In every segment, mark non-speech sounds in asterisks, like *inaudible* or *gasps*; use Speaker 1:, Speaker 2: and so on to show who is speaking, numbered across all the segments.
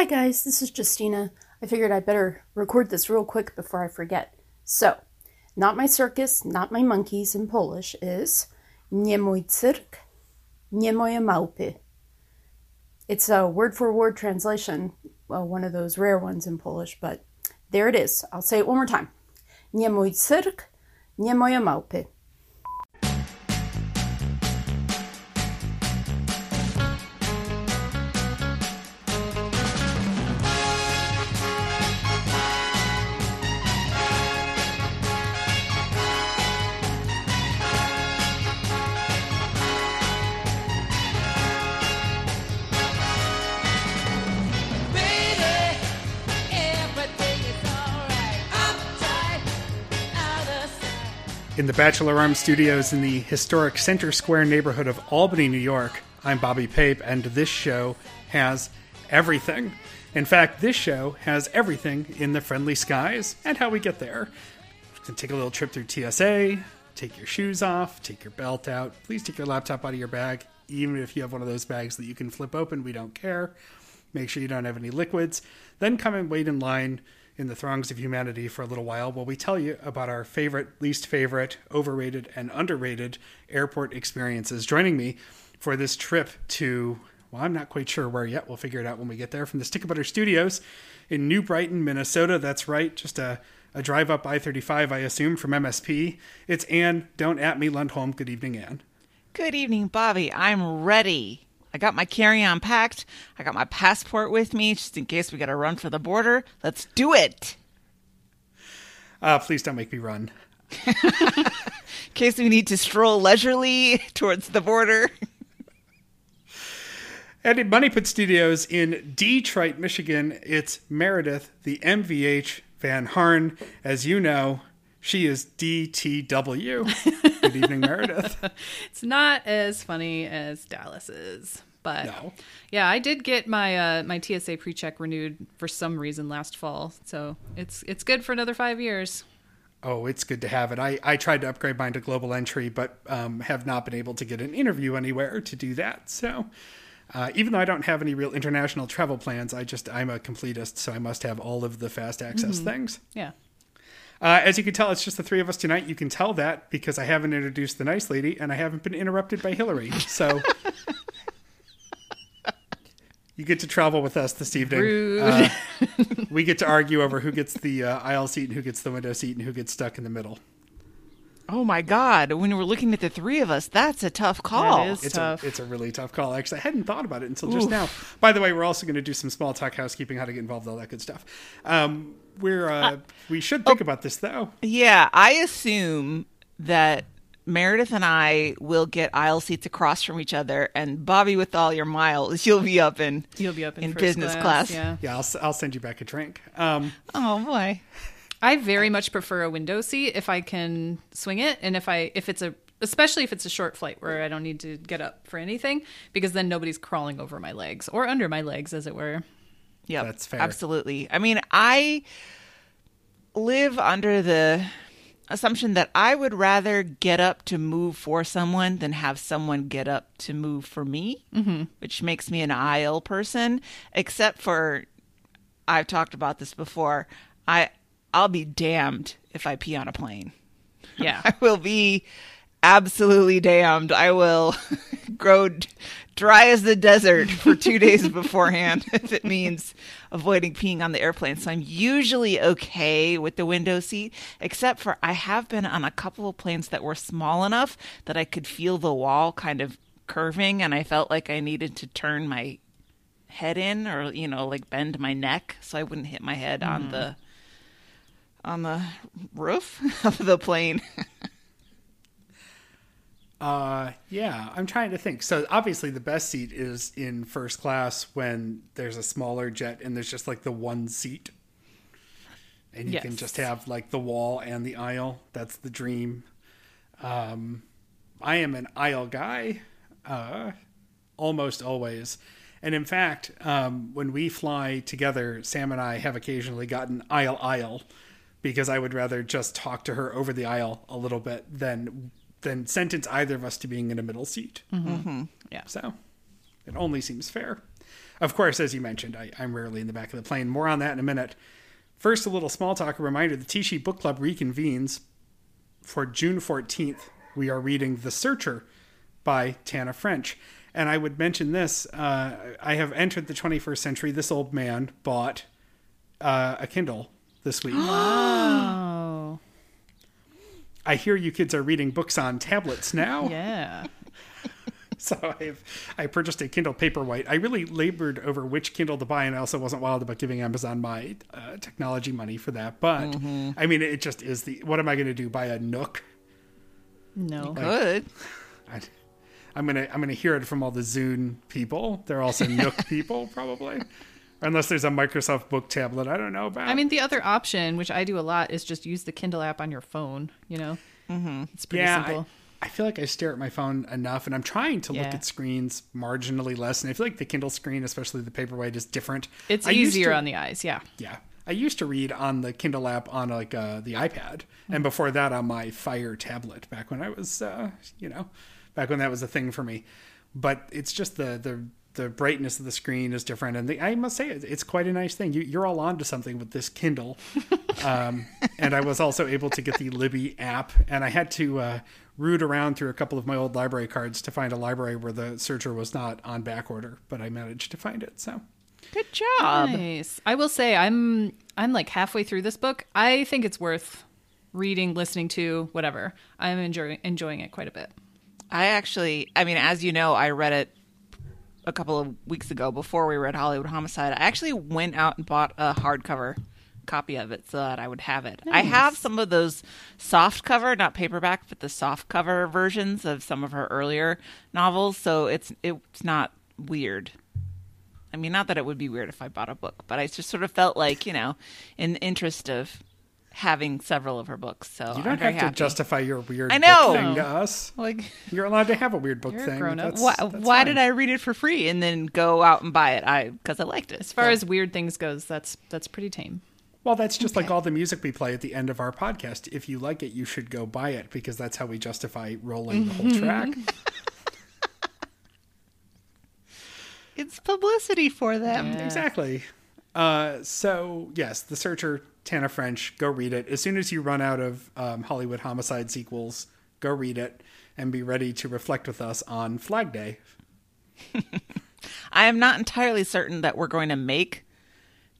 Speaker 1: Hi guys, this is Justina. I figured I'd better record this real quick before I forget. So, not my circus, not my monkeys in Polish is nie mój cyrk, nie moje małpy. It's a word for word translation, well, one of those rare ones in Polish, but there it is. I'll say it one more time. Nie mój cyrk, nie moje małpy.
Speaker 2: Bachelor Arms Studios in the historic Center Square neighborhood of Albany, New York, I'm Bobby Pape, and this show has everything. In fact, this show has everything in the friendly skies and how we get there. You can take a little trip through TSA, take your shoes off, take your belt out. Please take your laptop out of your bag, even if you have one of those bags that you can flip open. We don't care. Make sure you don't have any liquids. Then come and wait in line in the throngs of humanity for a little while while we tell you about our favorite, least favorite, overrated, and underrated airport experiences. Joining me for this trip to, well, I'm not quite sure where yet. We'll figure it out when we get there. From the Stick Butter Studios in New Brighton, Minnesota. That's right, just a, a drive up I 35, I assume, from MSP. It's Anne, don't at me, Lundholm. Good evening, Anne.
Speaker 3: Good evening, Bobby. I'm ready. I got my carry on packed. I got my passport with me just in case we got to run for the border. Let's do it.
Speaker 2: Uh, please don't make me run.
Speaker 3: In *laughs* case we need to stroll leisurely *laughs* towards the border. *laughs*
Speaker 2: And in Money Pit Studios in Detroit, Michigan, it's Meredith, the MVH Van Harn. As you know, she is DTW. *laughs* Good evening, Meredith.
Speaker 4: It's not as funny as Dallas is, but
Speaker 2: No.
Speaker 4: yeah, I did get my uh, my TSA pre-check renewed for some reason last fall, so it's it's good for another five years.
Speaker 2: Oh, it's good to have it. I, I tried to upgrade mine to global entry, but um, have not been able to get an interview anywhere to do that. So, uh, even though I don't have any real international travel plans, I just I'm a completist, so I must have all of the fast access things.
Speaker 4: Yeah,
Speaker 2: Uh, as you can tell, it's just the three of us tonight. You can tell that because I haven't introduced the nice lady and I haven't been interrupted by Hillary. So *laughs* you get to travel with us this evening.
Speaker 4: Rude.
Speaker 2: Uh, *laughs* we get to argue over who gets the uh, aisle seat and who gets the window seat and who gets stuck in the middle.
Speaker 3: Oh my God. When we're looking at the three of us, that's a tough call.
Speaker 4: is.
Speaker 2: It's
Speaker 4: Tough.
Speaker 2: a it's a really tough call. Actually, I hadn't thought about it until just now. By the way, we're also going to do some small talk housekeeping, how to get involved, all that good stuff. Um, we're uh, we should think about this though.
Speaker 3: Yeah, I assume that Meredith and I will get aisle seats across from each other, and Bobby, with all your miles, you'll be up in
Speaker 4: you'll be up in,
Speaker 3: in business class.
Speaker 4: Yeah,
Speaker 2: Yeah, I'll, s- I'll send you back a drink. Um,
Speaker 3: Oh boy.
Speaker 4: I very much prefer a window seat if I can swing it, and if I if it's a especially if it's a short flight where I don't need to get up for anything, because then nobody's crawling over my legs or under my legs, as it were.
Speaker 3: Yep,
Speaker 2: That's fair.
Speaker 3: Absolutely. I mean, I live under the assumption that I would rather get up to move for someone than have someone get up to move for me, mm-hmm. which makes me an aisle person. Except for, I've talked about this before. I I'll be damned if I pee on a plane.
Speaker 4: Yeah, *laughs*
Speaker 3: I will be absolutely damned. I will *laughs* grow d- dry as the desert for two days beforehand *laughs* if it means avoiding peeing on the airplane. So I'm usually okay with the window seat, except for I have been on a couple of planes that were small enough that I could feel the wall kind of curving, and I felt like I needed to turn my head in or you know like bend my neck so I wouldn't hit my head on mm. the on the roof *laughs* of the plane.
Speaker 2: Uh, yeah, I'm trying to think. So obviously, the best seat is in first class when there's a smaller jet and there's just like the one seat, and you can just have like the wall and the aisle. That's the dream. Um, I am an aisle guy, uh, almost always. And in fact, um, when we fly together, Sam and I have occasionally gotten aisle aisle because I would rather just talk to her over the aisle a little bit than than sentence either of us to being in a middle seat.
Speaker 4: yeah.
Speaker 2: So it only seems fair. of course, as you mentioned, I, I'm rarely in the back of the plane. More on that in a minute. First, a little small talk. A reminder: the T Sheet Book Club reconvenes for June 14th. We are reading *The Searcher* by Tana French. And I would mention this: uh, I have entered the 21st century. This old man bought uh, a Kindle this week. *gasps*
Speaker 4: Oh,
Speaker 2: I hear you kids are reading books on tablets now.
Speaker 4: yeah. *laughs*
Speaker 2: So I've I purchased a Kindle Paperwhite. I really labored over which Kindle to buy, and I also wasn't wild about giving Amazon my uh, technology money for that. But I mean, it just is the what am I going to do? Buy a Nook?
Speaker 4: No.
Speaker 3: Good.
Speaker 2: I, I'm gonna I'm gonna hear it from all the Zune people. They're also *laughs* Nook people, probably. Unless there's a Microsoft Book tablet I don't know about.
Speaker 4: I mean, the other option, which I do a lot, is just use the Kindle app on your phone. You know, mm-hmm. it's pretty
Speaker 2: yeah,
Speaker 4: simple.
Speaker 2: I, I feel like I stare at my phone enough, and I'm trying to look at screens marginally less. And I feel like the Kindle screen, especially the Paperwhite, is different.
Speaker 4: it's
Speaker 2: I
Speaker 4: easier
Speaker 2: to-
Speaker 4: on the eyes. Yeah.
Speaker 2: Yeah. I used to read on the Kindle app on like uh, the iPad, and before that on my Fire tablet. Back when I was, uh, you know, back when that was a thing for me. But it's just the the the brightness of the screen is different, and the, I must say it's quite a nice thing. You, you're all onto something with this Kindle, *laughs* um, and I was also able to get the Libby app, and I had to uh, root around through a couple of my old library cards to find a library where the searcher was not on back order, but I managed to find it. So.
Speaker 3: Good job.
Speaker 4: Nice. I will say I'm I'm like halfway through this book. I think it's worth reading, listening to, whatever. I'm enjoying enjoying it quite a bit.
Speaker 3: I actually, I mean, as you know, I read it a couple of weeks ago before we read Hollywood Homicide. I actually went out and bought a hardcover copy of it so that I would have it. I have some of those soft cover, not paperback, but the soft cover versions of some of her earlier novels, so it's it's not weird. I mean, not that it would be weird if I bought a book, but I just sort of felt like, you know, in the interest of having several of her books. So
Speaker 2: You
Speaker 3: I'm
Speaker 2: don't
Speaker 3: very
Speaker 2: have to
Speaker 3: happy.
Speaker 2: justify your weird
Speaker 3: I know.
Speaker 2: book thing to us. *laughs*
Speaker 3: like
Speaker 2: You're allowed to have a weird book
Speaker 4: You're
Speaker 2: thing.
Speaker 4: grown-up.
Speaker 2: That's-
Speaker 3: why,
Speaker 2: that's
Speaker 3: why did I read it for free and then go out and buy it? I because I liked it.
Speaker 4: As far as weird things goes, that's that's pretty tame.
Speaker 2: Well, that's just like all the music we play at the end of our podcast. If you like it, you should go buy it because that's how we justify rolling the whole track. *laughs*
Speaker 3: it's publicity for them.
Speaker 2: Exactly. Uh, so yes, the searcher Tana French. Go read it as soon as you run out of um, Hollywood homicide sequels. Go read it and be ready to reflect with us on Flag Day. *laughs*
Speaker 3: I am not entirely certain that we're going to make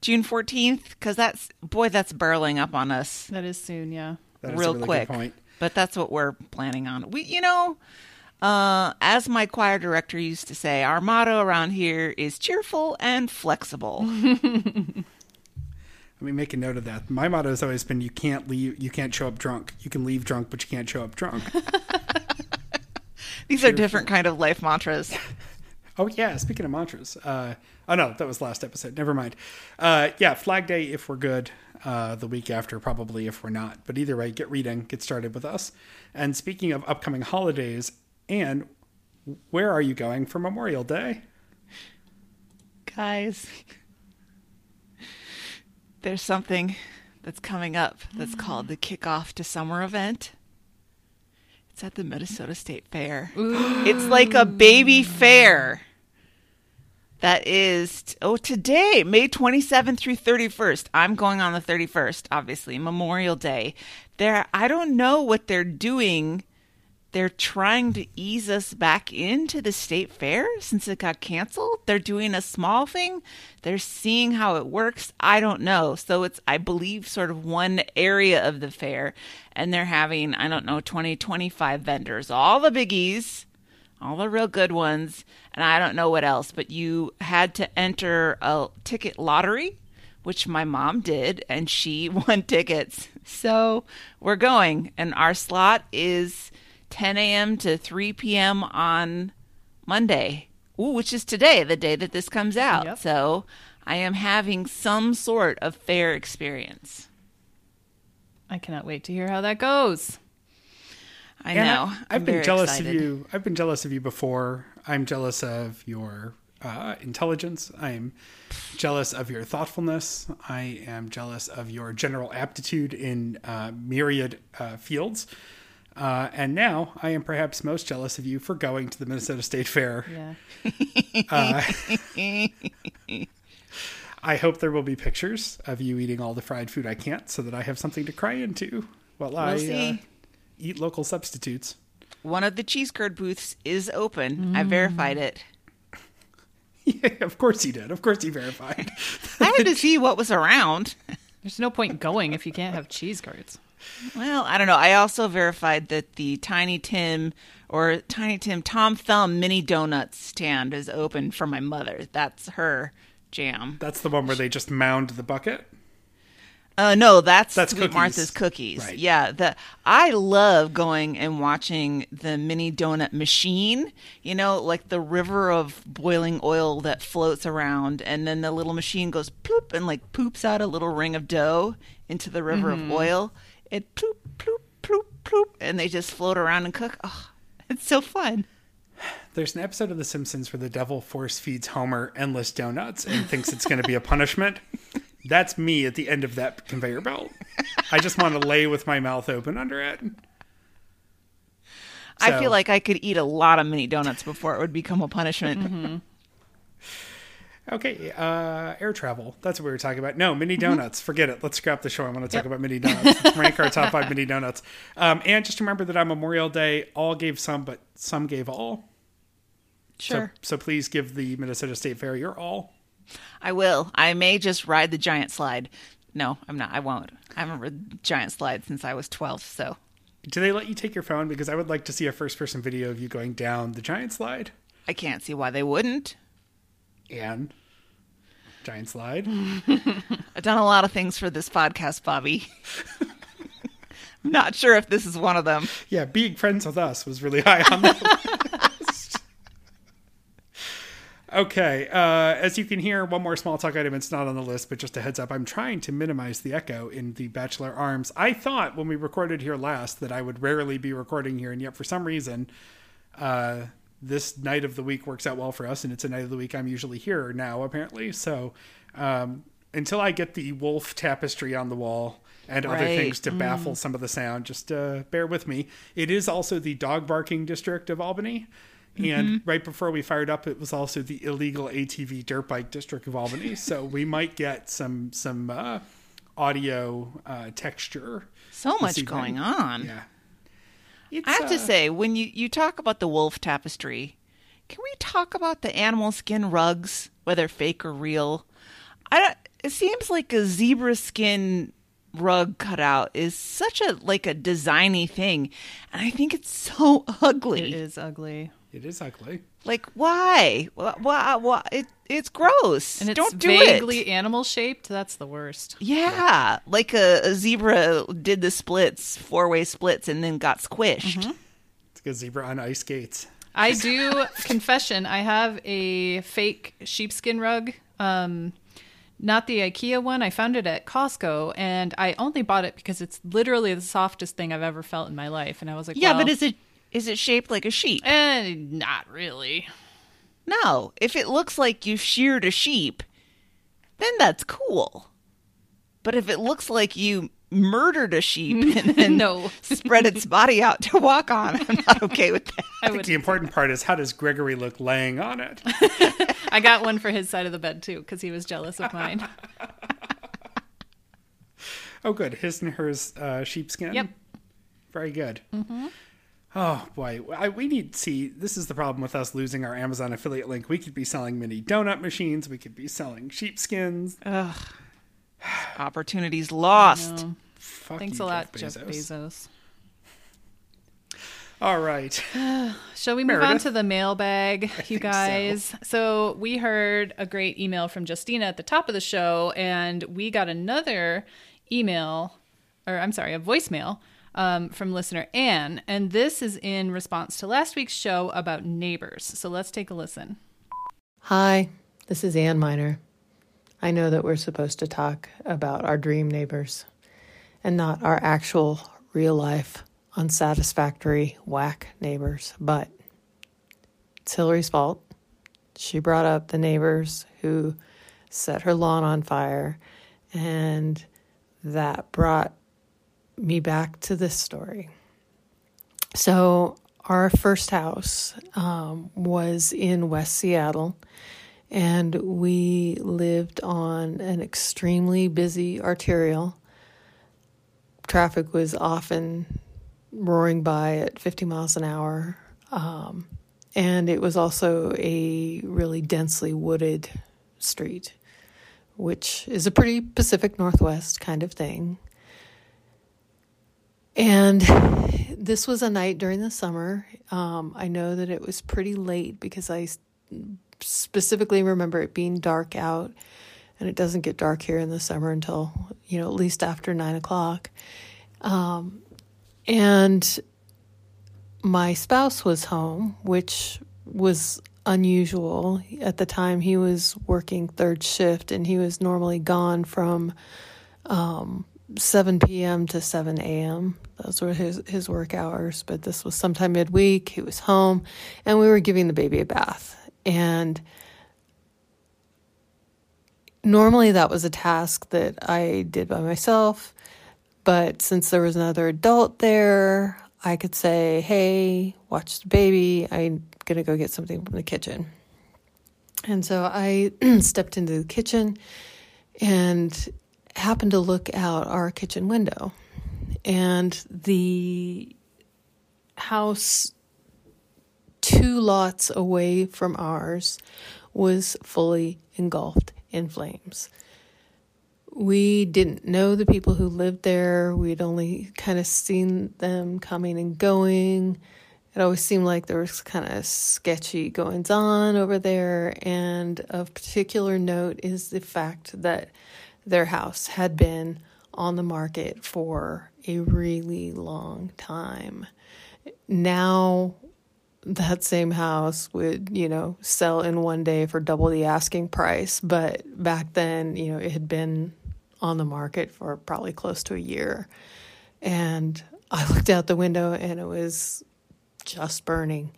Speaker 3: June fourteenth because that's boy, that's barreling up on us
Speaker 4: That is soon, yeah.
Speaker 2: That is
Speaker 3: real
Speaker 2: a really
Speaker 3: quick.
Speaker 2: good point.
Speaker 3: But that's what we're planning on. We, you know, uh, as my choir director used to say, our motto around here is cheerful and flexible. *laughs*
Speaker 2: Let me make a note of that. My motto has always been: you can't leave, you can't show up drunk. You can leave drunk, but you can't show up drunk. *laughs*
Speaker 3: These are different kind of life mantras. *laughs*
Speaker 2: Oh yeah, speaking of mantras. Uh, oh no, that was last episode. Never mind. Uh, yeah, Flag Day if we're good. Uh, the week after, probably if we're not. But either way, get reading, get started with us. And speaking of upcoming holidays, and where are you going for Memorial Day?
Speaker 3: Guys, there's something that's coming up that's called the kickoff to summer event. It's at the Minnesota State Fair. It's like a baby fair. That is oh today, May 27th through 31st. I'm going on the 31st, obviously, Memorial Day. There I don't know what they're doing they're trying to ease us back into the state fair since it got canceled. They're doing a small thing. They're seeing how it works. I don't know. So it's, I believe, sort of one area of the fair. And they're having, I don't know, 20, 25 vendors, all the biggies, all the real good ones. And I don't know what else, but you had to enter a ticket lottery which my mom did, and she *laughs* won tickets. So we're going, and our slot is 10 a.m. to 3 p.m. on Monday, Ooh, which is today, the day that this comes out.
Speaker 4: Yep.
Speaker 3: So I am having some sort of fair experience.
Speaker 4: I cannot wait to hear how that goes.
Speaker 3: I
Speaker 2: And
Speaker 3: know.
Speaker 2: I, have been jealous
Speaker 3: excited.
Speaker 2: of you. I've been jealous of you before. I'm jealous of your uh, intelligence. I'm jealous of your thoughtfulness. I am jealous of your general aptitude in uh, myriad uh, fields. Uh, and now I am perhaps most jealous of you for going to the Minnesota State Fair.
Speaker 4: Yeah. *laughs*
Speaker 2: I hope there will be pictures of you eating all the fried food I can't so that I have something to cry into while I
Speaker 3: see.
Speaker 2: Uh, eat local substitutes.
Speaker 3: One of the cheese curd booths is open. I verified it. *laughs*
Speaker 2: Yeah, of course he did. Of course he verified. *laughs*
Speaker 3: I had to see what was around.
Speaker 4: There's no point going if you can't have cheese curds.
Speaker 3: Well, I don't know. I also verified that the Tiny Tim or Tiny Tim Tom Thumb mini donut stand is open for my mother. That's her jam.
Speaker 2: That's the one where they just mound the bucket.
Speaker 3: Uh, no, that's,
Speaker 2: That's
Speaker 3: Sweet
Speaker 2: cookies.
Speaker 3: Martha's cookies.
Speaker 2: Right.
Speaker 3: Yeah, the I love going and watching the mini donut machine. You know, like the river of boiling oil that floats around, and then the little machine goes poop and like poops out a little ring of dough into the river
Speaker 2: Mm-hmm.
Speaker 3: of oil. It ploop ploop ploop ploop, and they just float around and cook. Oh, it's so fun.
Speaker 2: There's an episode of The Simpsons where the devil force feeds Homer endless donuts and thinks it's going to be a punishment. That's me at the end of that conveyor belt. I just want to lay with my mouth open under it.
Speaker 3: I feel like I could eat a lot of mini donuts before it would become a punishment.
Speaker 2: Mm-hmm. Okay, uh, air travel. That's what we were talking about. No, mini donuts. Forget it. Let's scrap the show. I want to talk about mini donuts. Let's *laughs* rank our top five mini donuts. Um, and just remember that on Memorial Day, all gave some, but some gave all.
Speaker 3: Sure.
Speaker 2: So, so please give the Minnesota State Fair your all.
Speaker 3: I will. I may just ride the giant slide. No, I'm not. I won't. I haven't ridden the giant slide since I was 12, so
Speaker 2: Do they let you take your phone? Because I would like to see a first person video of you going down the giant slide.
Speaker 3: I can't see why they wouldn't.
Speaker 2: And giant slide.
Speaker 3: I've *laughs* done a lot of things for this podcast, Bobby. *laughs* I'm not sure if this is one of them.
Speaker 2: Yeah, being friends with us was really high on the list. *laughs* Okay, uh, as you can hear, one more small talk item. It's not on the list, but just a heads up. I'm trying to minimize the echo in the Bachelor Arms. I thought when we recorded here last that I would rarely be recording here, and yet for some reason, uh, this night of the week works out well for us, and it's a night of the week I'm usually here now, apparently. So um, until I get the wolf tapestry on the wall and other things to baffle some of the sound, just uh, bear with me. It is also the dog barking district of Albany. And right before we fired up, it was also the illegal ATV dirt bike district of Albany. *laughs* so we might get some some uh, audio uh, texture.
Speaker 3: So much
Speaker 2: evening.
Speaker 3: going on.
Speaker 2: Yeah. It's,
Speaker 3: I have to
Speaker 2: uh,
Speaker 3: say, when you, you talk about the wolf tapestry, can we talk about the animal skin rugs, whether fake or real? I don't, it seems like a zebra skin rug cutout is such a like a designy thing, and I think it's so *laughs* ugly.
Speaker 4: It is ugly.
Speaker 2: It is ugly.
Speaker 3: Like why? Why? Why? why? It, it's gross.
Speaker 4: And it's
Speaker 3: Don't do
Speaker 4: vaguely
Speaker 3: it.
Speaker 4: animal shaped. That's the worst.
Speaker 3: Yeah, like a, a zebra did the splits, four way splits, and then got squished.
Speaker 2: It's like a zebra on ice skates.
Speaker 4: I do *laughs* confession. I have a fake sheepskin rug. Um, not the IKEA one. I found it at Costco, and I only bought it because it's literally the softest thing I've ever felt in my life. And I was like,
Speaker 3: Yeah,
Speaker 4: well,
Speaker 3: but is it is it shaped like a sheep?
Speaker 4: eh, not really.
Speaker 3: No, if it looks like you sheared a sheep, then that's cool. But if it looks like you murdered a sheep *laughs* and then
Speaker 4: No.
Speaker 3: spread its body out to walk on, I'm not *laughs* okay with that.
Speaker 2: I think the important part is how does Gregory look laying on it? *laughs*
Speaker 4: I got one for his side of the bed too because he was jealous of mine.
Speaker 2: Oh, good. His and hers uh, sheepskin.
Speaker 4: Yep.
Speaker 2: Very good. Mm-hmm. Oh boy, I, we need see. This is the problem with us losing our Amazon affiliate link. We could be selling mini donut machines. We could be selling sheepskins.
Speaker 3: Ugh, *sighs* Opportunities lost.
Speaker 4: Thanks
Speaker 2: you,
Speaker 4: a lot,
Speaker 2: Jeff
Speaker 4: Jeff
Speaker 2: Bezos.
Speaker 4: Bezos.
Speaker 2: All right. *sighs*
Speaker 4: Shall we move on to the mailbag, *laughs* you
Speaker 2: think so.
Speaker 4: guys? So. we heard a great email from Justina at the top of the show, and we got another email, or I'm sorry, a voicemail um, from listener Anne, and this is in response to last week's show about neighbors. So let's take a listen.
Speaker 5: Hi, this is Ann Miner. I know that we're supposed to talk about our dream neighbors and not our actual real life unsatisfactory whack neighbors, but it's Hillary's fault. She brought up the neighbors who set her lawn on fire, and that brought me back to this story. So, our first house um, was in West Seattle, and we lived on an extremely busy arterial. Traffic was often roaring by at 50 miles an hour, um, and it was also a really densely wooded street, which is a pretty Pacific Northwest kind of thing. And this was a night during the summer. Um, I know that it was pretty late because I specifically remember it being dark out, and it doesn't get dark here in the summer until you know at least after nine o'clock. Um, and my spouse was home, which was unusual at the time. He was working third shift, and he was normally gone from 7 p.m. to 7 a.m. Those were his, his work hours, but this was sometime midweek. He was home, and we were giving the baby a bath. And normally that was a task that I did by myself, but since there was another adult there, I could say, Hey, watch the baby. I'm going to go get something from the kitchen. And so I *clears throat* stepped into the kitchen and happened to look out our kitchen window. And the house two lots away from ours was fully engulfed in flames. We didn't know the people who lived there. We'd only kind of seen them coming and going. It always seemed like there was kind of sketchy goings on over there. And of particular note is the fact that their house had been on the market for a really long time. Now, that same house would, you know, sell in one day for double the asking price. But back then, you know, it had been on the market for probably close to a year. And I looked out the window and it was just burning.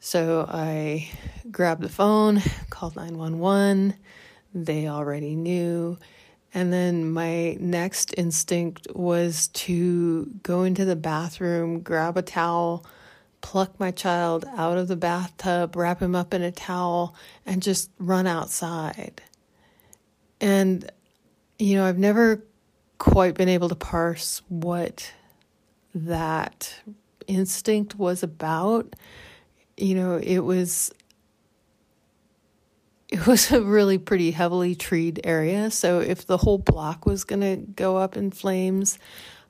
Speaker 5: So I grabbed the phone, called 911. They already knew. And then my next instinct was to go into the bathroom, grab a towel, pluck my child out of the bathtub, wrap him up in a towel, and just run outside. And, you know, I've never quite been able to parse what that instinct was about. You know, it was it was a really pretty heavily treed area. So if the whole block was going to go up in flames,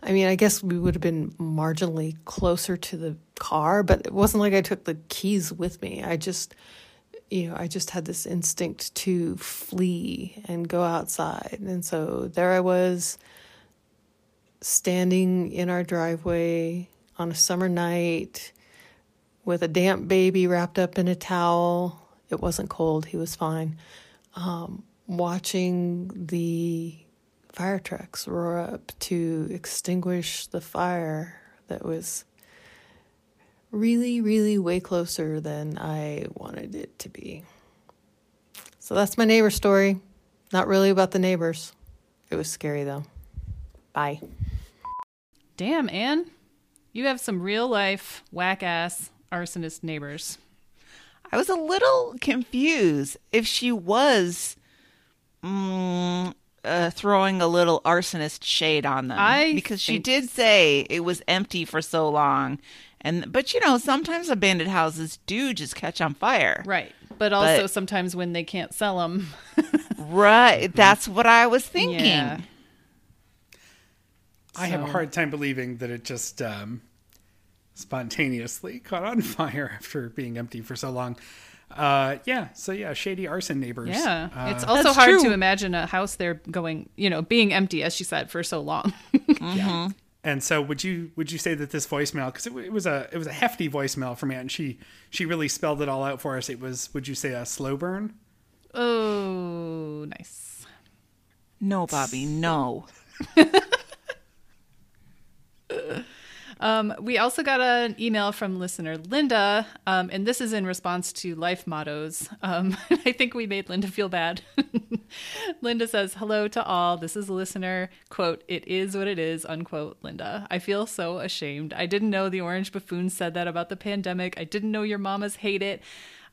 Speaker 5: I mean, I guess we would have been marginally closer to the car, but it wasn't like I took the keys with me. I just, you know, I just had this instinct to flee and go outside. And so there I was standing in our driveway on a summer night with a damp baby wrapped up in a towel. It wasn't cold, he was fine. Um, watching the fire trucks roar up to extinguish the fire that was really, really way closer than I wanted it to be. So that's my neighbor story. Not really about the neighbors. It was scary though. Bye.
Speaker 4: Damn, Anne. You have some real life whack ass arsonist neighbors.
Speaker 3: I was a little confused if she was mm, uh, throwing a little arsonist shade on them.
Speaker 4: I
Speaker 3: because she did say it was empty for so long, and but you know sometimes abandoned houses do just catch on fire.
Speaker 4: Right. But also
Speaker 3: But-
Speaker 4: sometimes when they can't sell them. *laughs*
Speaker 3: Right. That's what I was thinking.
Speaker 4: Yeah.
Speaker 2: I have a hard time believing that it just um, spontaneously *laughs* caught on fire after being empty for so long. Uh, yeah, so yeah, shady arson neighbors.
Speaker 4: Yeah.
Speaker 2: Uh,
Speaker 4: it's also hard
Speaker 3: true.
Speaker 4: to imagine a house there going, you know, being empty, as she said, for so long. *laughs* Yeah.
Speaker 2: and so would you would you say that this voicemail because it, it was a it was a hefty voicemail from Anne. She she really spelled it all out for us. It was would you say a slow burn?
Speaker 4: oh, nice.
Speaker 3: No, Bobby, no. *laughs*
Speaker 4: Um, we also got an email from listener Linda, um, and this is in response to life mottos. Um, *laughs* I think we made Linda feel bad. *laughs* Linda says, Hello to all. This is a listener. Quote, It is what it is, unquote, Linda. I feel so ashamed. I didn't know the orange buffoon said that about the pandemic. I didn't know your mamas hate it.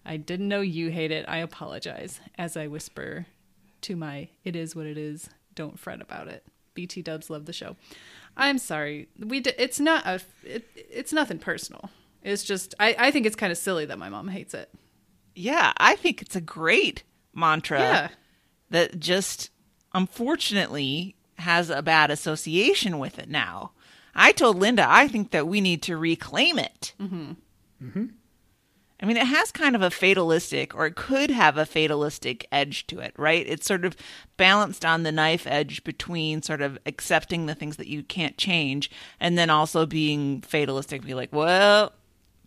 Speaker 4: I didn't know you hate it. I apologize. As I whisper to my, It is what it is. Don't fret about it. BT Dubs love the show. I'm sorry. We d- it's not a it, it's nothing personal. It's just I I think it's kind of silly that my mom hates it.
Speaker 3: Yeah, I think it's a great mantra
Speaker 4: Yeah.
Speaker 3: that just unfortunately has a bad association with it now. I told Linda I think that we need to reclaim it. Mm-hmm. Mm-hmm. I mean, it has kind of a fatalistic, or it could have a fatalistic edge to it, right? It's sort of balanced on the knife edge between sort of accepting the things that you can't change and then also being fatalistic, and be like, well,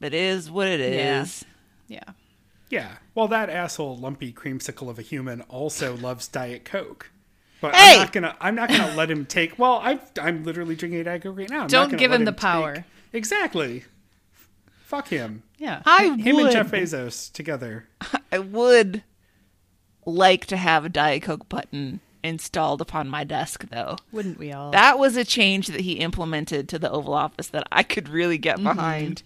Speaker 3: it is what it is.
Speaker 4: Yeah.
Speaker 2: Yeah. Yeah. Well, that asshole lumpy creamsicle of a human also loves Diet Coke. But
Speaker 3: Hey!
Speaker 2: I'm not gonna. I'm not gonna let him take. Well, I, I'm literally drinking a Diet Coke right now. I'm
Speaker 4: Don't
Speaker 2: not
Speaker 4: give
Speaker 2: let
Speaker 4: him the
Speaker 2: take-
Speaker 4: power.
Speaker 2: exactly. Fuck him.
Speaker 4: Yeah.
Speaker 3: I
Speaker 2: Him
Speaker 3: would.
Speaker 2: and Jeff Bezos together.
Speaker 3: I would like to have a Diet Coke button installed upon my desk, though.
Speaker 4: Wouldn't we all?
Speaker 3: That was a change that he implemented to the Oval Office that I could really get
Speaker 4: Mm-hmm.
Speaker 3: behind.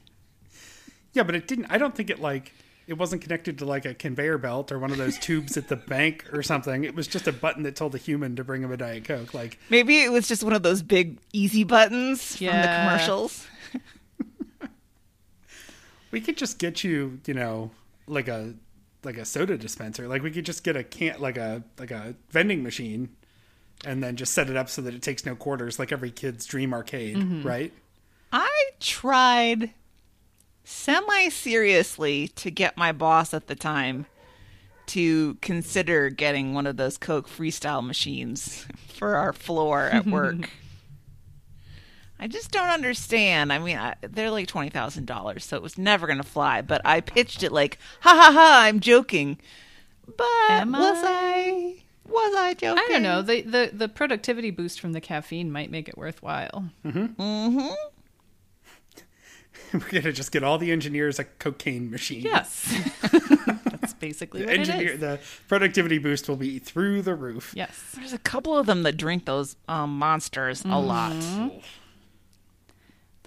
Speaker 2: Yeah, but it didn't. I don't think it like it wasn't connected to like a conveyor belt or one of those *laughs* tubes at the bank or something. It was just a button that told a human to bring him a Diet Coke. Like,
Speaker 3: Maybe it was just one of those big easy buttons from the commercials.
Speaker 2: We could just get you, you know, like a like a soda dispenser. Like we could just get a can like a like a vending machine and then just set it up so that it takes no quarters like every kid's dream arcade,
Speaker 4: Mm-hmm.
Speaker 2: right?
Speaker 3: I tried semi seriously to get my boss at the time to consider getting one of those Coke freestyle machines *laughs* for our floor at work. *laughs* I just don't understand. I mean, I, they're like twenty thousand dollars, so it was never going to fly. But I pitched it like, "Ha ha ha! I'm joking." But
Speaker 4: Am
Speaker 3: was
Speaker 4: I?
Speaker 3: I? Was I joking?
Speaker 4: I don't know. The, the the productivity boost from the caffeine might make it worthwhile.
Speaker 3: Mm-hmm. *laughs*
Speaker 2: We're gonna just get all the engineers a cocaine machine.
Speaker 4: Yes. *laughs* That's basically
Speaker 2: The
Speaker 4: what
Speaker 2: engineer
Speaker 4: it is.
Speaker 2: the productivity boost will be through the roof.
Speaker 4: Yes.
Speaker 3: There's a couple of them that drink those um, monsters a lot.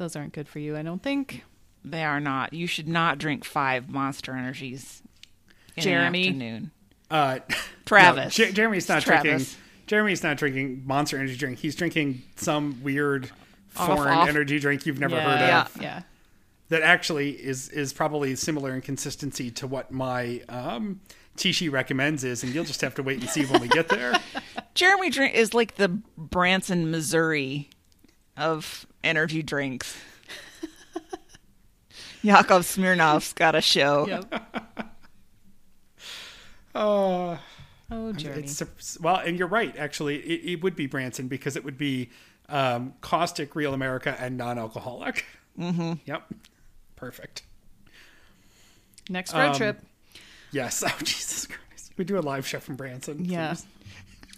Speaker 4: Those aren't good for you, I don't think.
Speaker 3: They are not. You should not drink five Monster Energies. In
Speaker 4: Jeremy.
Speaker 3: an afternoon.
Speaker 2: Uh, *laughs*
Speaker 3: Travis.
Speaker 2: no, Jer- Jeremy's not
Speaker 3: It's
Speaker 2: drinking. Jeremy's not drinking Monster Energy drink. He's drinking some weird
Speaker 3: Off,
Speaker 2: foreign
Speaker 3: off.
Speaker 2: energy drink you've never
Speaker 4: yeah,
Speaker 2: heard of.
Speaker 4: Yeah. Yeah.
Speaker 2: That actually is is probably similar in consistency to what my um, Tishi recommends is, and you'll just have to wait and see when we get there. *laughs*
Speaker 3: Jeremy drink is like the Branson, Missouri of energy drinks. *laughs* Yakov Smirnoff's got a show.
Speaker 4: Yep.
Speaker 2: Uh, *laughs*
Speaker 4: Oh, Jeremy.
Speaker 2: it's well, and you're right. Actually, it, it would be Branson because it would be um, caustic, real America, and non-alcoholic. Mm-hmm. *laughs* Yep. Perfect.
Speaker 4: Next road
Speaker 2: um,
Speaker 4: trip.
Speaker 2: Yes. Oh Jesus Christ. We do a live show from Branson.
Speaker 4: Yeah.
Speaker 2: please.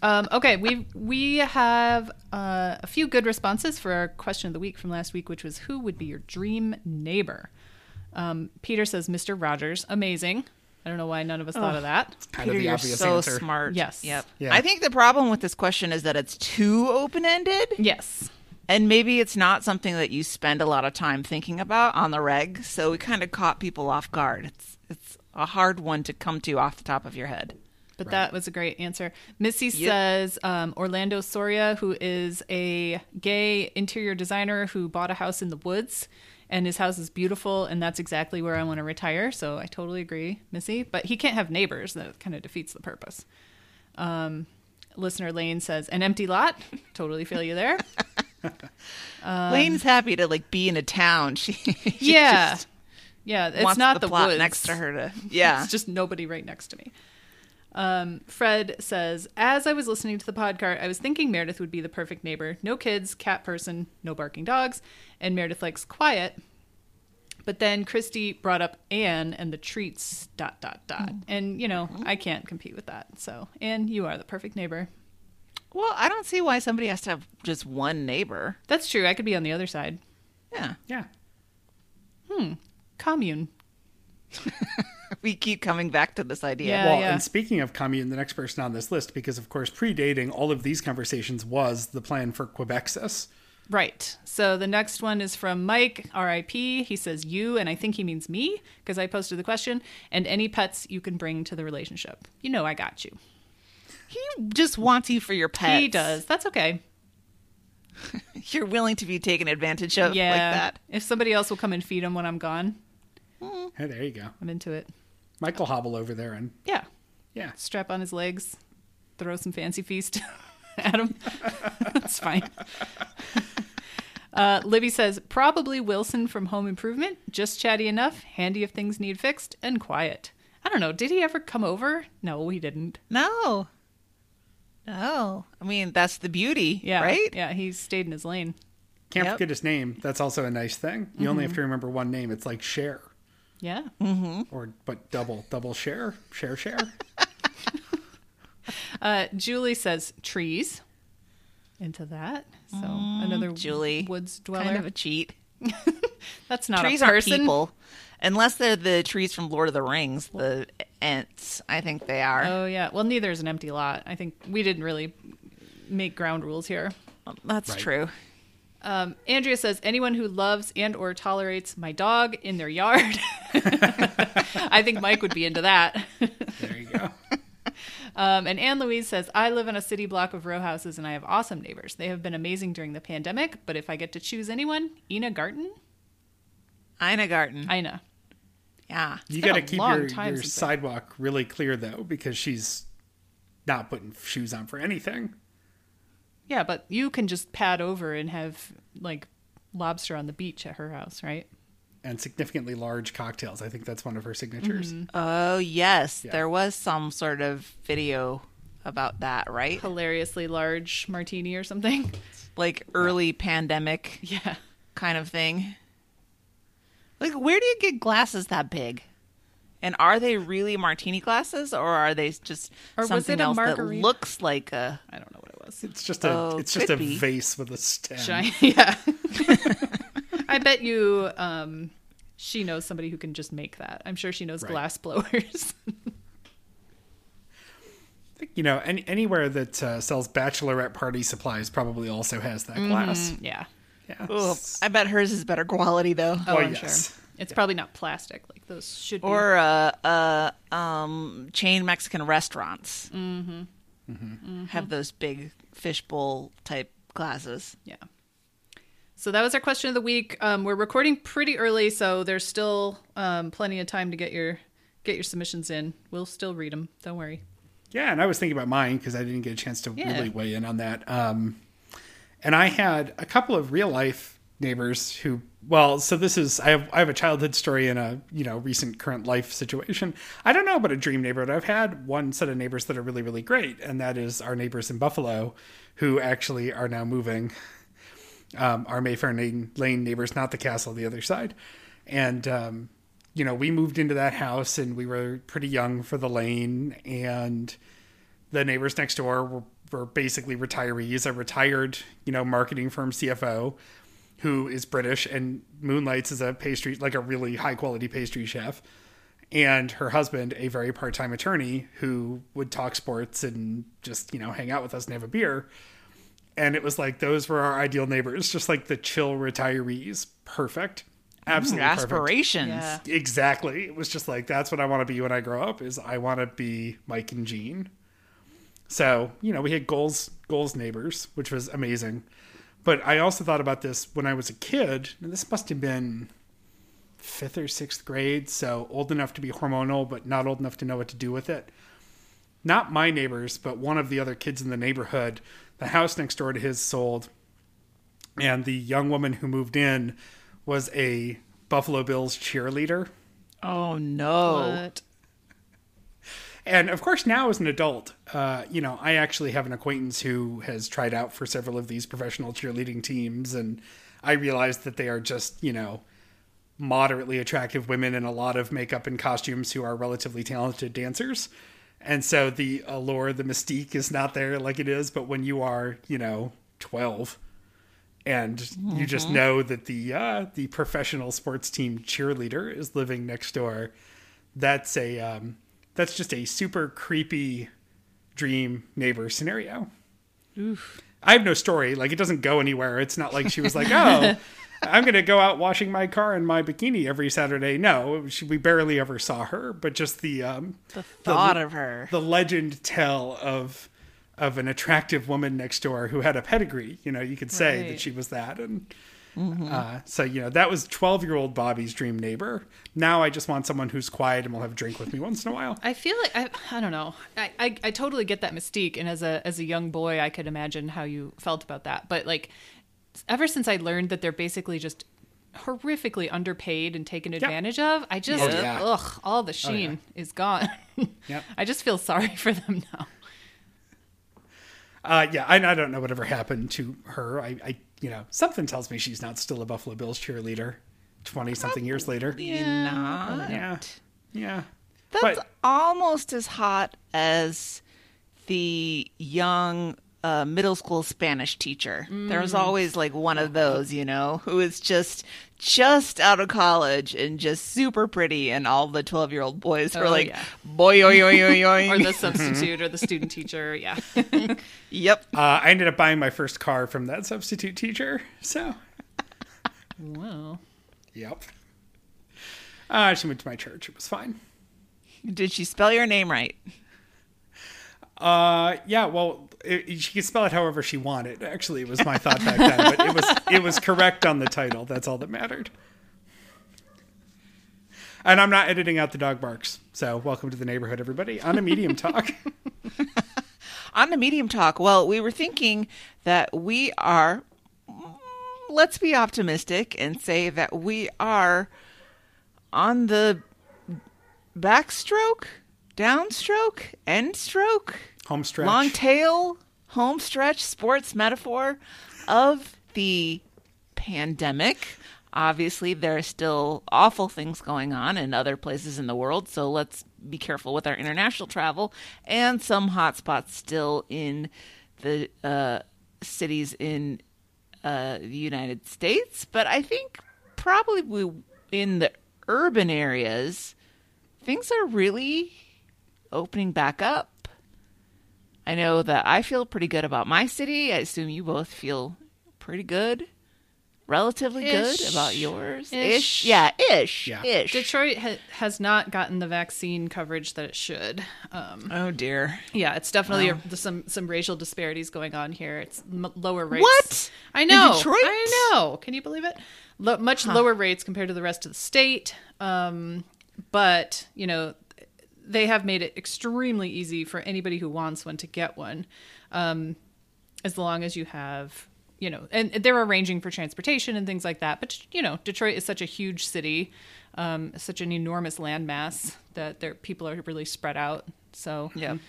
Speaker 4: Um, okay, we we have uh, a few good responses for our question of the week from last week, which was who would be your dream neighbor? Um, Peter says Mr. Rogers, amazing. I don't know why none of us thought of that.
Speaker 2: Kind
Speaker 3: Peter,
Speaker 2: of the
Speaker 3: you're
Speaker 2: obvious
Speaker 3: so
Speaker 2: answer.
Speaker 3: smart.
Speaker 4: Yes.
Speaker 3: Yep.
Speaker 2: Yeah.
Speaker 3: I think the problem with this question is that it's too open ended.
Speaker 4: Yes.
Speaker 3: And maybe it's not something that you spend a lot of time thinking about on the reg, so we kind of caught people off guard. It's it's a hard one to come to off the top of your head.
Speaker 4: But that was a great answer. Missy says um, Orlando Soria, who is a gay interior designer who bought a house in the woods, and his house is beautiful, and that's exactly where I want to retire. So I totally agree, Missy. But he can't have neighbors. That kind of defeats the purpose. Um, listener Lane says an empty lot. *laughs* totally feel you there. *laughs*
Speaker 3: Lane's happy to like be in a town. *laughs* She, she
Speaker 4: Um, yeah,
Speaker 3: just
Speaker 4: yeah. It's not
Speaker 3: the,
Speaker 4: the,
Speaker 3: plot
Speaker 4: woods
Speaker 3: next to her to yeah.
Speaker 4: It's just nobody right next to me. Um, Fred says, as I was listening to the podcast, I was thinking Meredith would be the perfect neighbor. No kids, cat person, no barking dogs, and Meredith likes quiet. But then Christy brought up Anne and the treats, dot, dot, dot. And, you know, I can't compete with that. So, Anne, you are the perfect neighbor.
Speaker 3: Well, I don't see why somebody has to have just one neighbor.
Speaker 4: That's true. I could be on the other side.
Speaker 3: Yeah.
Speaker 2: Yeah. Hmm.
Speaker 4: Commune. *laughs* *laughs*
Speaker 3: We keep coming back to this idea.
Speaker 4: Yeah.
Speaker 2: Well, and speaking of commune, the next person on this list, because of course, predating all of these conversations was the plan for Quebecsis.
Speaker 4: Right. So the next one is from Mike, RIP. He says you, and I think he means me because I posted the question, and any pets you can bring to the relationship. You know, I got you.
Speaker 3: He just wants you for your pets.
Speaker 4: He does. That's okay. *laughs*
Speaker 3: You're willing to be taken advantage of
Speaker 4: Yeah.
Speaker 3: like that.
Speaker 4: If somebody else will come and feed him when I'm gone, hmm.
Speaker 2: Hey, there you go.
Speaker 4: I'm into it.
Speaker 2: Michael hobble over there and
Speaker 4: Yeah.
Speaker 2: yeah.
Speaker 4: Strap on his legs, throw some fancy feast *laughs* at him. *laughs* That's fine. *laughs* Uh, Libby says, probably Wilson from Home Improvement. Just chatty enough, handy if things need fixed, and quiet. I don't know. Did he ever come over? No, he didn't.
Speaker 3: No. No. I mean, that's the beauty,
Speaker 4: Yeah.
Speaker 3: right?
Speaker 4: Yeah, he stayed in his lane.
Speaker 2: Can't
Speaker 3: Yep.
Speaker 2: forget his name. That's also a nice thing. You only have to remember one name. It's like share
Speaker 4: Yeah. Mm-hmm.
Speaker 2: or but double double share share share. *laughs*
Speaker 4: Uh, Julie says trees. Into that. So another
Speaker 3: Julie.
Speaker 4: woods dweller.
Speaker 3: Kind of a cheat. *laughs*
Speaker 4: That's not
Speaker 3: trees
Speaker 4: a
Speaker 3: aren't people. Unless they're the trees from Lord of the Rings, the Ents. I think they are.
Speaker 4: Oh yeah. Well, neither is an empty lot. I think we didn't really make ground rules here.
Speaker 3: That's
Speaker 2: Right.
Speaker 3: true.
Speaker 4: Um, Andrea says anyone who loves and or tolerates my dog in their yard. *laughs* I think Mike would be into that.
Speaker 2: There you go.
Speaker 4: Um, and Anne Louise says I live in a city block of row houses and I have awesome neighbors. They have been amazing during the pandemic. But if I get to choose anyone, Ina Garten,
Speaker 3: Ina Garten.
Speaker 4: Ina.
Speaker 3: yeah.
Speaker 2: You got to keep your, your sidewalk really clear though, because she's not putting shoes on for anything.
Speaker 4: Yeah, but you can just pad over and have like lobster on the beach at her house, right?
Speaker 2: And significantly large cocktails. I think that's one of her signatures. Mm-hmm.
Speaker 3: Oh, yes.
Speaker 2: Yeah.
Speaker 3: There was some sort of video about that, right?
Speaker 4: Hilariously large martini or something. *laughs*
Speaker 3: Like early pandemic
Speaker 4: Yeah.
Speaker 3: kind of thing. Like, where do you get glasses that big? And are they really martini glasses, or are they just
Speaker 4: Or was
Speaker 3: something
Speaker 4: it a
Speaker 3: else that looks like a?
Speaker 4: I don't know what it.
Speaker 2: It's just a
Speaker 3: Oh,
Speaker 2: it's just a
Speaker 3: be.
Speaker 2: vase with a stem.
Speaker 4: Giant, *laughs* yeah. *laughs* I bet you um, she knows somebody who can just make that. I'm sure she knows
Speaker 2: Right.
Speaker 4: glass *laughs* blowers.
Speaker 2: You know, any, anywhere that uh, sells bachelorette party supplies probably also has that glass.
Speaker 4: yeah.
Speaker 2: Yeah.
Speaker 3: Ugh, I bet hers is better quality though.
Speaker 4: Oh,
Speaker 2: Well,
Speaker 4: I'm
Speaker 2: yes.
Speaker 4: sure. It's probably not plastic. Like those should be.
Speaker 3: Or uh, uh, um, chain Mexican restaurants
Speaker 4: Mm-hmm.
Speaker 3: Have those big fishbowl type glasses.
Speaker 4: Yeah. So that was our question of the week. Um, we're recording pretty early, so there's still um, plenty of time to get your get your submissions in. We'll still read them. Don't worry.
Speaker 2: Yeah, and I was thinking about mine because I didn't get a chance to
Speaker 4: Yeah.
Speaker 2: really weigh in on that. Um, and I had a couple of real life neighbors who, well, so this is I have I have a childhood story in a you know recent current life situation. I don't know about a dream neighborhood. I've had one set of neighbors that are really really great, and that is our neighbors in Buffalo, who actually are now moving. Um, our Mayfair Lane, neighbors, not the castle, the other side, and um, you know we moved into that house and we were pretty young for the lane and the neighbors next door were, were basically retirees. A retired, you know, marketing firm CFO who is British and moonlights as a pastry, like a really high quality pastry chef. And her husband, a very part time attorney who would talk sports and just, you know, hang out with us and have a beer. And it was like those were our ideal neighbors, just like the chill retirees. Perfect. Absolutely perfect.
Speaker 3: Aspirations.
Speaker 4: Yeah.
Speaker 2: Exactly. It was just like that's what I want to be when I grow up. Is I want to be Mike and Jean. So you know we had goals goals neighbors, which was amazing. But I also thought about this when I was a kid. And this must have been fifth or sixth grade, so old enough to be hormonal, but not old enough to know what to do with it. Not my neighbors, but one of the other kids in the neighborhood. The house next door to his sold, and the young woman who moved in was a Buffalo Bills cheerleader.
Speaker 3: Oh no.
Speaker 4: What?
Speaker 2: And of course, now as an adult, uh, you know, I actually have an acquaintance who has tried out for several of these professional cheerleading teams, and I realized that they are just, you know, moderately attractive women in a lot of makeup and costumes who are relatively talented dancers. And so the allure, the mystique is not there like it is, but when you are, you know, 12, and you just
Speaker 3: Mm-hmm.
Speaker 2: know that the uh, the professional sports team cheerleader is living next door. That's a um, that's just a super creepy dream neighbor scenario. I have no story. Like it doesn't go anywhere. It's not like she was like, "Oh, *laughs* I'm going to go out washing my car in my bikini every Saturday." No, she, we barely ever saw her. But just the um,
Speaker 3: The thought of her.
Speaker 2: the legend tell of of an attractive woman next door who had a pedigree. You know, you could say that she was that, and uh, so you know that was twelve year old Bobby's dream neighbor. Now I just want someone who's quiet and will have a drink with me once in a while.
Speaker 4: I feel like I, I don't know. I, I I totally get that mystique, and as a as a young boy, I could imagine how you felt about that. But like, ever since I learned that they're basically just horrifically underpaid and taken advantage of, I just
Speaker 2: Oh, yeah.
Speaker 4: ugh, all the sheen is gone. *laughs*
Speaker 2: Yep.
Speaker 4: I just feel sorry for them now.
Speaker 2: Uh, yeah, I, I don't know whatever happened to her. I, I, you know, something tells me she's not still a Buffalo Bills cheerleader. Twenty something years later.
Speaker 3: Not.
Speaker 2: Yeah, yeah.
Speaker 3: That's
Speaker 2: But-
Speaker 3: almost as hot as the young uh, middle school Spanish teacher. There's always like one of those, you know, who is just just out of college and just super pretty, and all the 12 year old boys are
Speaker 4: Oh,
Speaker 3: like,
Speaker 4: yeah.
Speaker 3: boy, oi, oi, oi, oi.
Speaker 4: Or the substitute or the student teacher. Yeah. *laughs*
Speaker 3: yep.
Speaker 2: Uh, I ended up buying my first car from that substitute teacher. So,
Speaker 4: Wow.
Speaker 2: yep. Uh, she went to my church. It was fine.
Speaker 3: Did she spell your name right?
Speaker 2: Uh, yeah. Well, it, she could spell it however she wanted. Actually, it was my thought back then, but it was it was correct on the title. That's all that mattered. And I'm not editing out the dog barks. So, welcome to the neighborhood, everybody, on a medium talk. *laughs*
Speaker 3: On the medium talk, well, we were thinking that we are, let's be optimistic and say that we are on the backstroke, downstroke, end stroke,
Speaker 2: Home stretch.
Speaker 3: long tail, home stretch, sports metaphor of the pandemic. Obviously, there are still awful things going on in other places in the world, so let's be careful with our international travel. And some hotspots still in the uh, cities in uh, the United States, but I think probably we, in the urban areas, things are really opening back up. I know that I feel pretty good about my city. I assume you both feel pretty good, relatively good about yours.
Speaker 4: Ish.
Speaker 3: yeah, ish,
Speaker 2: Yeah.
Speaker 3: ish.
Speaker 4: Detroit ha- has not gotten the vaccine coverage that it should. Um,
Speaker 3: oh dear.
Speaker 4: yeah, it's definitely a, some some racial disparities going on here. It's m- lower rates.
Speaker 3: What?
Speaker 4: I
Speaker 3: In
Speaker 4: know.
Speaker 3: Detroit?
Speaker 4: I know. Can you believe it? Lo- much lower rates compared to the rest of the state. Um, but you know, they have made it extremely easy for anybody who wants one to get one, um, as long as you have. You know, and they're arranging for transportation and things like that. But you know, Detroit is such a huge city, um, such an enormous landmass that there people are really spread out. So
Speaker 3: Yeah.
Speaker 4: and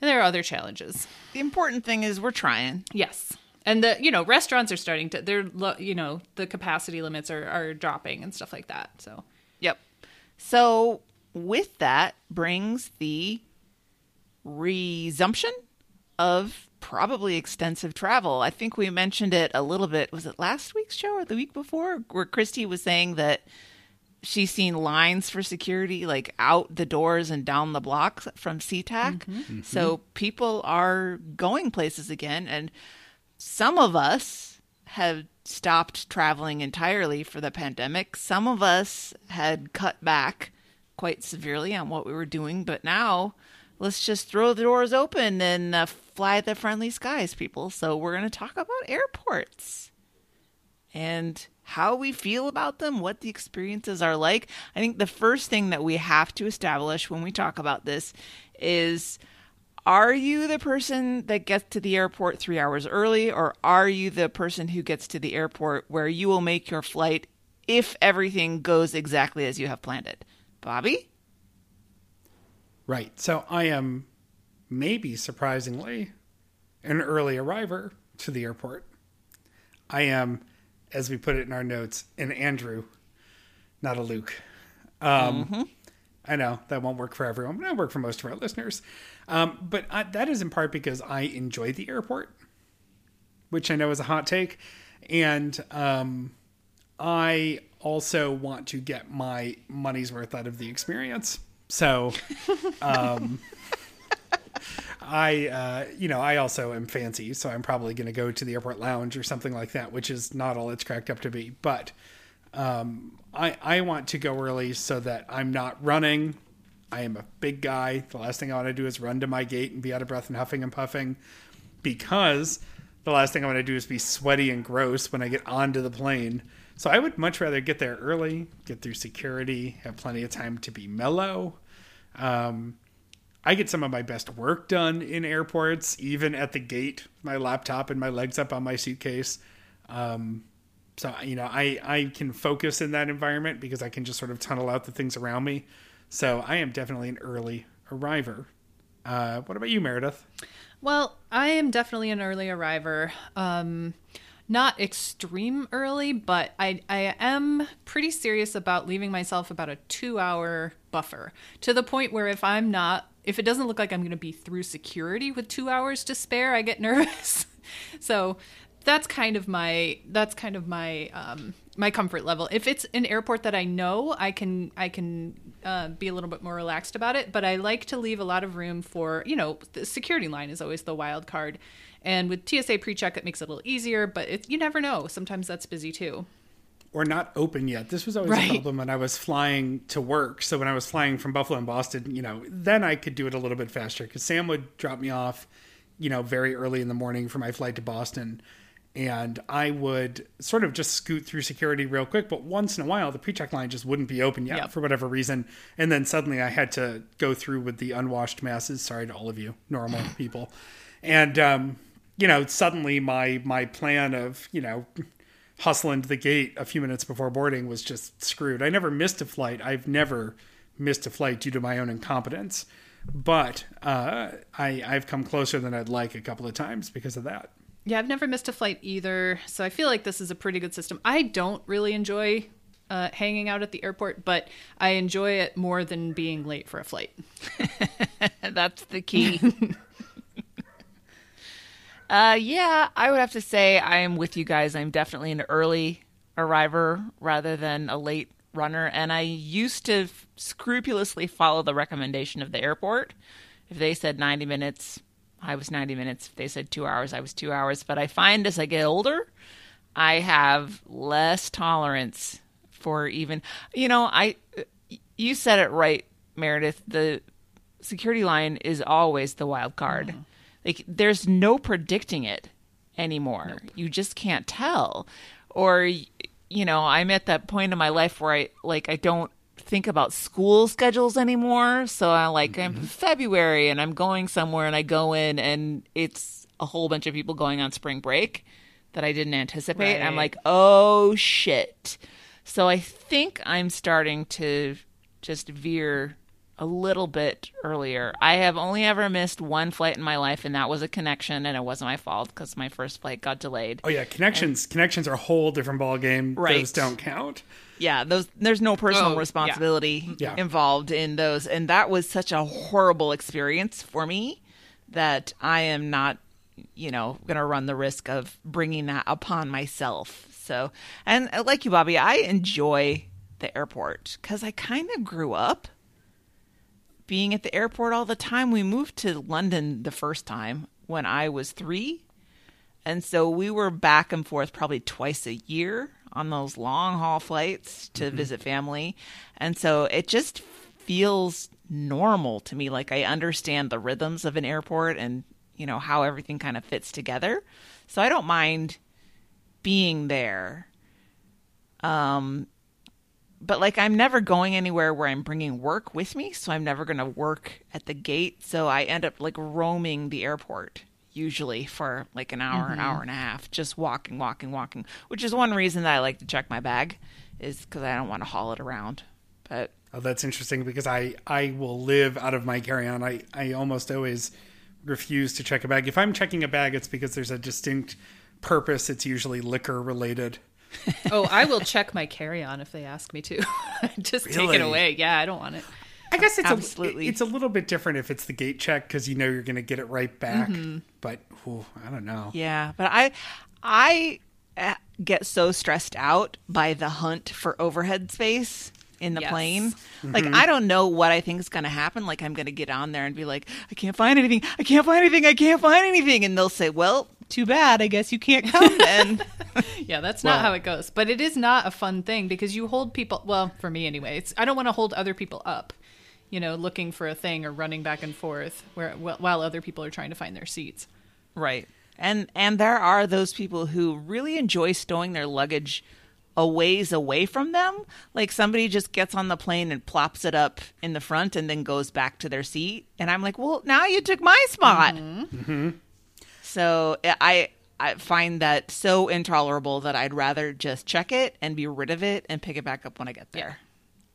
Speaker 4: there are other challenges.
Speaker 3: The important thing is we're trying.
Speaker 4: Yes. And the you know restaurants are starting to they're you know the capacity limits are are dropping and stuff like that. So
Speaker 3: Yep. So with that brings the resumption of probably extensive travel. I think we mentioned it a little bit. Was it last week's show or the week before where Christy was saying that she's seen lines for security like out the doors and down the blocks from SeaTac. Mm-hmm. Mm-hmm. So people are going places again and some of us have stopped traveling entirely for the pandemic. Some of us had cut back quite severely on what we were doing, but now let's just throw the doors open and uh, fly the friendly skies, people. So we're going to talk about airports and how we feel about them, what the experiences are like. I think the first thing that we have to establish when we talk about this is are you the person that gets to the airport three hours early, or are you the person who gets to the airport where you will make your flight if everything goes exactly as you have planned it? Bobby?
Speaker 2: Right. So I am maybe surprisingly an early arriver to the airport. I am, as we put it in our notes, an Andrew, not a Luke. Um, I know that won't work for everyone, but it'll work for most of our listeners. Um, but I, that is in part because I enjoy the airport, which I know is a hot take. and um, I also want to get my money's worth out of the experience. So, *laughs* um, I, uh, you know, I also am fancy, so I'm probably going to go to the airport lounge or something like that, which is not all it's cracked up to be. But um, I, I want to go early so that I'm not running. I am a big guy. The last thing I want to do is run to my gate and be out of breath and huffing and puffing because the last thing I want to do is be sweaty and gross when I get onto the plane. So I would much rather get there early, get through security, have plenty of time to be mellow. Um, I get some of my best work done in airports, even at the gate, my laptop and my legs up on my suitcase. Um, so you know, I I can focus in that environment because I can just sort of tunnel out the things around me. So I am definitely an early arriver. Uh, what about you, Meredith?
Speaker 4: Well, I am definitely an early arriver. Um, not extreme early, but I I am pretty serious about leaving myself about a two hour buffer to the point where if I'm not, if it doesn't look like I'm going to be through security with two hours to spare, I get *laughs* nervous. so that's kind of my that's kind of my um, my comfort level. If it's an airport that I know, I can I can uh, be a little bit more relaxed about it. But I like to leave a lot of room for you know the security line is always the wild card, and with TSA pre-check it makes it a little easier. But it, you never know. Sometimes that's busy too.
Speaker 2: or not open yet. This was always
Speaker 4: Right.
Speaker 2: a problem when I was flying to work. So when I was flying from Buffalo and Boston, you know, then I could do it a little bit faster because Sam would drop me off, you know, very early in the morning for my flight to Boston. And I would sort of just scoot through security real quick. But once in a while, the pre check line just wouldn't be open yet
Speaker 4: Yep.
Speaker 2: for whatever reason. And then suddenly I had to go through with the unwashed masses. Sorry to all of you, normal people. And, um, you know, suddenly my my plan of, you know, hustling to the gate a few minutes before boarding was just screwed. I never missed a flight. I've never missed a flight due to my own incompetence, but uh, I, I've come closer than I'd like a couple of times because of that.
Speaker 4: Yeah, I've never missed a flight either, so I feel like this is a pretty good system. I don't really enjoy uh, hanging out at the airport, but I enjoy it more than being late for a flight. *laughs*
Speaker 3: That's the key. *laughs* uh, yeah, I would have to say I am with you guys. I'm definitely an early arriver rather than a late runner. And I used to f- scrupulously follow the recommendation of the airport. If they said 90 minutes, I was 90 minutes. If they said two hours, I was two hours. But I find as I get older, I have less tolerance for even, you know, I, you said it right, Meredith. The security line is always the wild card. Like there's no predicting it anymore. You just can't tell. Or you know, I'm at that point in my life where I like I don't think about school schedules anymore. So I like I'm mm-hmm. February and I'm going somewhere and I go in and it's a whole bunch of people going on spring break that I didn't anticipate. I'm like, "Oh shit." So I think I'm starting to just veer a little bit earlier. I have only ever missed one flight in my life, and that was a connection, and it wasn't my fault because my first flight got delayed.
Speaker 2: Oh yeah, connections connections are a whole different ball game.
Speaker 3: Right.
Speaker 2: Those don't count.
Speaker 3: Yeah, those there's no personal
Speaker 4: Oh,
Speaker 3: responsibility
Speaker 2: Yeah.
Speaker 3: involved in those, and that was such a horrible experience for me that I am not, you know, going to run the risk of bringing that upon myself. So, and uh, like you, Bobby, I enjoy the airport because I kind of grew up being at the airport all the time. We moved to London the first time when I was three. And so we were back and forth probably twice a year on those long haul flights to visit family. And so it just feels normal to me. Like I understand the rhythms of an airport and, you know, how everything kind of fits together. So I don't mind being there. Um, but like I'm never going anywhere where I'm bringing work with me, so I'm never going to work at the gate. So I end up like roaming the airport usually for like an hour, an mm-hmm. hour and a half, just walking, walking, walking. Which is one reason that I like to check my bag, is because I don't want to haul it around. But
Speaker 2: Oh, that's interesting because I I will live out of my carry on. I I almost always refuse to check a bag. If I'm checking a bag, it's because there's a distinct purpose. It's usually liquor related. *laughs*
Speaker 4: Oh, I will check my carry-on if they ask me to. *laughs* Just take it away. Yeah, I don't want it.
Speaker 2: I guess it's
Speaker 3: Absolutely.
Speaker 2: A, it's a little bit different if it's the gate check because you know you're going to get it right back. But ooh, I don't know.
Speaker 3: yeah, but I, I uh, get so stressed out by the hunt for overhead space in the
Speaker 4: Yes.
Speaker 3: plane. Like I don't know what I think is going to happen. Like I'm going to get on there and be like, I can't find anything. I can't find anything. I can't find anything. And they'll say, "Well, too bad. I guess you can't come then." *laughs*
Speaker 4: Yeah, that's not
Speaker 2: Well-
Speaker 4: how it goes. But it is not a fun thing because you hold people. Well, for me anyway, it's I don't want to hold other people up. You know, looking for a thing or running back and forth where while other people are trying to find their seats.
Speaker 3: Right. And and there are those people who really enjoy stowing their luggage a ways away from them. Like somebody just gets on the plane and plops it up in the front and then goes back to their seat. And I'm like, well, now you took my spot. Mm-hmm. Mm-hmm. So I I find that so intolerable that I'd rather just check it and be rid of it and pick it back up when I get there.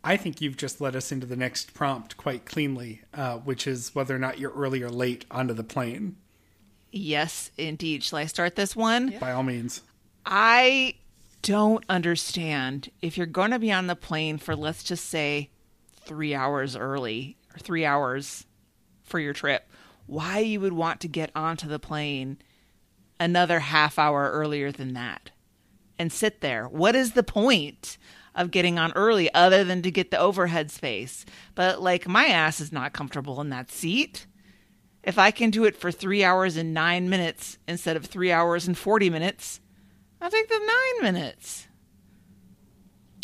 Speaker 2: I think you've just led us into the next prompt quite cleanly, uh, which is whether or not you're early or late onto the plane.
Speaker 3: Yes, indeed. Shall I start this one?
Speaker 2: By all means.
Speaker 3: I don't understand if you're going to be on the plane for, let's just say, three hours early or three hours for your trip, why you would want to get onto the plane another half hour earlier than that and sit there. What is the point of getting on early other than to get the overhead space? But, like, my ass is not comfortable in that seat. If I can do it for three hours and nine minutes instead of three hours and 40 minutes, I'll take the nine minutes.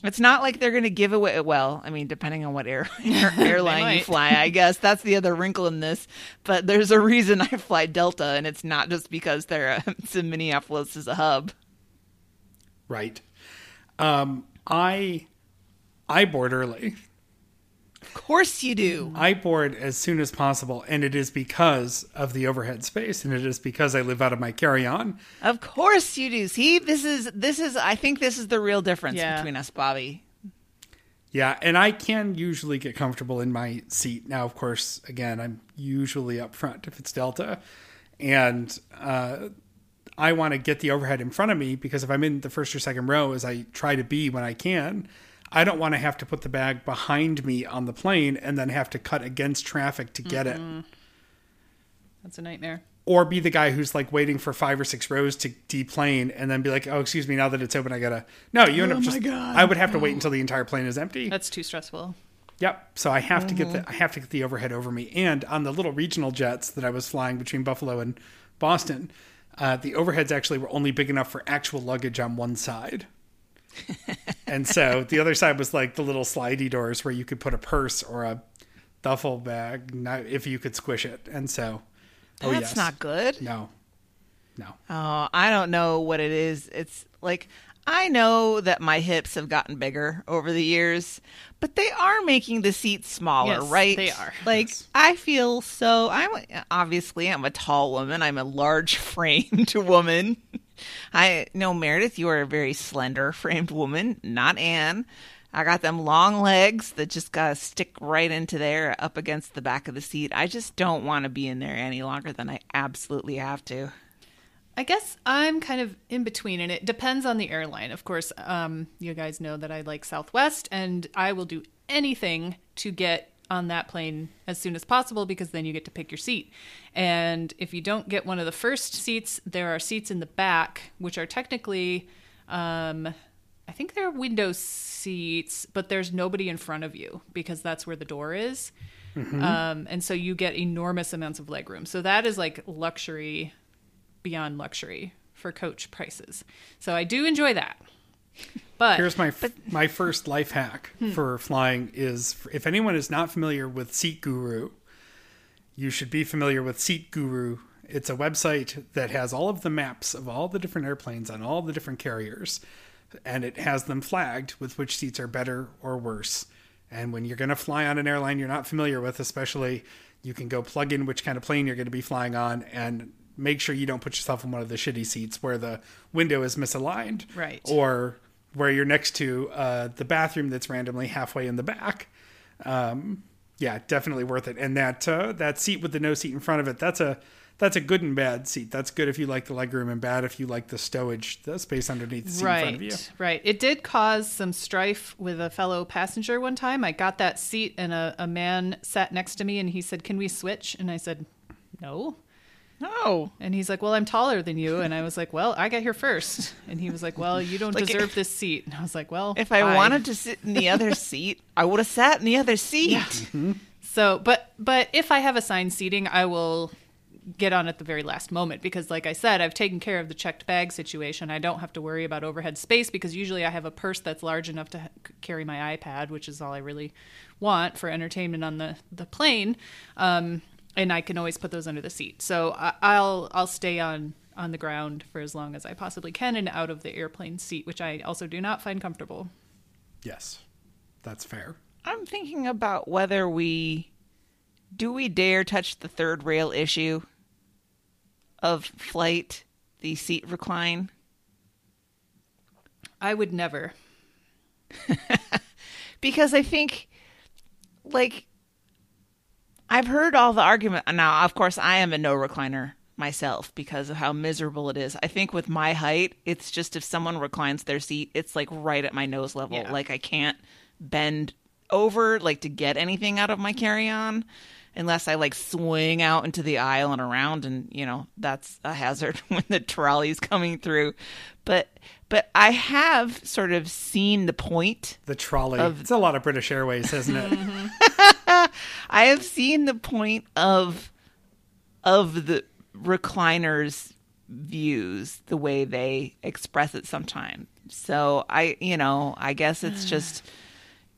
Speaker 3: It's not like they're going to give away. Well, I mean, depending on what air, *laughs* air- *laughs* airline you fly, I guess that's the other wrinkle in this. But there's a reason I fly Delta, and it's not just because they're a, *laughs* it's in Minneapolis as a hub.
Speaker 2: Right. Um, I I board early.
Speaker 3: Of course you do.
Speaker 2: I board as soon as possible, and it is because of the overhead space, and it is because I live out of my carry-on.
Speaker 3: Of course you do. See, this is this is. I think this is the real difference
Speaker 4: Yeah.
Speaker 3: between us, Bobby.
Speaker 2: Yeah, and I can usually get comfortable in my seat. Now, of course, again, I'm usually up front if it's Delta, and uh, I want to get the overhead in front of me because if I'm in the first or second row, as I try to be when I can, I don't want to have to put the bag behind me on the plane and then have to cut against traffic to get it.
Speaker 4: That's a nightmare.
Speaker 2: or be the guy who's like waiting for five or six rows to deplane and then be like, oh, excuse me, now that it's open, I gotta. No, you end up just. God. I would have to wait until the entire plane is empty.
Speaker 4: That's too stressful.
Speaker 2: Yep. So I have to get the I have to get the overhead over me. And on the little regional jets that I was flying between Buffalo and Boston, uh, the overheads actually were only big enough for actual luggage on one side. And so the other side was like the little slidey doors where you could put a purse or a duffel bag if you could squish it. And so, oh
Speaker 3: That's
Speaker 2: yes,
Speaker 3: not good.
Speaker 2: no, no.
Speaker 3: Oh, I don't know what it is. It's like I know that my hips have gotten bigger over the years, but they are making the seats smaller,
Speaker 4: Yes,
Speaker 3: right?
Speaker 4: they are.
Speaker 3: Like
Speaker 2: Yes.
Speaker 3: I feel so. I'm obviously I'm a tall woman. I'm a large *laughs* framed woman. I know Meredith. You are a very slender framed woman, not Anne. I got them long legs that just gotta stick right into there, up against the back of the seat. I just don't want to be in there any longer than I absolutely have to.
Speaker 4: I guess I'm kind of in between, and it depends on the airline. Of course, um, you guys know that I like Southwest, and I will do anything to get on that plane as soon as possible because then you get to pick your seat. And if you don't get one of the first seats, there are seats in the back, which are technically, um, I think they're window seats, but there's nobody in front of you because that's where the door is. Um, and so you get enormous amounts of legroom. So that is like luxury beyond luxury for coach prices. So I do enjoy that. *laughs* But
Speaker 2: Here's my my first life hack
Speaker 4: Hmm.
Speaker 2: for flying is if anyone is not familiar with Seat Guru, you should be familiar with Seat Guru. It's a website that has all of the maps of all the different airplanes on all the different carriers, and it has them flagged with which seats are better or worse. And when you're going to fly on an airline you're not familiar with, especially, you can go plug in which kind of plane you're going to be flying on and make sure you don't put yourself in one of the shitty seats where the window is misaligned
Speaker 4: Right.
Speaker 2: or where you're next to uh, the bathroom that's randomly halfway in the back. Um, yeah, definitely worth it. And that uh, that seat with the no seat in front of it, that's a that's a good and bad seat. That's good if you like the legroom, and bad if you like the stowage, the space underneath the seat in front of you.
Speaker 4: right, right. It did cause some strife with a fellow passenger one time. I got that seat, and a, a man sat next to me, and he said, "Can we switch?" And I said, "No."
Speaker 3: Oh,
Speaker 4: And he's like, Well, I'm taller than you. And I was like, Well, I got here first. And he was like, Well, you don't
Speaker 3: Like,
Speaker 4: deserve this seat. And I was like, Well,
Speaker 3: if I
Speaker 4: bye."
Speaker 3: wanted to sit in the other *laughs* seat, I would have sat in the other seat.
Speaker 4: So, but but if I have assigned seating, I will get on at the very last moment because like I said, I've taken care of the checked bag situation. I don't have to worry about overhead space because usually I have a purse that's large enough to carry my iPad, which is all I really want for entertainment on the the plane. Um, and I can always put those under the seat. So I, I'll I'll stay on on the ground for as long as I possibly can and out of the airplane seat, which I also do not find comfortable.
Speaker 2: Yes, that's fair.
Speaker 3: I'm thinking about whether we do we dare touch the third rail issue of flight, the seat recline.
Speaker 4: I would never. *laughs*
Speaker 3: because I think, like, I've heard all the argument. Now, of course, I am a no recliner myself because of how miserable it is. I think with my height, it's just if someone reclines their seat, it's like right at my nose level.
Speaker 4: Yeah.
Speaker 3: Like I can't bend over like to get anything out of my carry on unless I like swing out into the aisle and around and you know that's a hazard *laughs* when the trolley's coming through but but I have sort of seen the point
Speaker 2: The trolley.
Speaker 3: Of-
Speaker 2: it's a lot of British Airways, isn't it? *laughs* *laughs*
Speaker 3: I have seen the point of of the recliners views the way they express it sometimes. So I, you know, I guess it's *sighs* just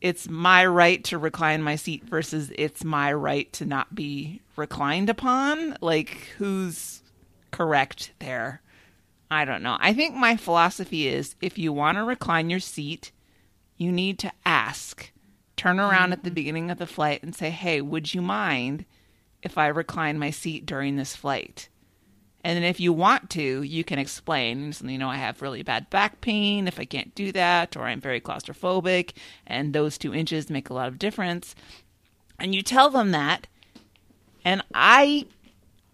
Speaker 3: it's my right to recline my seat versus it's my right to not be reclined upon. Like who's correct there? I don't know. I think my philosophy is if you want to recline your seat, you need to ask. Turn around at the mm-hmm. beginning of the flight and say, "Hey, would you mind if I recline my seat during this flight?" And then if you want to, you can explain, you know, I have really bad back pain if I can't do that, or I'm very claustrophobic, and those two inches make a lot of difference. And you tell them that, and I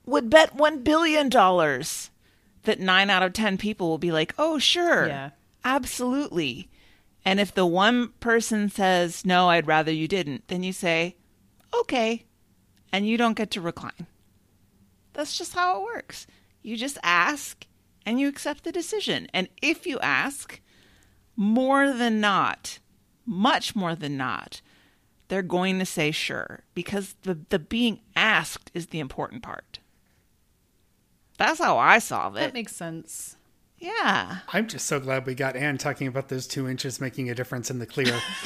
Speaker 3: would bet $1 billion that nine out of 10 people will be like, oh, sure.
Speaker 4: Yeah.
Speaker 3: Absolutely. And if the one person says, no, I'd rather you didn't, then you say, okay. And you don't get to recline. That's just how it works. You just ask and you accept the decision. And if you ask, more than not, much more than not, they're going to say sure because the, the being asked is the important part. That's how I solve it.
Speaker 4: That makes sense.
Speaker 3: Yeah.
Speaker 2: I'm just so glad we got Anne talking about those two inches making a difference in the clear. *laughs*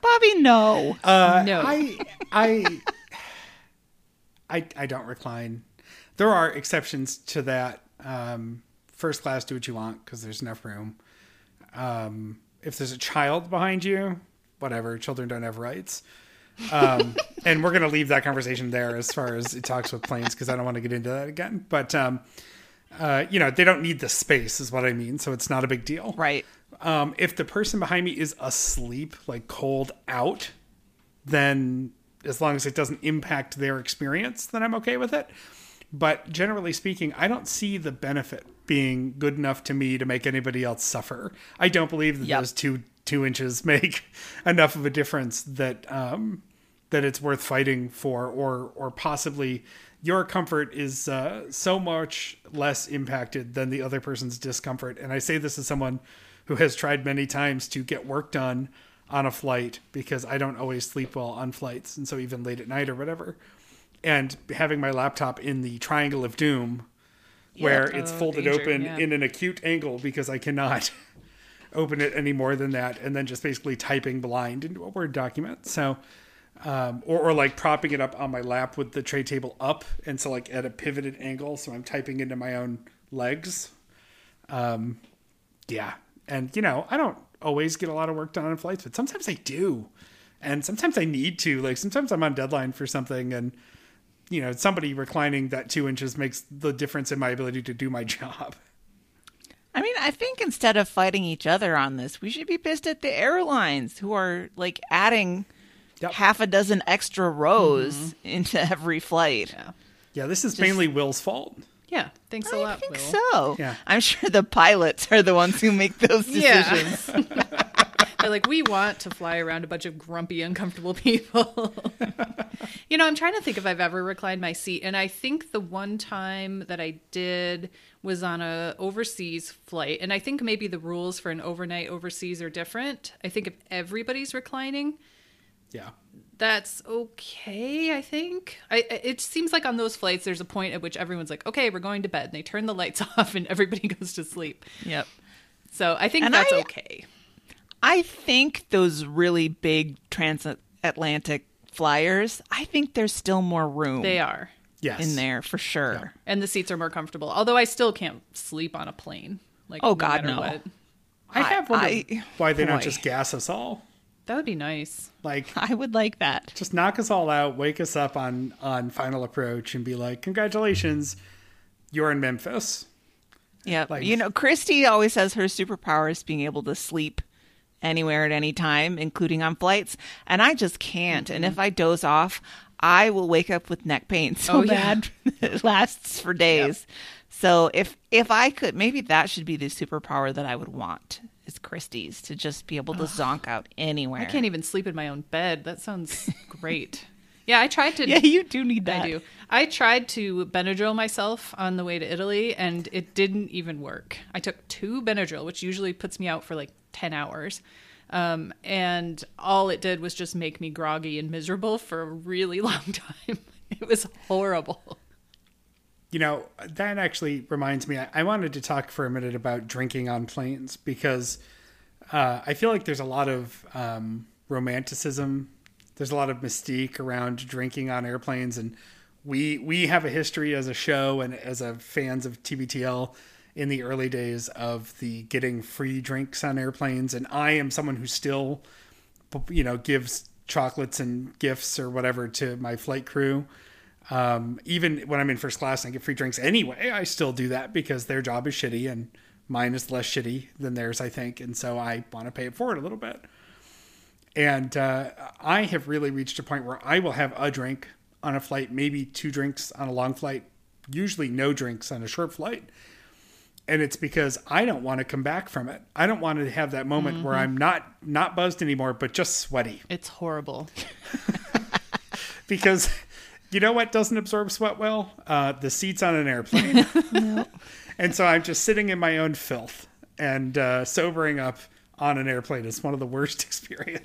Speaker 3: Bobby, no.
Speaker 2: Uh,
Speaker 4: No.
Speaker 2: I, I, I, I don't recline. There are exceptions to that. Um, first class, do what you want because there's enough room. Um, if there's a child behind you, whatever. Children don't have rights. Um, and we're going to leave that conversation there as far as it talks with planes because I don't want to get into that again. But, um, uh, you know, they don't need the space, is what I mean. So it's not a big deal.
Speaker 3: right.
Speaker 2: Um, if the person behind me is asleep, like cold out, then as long as it doesn't impact their experience, then I'm okay with it. But generally speaking, I don't see the benefit being good enough to me to make anybody else suffer. I don't believe that
Speaker 3: Yep.
Speaker 2: those two two inches *laughs* make enough of a difference that um, that it's worth fighting for, or or possibly your comfort is uh, so much less impacted than the other person's discomfort. And I say this as someone who has tried many times to get work done on a flight because I don't always sleep well on flights, and so even late at night or whatever. And having my laptop in the triangle of doom, where it's
Speaker 4: Oh,
Speaker 2: folded
Speaker 4: danger,
Speaker 2: open
Speaker 4: yeah.
Speaker 2: in an acute angle because I cannot *laughs* open it any more than that, and then just basically typing blind into a Word document. So, um, or, or like propping it up on my lap with the tray table up, and so like at a pivoted angle, so I'm typing into my own legs. Um, yeah, and you know I don't always get a lot of work done on flights, but sometimes I do, and sometimes I need to. Like sometimes I'm on deadline for something, and you know somebody reclining that two inches makes the difference in my ability to do my *laughs* job.
Speaker 3: I mean, I think instead of fighting each other on this, we should be pissed at the airlines who are like adding
Speaker 2: Yep.
Speaker 3: half a dozen extra rows mm-hmm. into every flight.
Speaker 4: Yeah.
Speaker 2: Yeah, this is mainly Will's fault.
Speaker 4: Yeah. Thanks a
Speaker 3: I
Speaker 4: lot, I
Speaker 3: think
Speaker 4: Will.
Speaker 3: so.
Speaker 2: Yeah.
Speaker 3: I'm sure the pilots are the ones who make those *laughs*
Speaker 4: Yeah.
Speaker 3: decisions. *laughs*
Speaker 4: They're like, we want to fly around a bunch of grumpy, uncomfortable people. *laughs* You know, I'm trying to think if I've ever reclined my seat, and I think the one time that I did was on a overseas flight, and I think maybe the rules for an overnight overseas are different. I think if everybody's reclining,
Speaker 2: Yeah.
Speaker 4: that's okay. I think I, it seems like on those flights, there's a point at which everyone's like, "Okay, we're going to bed," and they turn the lights *laughs* off, and everybody goes to sleep.
Speaker 3: Yep.
Speaker 4: So I think
Speaker 3: And
Speaker 4: that's
Speaker 3: I-
Speaker 4: okay.
Speaker 3: I think those really big transatlantic flyers, I think there's still more room
Speaker 4: They are,
Speaker 2: Yes.
Speaker 3: in there for sure.
Speaker 4: and the seats are more comfortable. Although I still can't sleep on a plane. Like,
Speaker 3: Oh,
Speaker 4: no
Speaker 3: God, no.
Speaker 4: what.
Speaker 2: I have wondered
Speaker 3: I-
Speaker 2: why they don't just gas us all.
Speaker 4: That would be nice.
Speaker 2: Like, *laughs*
Speaker 3: I would like that.
Speaker 2: just knock us all out, wake us up on on final approach, and be like, "Congratulations, you're in Memphis."
Speaker 3: Yeah.
Speaker 2: Like-
Speaker 3: you know, Christy always says her superpower is being able to sleep anywhere at any time, including on flights. And I just can't. And mm-hmm. if I doze off, I will wake up with neck pain so
Speaker 4: Oh, yeah.
Speaker 3: bad *laughs* it lasts for days. So if if I could, maybe that should be the superpower that I would want is Christy's to just be able to zonk out anywhere.
Speaker 4: I can't even sleep in my own bed. That sounds great. Yeah, I tried to. *laughs*
Speaker 3: Yeah, you do need that.
Speaker 4: I do. I tried to Benadryl myself on the way to Italy, and it didn't even work. I took two Benadryl, which usually puts me out for like ten hours, um, and all it did was just make me groggy and miserable for a really *laughs* long time. It was horrible.
Speaker 2: You know, that actually reminds me. I, wanted to talk for a minute about drinking on planes because uh, I feel like there's a lot of um, romanticism. There's a lot of mystique around drinking on airplanes, and we we have a history as a show and as a fans of TBTL in the early days of the getting free drinks on airplanes. And I am someone who still, you know, gives chocolates and gifts or whatever to my flight crew. Um, even when I'm in first class and I get free drinks anyway, I still do that because their job is shitty and mine is less shitty than theirs, I think. And so I want to pay it forward a little bit. And uh, I have really reached a point where I will have a drink on a flight, maybe two drinks on a long flight, usually no drinks on a short flight. And it's because I don't want to come back from it. I don't want to have that moment where I'm not not buzzed anymore, but just sweaty.
Speaker 4: It's horrible. *laughs*
Speaker 2: Because you know what doesn't absorb sweat well? Uh, the seats on an airplane. *laughs* And so I'm just sitting in my own filth and uh, sobering up on an airplane is one of the worst *laughs* experiences.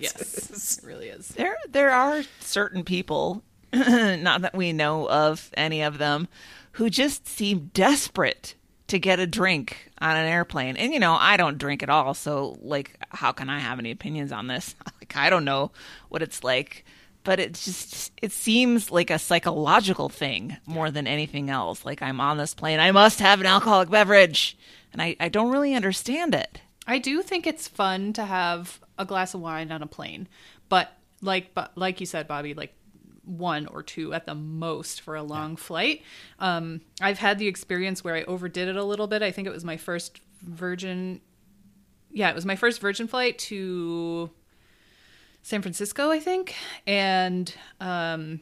Speaker 4: Yes, it really is.
Speaker 3: There there are certain people, *clears throat* not that we know of any of them, who just seem desperate to get a drink on an airplane. And you know, I don't drink at all, so like how can I have any opinions on this? *laughs* Like I don't know what it's like. But it just it seems like a psychological thing more than anything else. Like I'm on this plane, I must have an alcoholic beverage. And I, I don't really understand it.
Speaker 4: I do think it's fun to have a glass of wine on a plane, but like but like you said, Bobby, like one or two at the most for a long flight. Um, I've had the experience where I overdid it a little bit. I think it was my first Virgin, yeah, it was my first Virgin flight to San Francisco, I think, and um,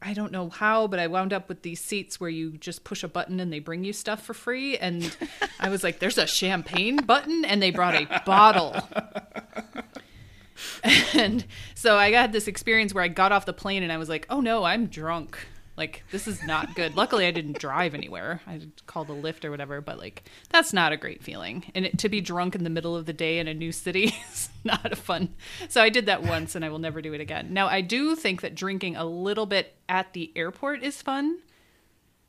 Speaker 4: I don't know how, but I wound up with these seats where you just push a button and they bring you stuff for free. And *laughs* I was like, there's a champagne button, and they brought a bottle. *laughs* *laughs* And so I got this experience where I got off the plane and I was like, oh no, I'm drunk. Like, this is not good. Luckily, I didn't drive anywhere. I called a Lyft or whatever, but like, that's not a great feeling. And it, to be drunk in the middle of the day in a new city *laughs* is not a fun. So I did that once and I will never do it again. Now, I do think that drinking a little bit at the airport is fun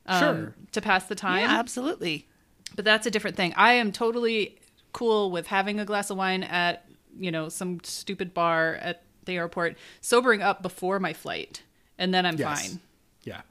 Speaker 4: um,
Speaker 2: Sure.
Speaker 4: to pass the time
Speaker 3: Yeah, absolutely.
Speaker 4: but that's a different thing. I am totally cool with having a glass of wine at, you know, some stupid bar at the airport, sobering up before my flight, and then I'm
Speaker 2: Yes.
Speaker 4: fine.
Speaker 2: Yeah.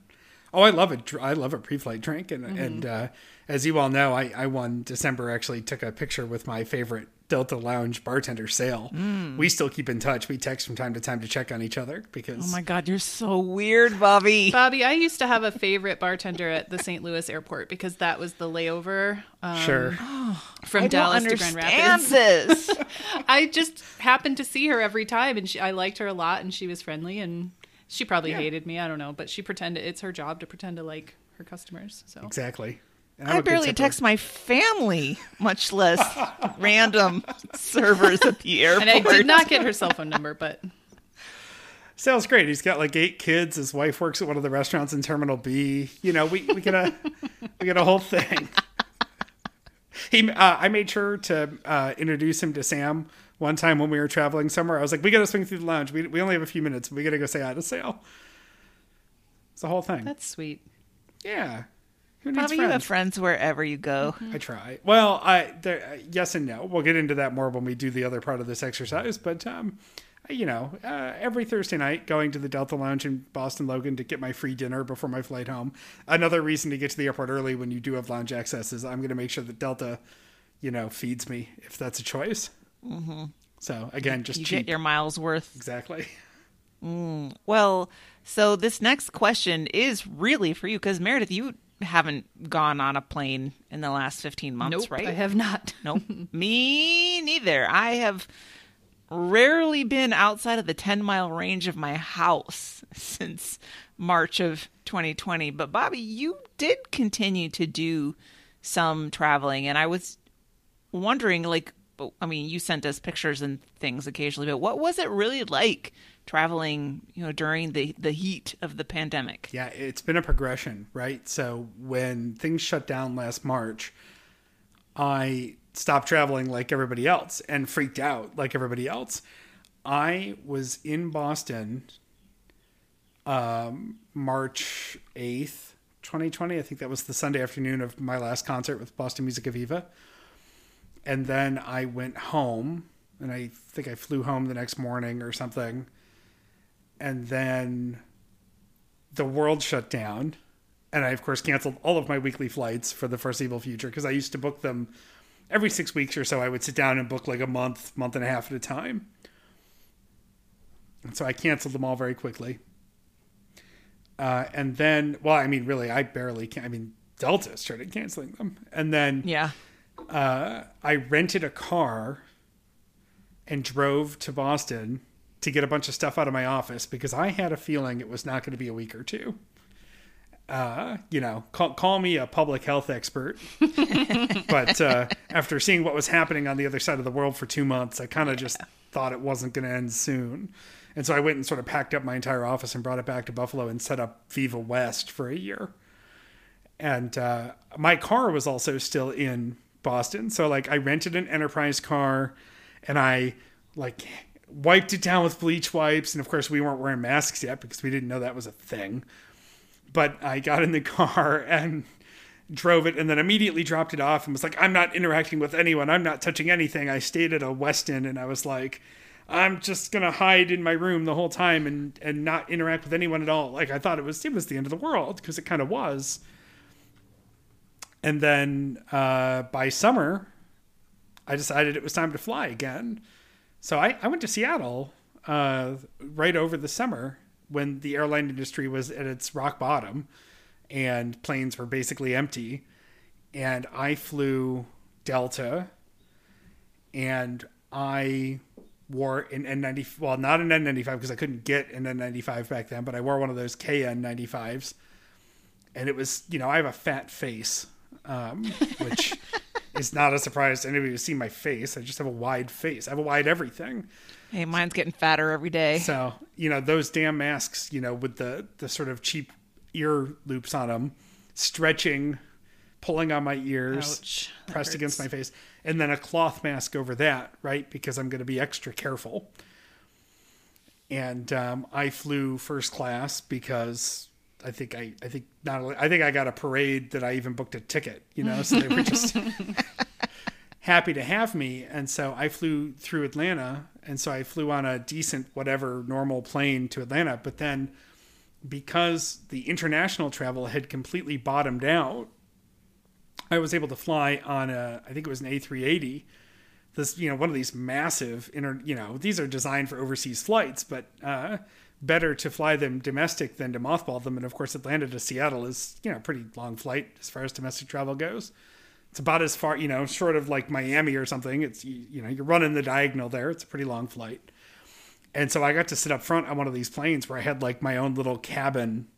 Speaker 2: Oh, I love it. I love a pre-flight drink, and
Speaker 4: Mm-hmm.
Speaker 2: and uh, as you all know, I I one December actually took a picture with my favorite Delta Lounge bartender, Sal.
Speaker 4: Mm.
Speaker 2: We still keep in touch. We text from time to time to check on each other because
Speaker 3: Oh my god, you're so weird, Bobby.
Speaker 4: Bobby, I used to have a favorite bartender at the St. Louis airport because that was the layover um,
Speaker 2: sure. *gasps*
Speaker 4: from
Speaker 3: I
Speaker 4: Dallas
Speaker 3: don't
Speaker 4: to Grand Rapids.
Speaker 3: this. *laughs*
Speaker 4: I just happened to see her every time, and she, I liked her a lot, and she was friendly, and she probably hated me. I don't know, but she pretended it's her job to pretend to like her customers. So
Speaker 2: Exactly. And I'm
Speaker 3: I
Speaker 2: a good
Speaker 3: barely text my family, much less *laughs* random servers at the airport.
Speaker 4: and I did not get her cell phone number, but
Speaker 2: sounds great. He's got like eight kids. His wife works at one of the restaurants in Terminal B. You know, we, we get a we get a whole thing. *laughs* He, uh, I made sure to uh, introduce him to Sam one time when we were traveling somewhere. I was like, "We got to swing through the lounge. We, we only have a few minutes. We got to go say hi to Sal." It's the whole thing.
Speaker 4: That's sweet.
Speaker 2: yeah. Who needs
Speaker 3: Bobby, you have friends wherever you go.
Speaker 2: I try. Well, I there, uh, yes and no. We'll get into that more when we do the other part of this exercise. But um, you know, uh, every Thursday night, going to the Delta Lounge in Boston Logan to get my free dinner before my flight home. Another reason to get to the airport early when you do have lounge access is I'm going to make sure that Delta, you know, feeds me if that's a choice. Mm-hmm. So again, just
Speaker 3: You
Speaker 2: cheap.
Speaker 3: get your miles worth.
Speaker 2: exactly. *laughs*
Speaker 3: Well, so this next question is really for you because Meredith, you haven't gone on a plane in the last 15 months,
Speaker 4: Nope,
Speaker 3: right?
Speaker 4: I have not. *laughs*
Speaker 3: Nope. Me neither. I have rarely been outside of the 10 mile range of my house *laughs* since March of 2020. But Bobby, you did continue to do some traveling, and I was wondering, like, I mean, you sent us pictures and things occasionally, but what was it really like traveling, you know, during the the heat of the pandemic?
Speaker 2: Yeah, it's been a progression, right? So when things shut down last March, I stopped traveling like everybody else and freaked out like everybody else. I was in Boston um, March 8th, 2020. I think that was the Sunday afternoon of my last concert with Boston Musica Viva. And then I went home and I think I flew home the next morning or something. And then the world shut down. And i of course canceled all of my weekly flights for the foreseeable future because i used to book them every six weeks or so. I would sit down and book like a month month and a half at a time. And so i canceled them all very quickly. Uh, and then well i mean really i barely can i mean delta started canceling them. And then
Speaker 3: Yeah.
Speaker 2: Uh, I rented a car and drove to Boston to get a bunch of stuff out of my office because I had a feeling it was not going to be a week or two. Uh, you know, call, call me a public health expert. *laughs* but uh, after seeing what was happening on the other side of the world for two months, I kind of just thought it wasn't going to end soon. And so I went and sort of packed up my entire office and brought it back to Buffalo and set up Viva West for a year and uh, my car was also still in Boston. So like I rented an enterprise car and I like wiped it down with bleach wipes and of course we weren't wearing masks yet because we didn't know that was a thing. But I got in the *laughs* car and drove it and then immediately dropped it off and was like I'm not interacting with anyone. I'm not touching anything. I stayed at a Westin and I was like I'm just gonna hide in my room the whole time and and not interact with anyone at all. Like I thought it was it was the end of the world because it kind of was and then uh, by summer, I decided it was time to fly again. So I, I went to Seattle uh, right over the summer when the airline industry was at its rock bottom and planes were basically empty. And I flew Delta and I wore an N90, well, not an N95 because I couldn't get an N95 back then, but I wore one of those KN95s. And it was, you know, I have a fat face um, which is not a surprise to anybody who's seen my face. I just have a wide face. I have a wide everything.
Speaker 3: Hey, mine's getting fatter every day.
Speaker 2: So you know those damn masks, you know, with the the sort of cheap ear loops on them, stretching, pulling on my ears,
Speaker 4: Ouch.
Speaker 2: Pressed against my face, and then a cloth mask over that, right? Because I'm going to be extra careful. And um, I flew first class because I think I, I think not only I think I got a parade that I even booked a ticket, you know, so they were just *laughs* happy to have me. And so I flew through Atlanta, and so I flew on a decent whatever normal plane to Atlanta. But then because the international travel had completely bottomed out, I was able to fly on a I think it was an A380 this you know one of these massive inter you know these are designed for overseas flights but uh better to fly them domestic than to mothball them and of course atlanta to seattle is you know a pretty long flight as far as domestic travel goes it's about as far you know short of like miami or something it's you, you know you're running the diagonal there it's a pretty long flight and so i got to sit up front on one of these planes where i had like my own little cabin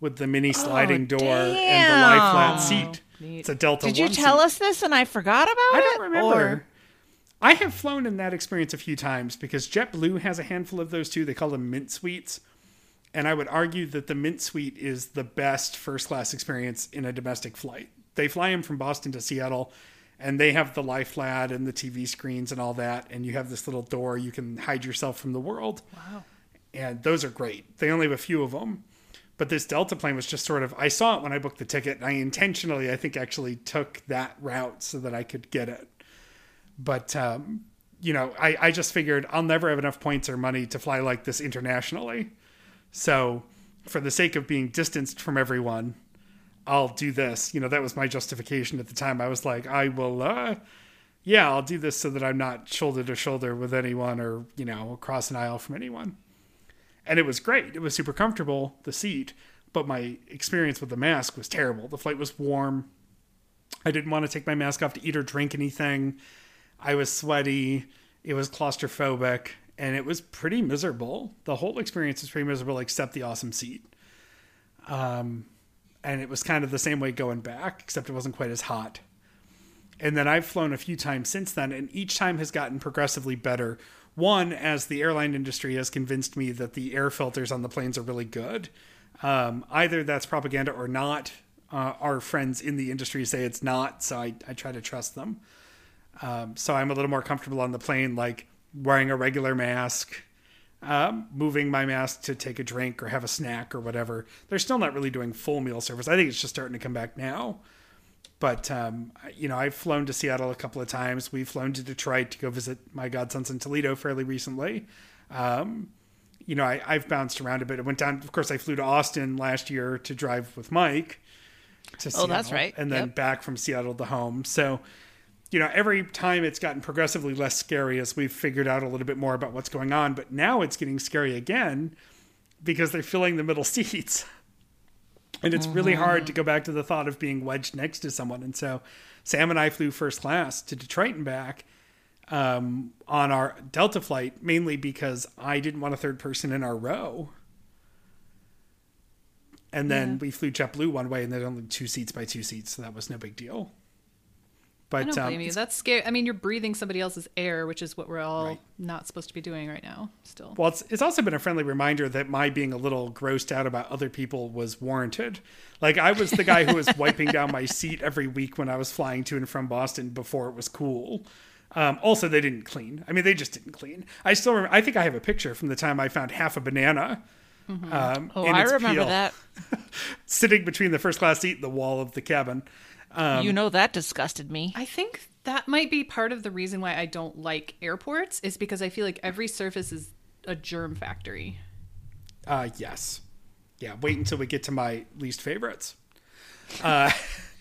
Speaker 2: with the mini oh, sliding door and the lie flat
Speaker 3: damn.
Speaker 2: seat it's a delta
Speaker 3: Did you tell
Speaker 2: seat.
Speaker 3: us this and I forgot about
Speaker 2: I
Speaker 3: it?
Speaker 2: I don't remember.
Speaker 3: Or-
Speaker 2: I have flown in that experience a few times because JetBlue has a handful of those too. They call them Mint Suites. And I would argue that the Mint Suite is the best first class experience in a domestic flight. They fly them from Boston to Seattle, and they have the lie flat and the TV screens and all that. And you have this little door you can hide yourself from the world. Wow. And those are great. They only have a few of them. But this Delta plane was just sort of, I saw it when I booked the ticket. I intentionally, I think, actually took that route so that I could get it. But, um, you know, I, I just figured I'll never have enough points or money to fly like this internationally. So, for the sake of being distanced from everyone, I'll do this. You know, that was my justification at the time. I was like, I will, uh, yeah, I'll do this so that I'm not shoulder to shoulder with anyone or, you know, across an aisle from anyone. And it was great. It was super comfortable, the seat, but my experience with the mask was terrible. The flight was warm. I didn't want to take my mask off to eat or drink anything. I was sweaty. It was claustrophobic and it was pretty miserable. The whole experience was pretty miserable except the awesome seat. Um, and it was kind of the same way going back, except it wasn't quite as hot. And then I've flown a few times since then, and each time has gotten progressively better. One, as the airline industry has convinced me that the air filters on the planes are really good. Um, either that's propaganda or not. Uh, our friends in the industry say it's not, so I, I try to trust them. Um, so I'm a little more comfortable on the plane, like wearing a regular mask, um, moving my mask to take a drink or have a snack or whatever. They're still not really doing full meal service. I think it's just starting to come back now. But um, you know, I've flown to Seattle a couple of times. We've flown to Detroit to go visit my godsons in Toledo fairly recently. Um, you know, I, I've bounced around a bit. I went down. Of course, I flew to Austin last year to drive with Mike. To
Speaker 3: Oh, that's right.
Speaker 2: And then
Speaker 3: Yep.
Speaker 2: back from Seattle to home. So, you know, every time it's gotten progressively less scary as we've figured out a little bit more about what's going on. But now it's getting scary again because they're filling the middle *laughs* seats. And it's really hard to go back to the thought of being wedged next to someone. And so Sam and I flew first class to Detroit and back um, on our Delta flight, mainly because I didn't want a third person in our row. And then we flew JetBlue one way, and there's only two seats by two seats, so that was no big deal. But
Speaker 4: I don't
Speaker 2: um,
Speaker 4: blame you. That's scary. I mean, you're breathing somebody else's air, which is what we're all
Speaker 2: Right.
Speaker 4: not supposed to be doing right now. Still,
Speaker 2: Well, it's, it's also been a friendly reminder that my being a little grossed out about other people was warranted. Like, I was the guy who was *laughs* wiping down my seat every week when I was flying to and from Boston before it was cool. Um, also, they didn't clean. I mean, they just didn't clean. I still remember, I think I have a picture from the time I found half a banana. Um,
Speaker 3: Oh,
Speaker 2: in
Speaker 3: I remember
Speaker 2: peel,
Speaker 3: that. *laughs*
Speaker 2: Sitting between the first class seat and the wall of the cabin. Um,
Speaker 3: you know that disgusted me.
Speaker 4: I think that might be part of the reason why I don't like airports is because I feel like every surface is a germ factory.
Speaker 2: Uh, yes. Yeah, wait until we get to my least favorites. Uh,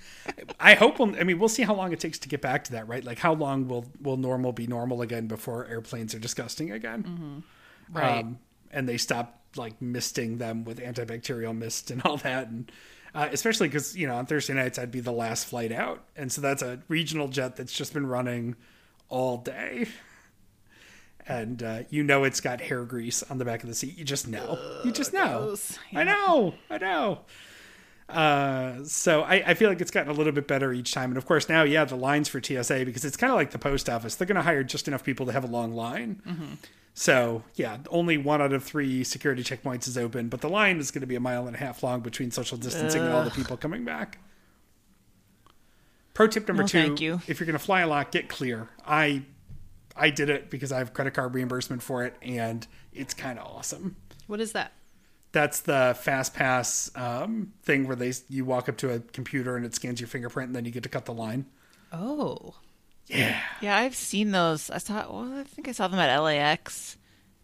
Speaker 2: *laughs* I hope we'll, I mean, we'll see how long it takes to get back to that, right? Like, how long will, will normal be normal again before airplanes are disgusting again?
Speaker 3: Right.
Speaker 2: Um, and they stop, like, misting them with antibacterial mist and all that. And uh, especially because, you know, on Thursday nights, I'd be the last flight out. And so that's a regional jet that's just been running all day. And uh, you know it's got hair grease on the back of the seat. You just know. You just know.
Speaker 4: gross.
Speaker 2: I know. I know. Uh, so I, I feel like it's gotten a little bit better each time. And of course, now, yeah, the lines for TSA, because it's kind of like the post office, they're going to hire just enough people to have a long line. So, yeah, only one out of three security checkpoints is open, but the line is going to be a mile and a half long between social distancing and all the people coming back. Pro tip number
Speaker 3: No,
Speaker 2: two
Speaker 3: you.
Speaker 2: if you're going to fly a lot, get clear. I I did it because I have credit card reimbursement for it, and it's kind of awesome.
Speaker 4: What is that?
Speaker 2: That's the fast pass um, thing where they you walk up to a computer and it scans your fingerprint, and then you get to cut the line.
Speaker 4: Oh,
Speaker 2: Yeah,
Speaker 3: Yeah, I've seen those. I saw. Well, I think I saw them at LAX.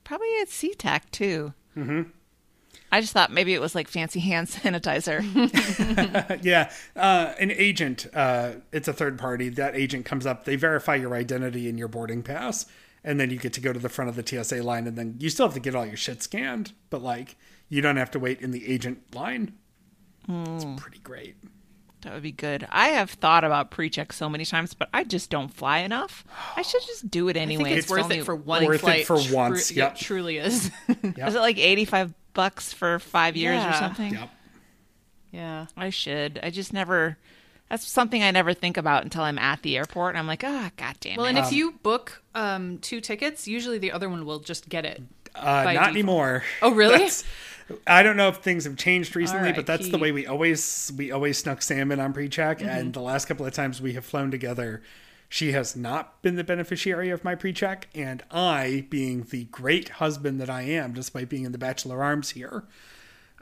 Speaker 3: Probably at SeaTac too. Mm-hmm. I just thought maybe it was like fancy hand *laughs* sanitizer. *laughs*
Speaker 2: yeah. Uh, an agent, uh, it's a third party. That agent comes up, they verify your identity and your boarding pass, and then you get to go to the front of the TSA line, and then you still have to get all your shit scanned, but like you don't have to wait in the agent line. It's pretty great.
Speaker 3: That would be good. I have thought about pre-check so many times, but I just don't fly enough. I should just do it anyway.
Speaker 4: think it's, worth it for one
Speaker 2: worth it
Speaker 4: flight.
Speaker 2: for
Speaker 4: Tru-
Speaker 2: once,
Speaker 4: it truly is. *laughs*
Speaker 3: Is it like eighty-five bucks for five years or something?
Speaker 2: Yep.
Speaker 4: yeah.
Speaker 3: I should. I just never. That's something I never think about until I'm at the airport. And I'm like, ah, god damn
Speaker 4: Well,
Speaker 3: it.
Speaker 4: and if you book um, two tickets, usually the other one will just get it.
Speaker 2: Uh, not
Speaker 4: default.
Speaker 2: anymore.
Speaker 4: Oh, really? *laughs*
Speaker 2: That's- I don't know if things have changed recently, but that's the way we always we always snuck salmon on pre-check.
Speaker 4: Mm-hmm.
Speaker 2: And the last couple of times we have flown together, she has not been the beneficiary of my pre-check, and I, being the great husband that I am, despite being in the Bachelor Arms here,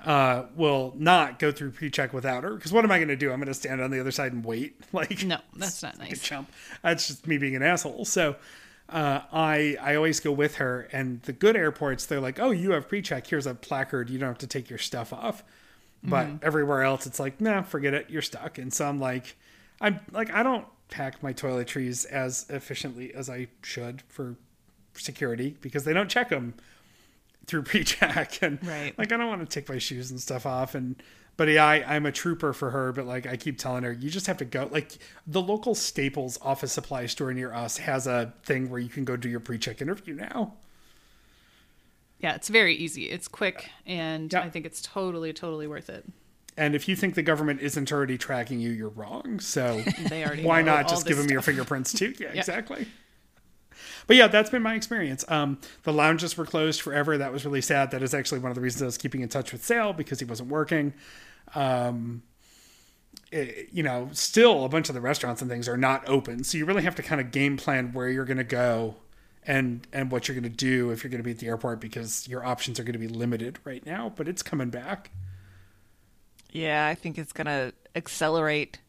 Speaker 2: uh, will not go through pre-check without her. Because what am I going to do? I'm going to stand on the other side and wait. *laughs* Like
Speaker 4: No, that's not *laughs*
Speaker 2: like a
Speaker 4: nice.
Speaker 2: chump. That's just me being an asshole. So uh, I I always go with her. And the good airports, they're like, oh, you have pre-check. Here's a placard. You don't have to take your stuff off. But
Speaker 4: Mm-hmm.
Speaker 2: everywhere else, it's like, nah, forget it. You're stuck. And so I'm like, I'm like, I don't pack my toiletries as efficiently as I should for security because they don't check them through *laughs* pre-check and
Speaker 3: Right.
Speaker 2: like I don't want to take my shoes and stuff off and but yeah, I, I'm a trooper for her, but like I keep telling her, you just have to go. Like the local Staples office supply store near us has a thing where you can go do your pre-check interview now.
Speaker 4: Yeah, it's very easy. It's quick, and
Speaker 2: Yeah.
Speaker 4: I think it's totally, totally worth it.
Speaker 2: And if you think the government isn't already tracking you, you're wrong. So *laughs* why not just give them your fingerprints too? *laughs* Yeah, exactly. But yeah, that's been my experience. Um, the lounges were closed forever. That was really sad. That is actually one of the reasons I was keeping in touch with Sal because he wasn't working. Um, it- you know, still a bunch of the restaurants and things are not open. So you really have to kind of game plan where you're going to go and and what you're going to do if you're going to be at the airport because your options are going to be limited right now. But it's coming back.
Speaker 3: yeah, I think it's gonna accelerate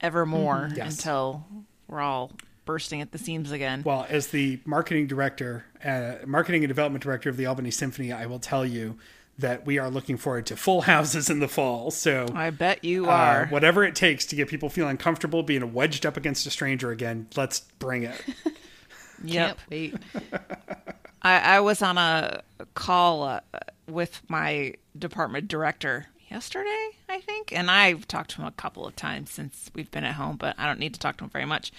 Speaker 3: ever more
Speaker 2: Yes.
Speaker 3: until we're all bursting at the seams again.
Speaker 2: Well, as the marketing director, uh, marketing and development director of the Albany Symphony, I will tell you that we are looking forward to full houses in the fall. So,
Speaker 3: I bet you
Speaker 2: uh,
Speaker 3: are.
Speaker 2: whatever it takes to get people feeling comfortable being wedged up against a stranger again, let's bring it. *laughs*
Speaker 3: yep.
Speaker 4: Wait.
Speaker 3: I, I was on a call uh, with my department director yesterday, I think, and I've talked to him a couple of times since we've been at home, but I don't need to talk to him very much.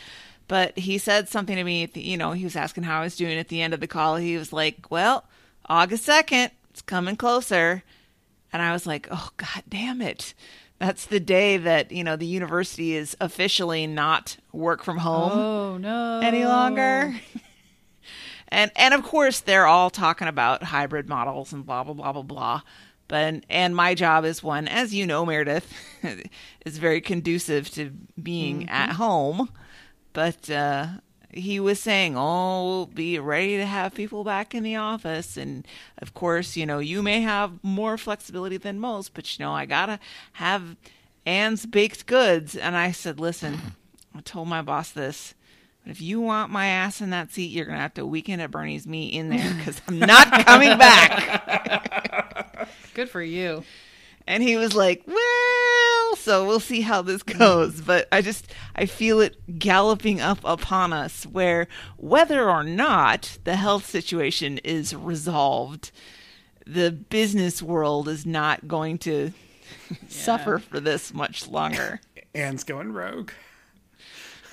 Speaker 3: But he said something to me, at the, you know, he was asking how I was doing at the end of the call. He was like, Well, August 2nd, it's coming closer. And I was like, Oh, god damn it. That's the day that, you know, the university is officially not work from home
Speaker 4: Oh no!
Speaker 3: any longer. *laughs* and and of course they're all talking about hybrid models and blah blah blah blah blah. But and my job is one, as you know, Meredith, *laughs* is very conducive to being at home. But uh, he was saying, "Oh, we'll be ready to have people back in the office." And of course, you know, you may have more flexibility than most, but you know, I gotta have Anne's baked goods. And I said, "Listen, I told my boss this." But if you want my ass in that seat, you're gonna have to weekend at Bernie's me in there because I'm not coming back. *laughs*
Speaker 4: Good for you.
Speaker 3: And he was like, "Well, so we'll see how this mm. goes." But I just I feel it galloping up upon us, where whether or not the health situation is resolved, the business world is not going to *laughs* suffer for this much longer. *laughs*
Speaker 2: Anne's going rogue.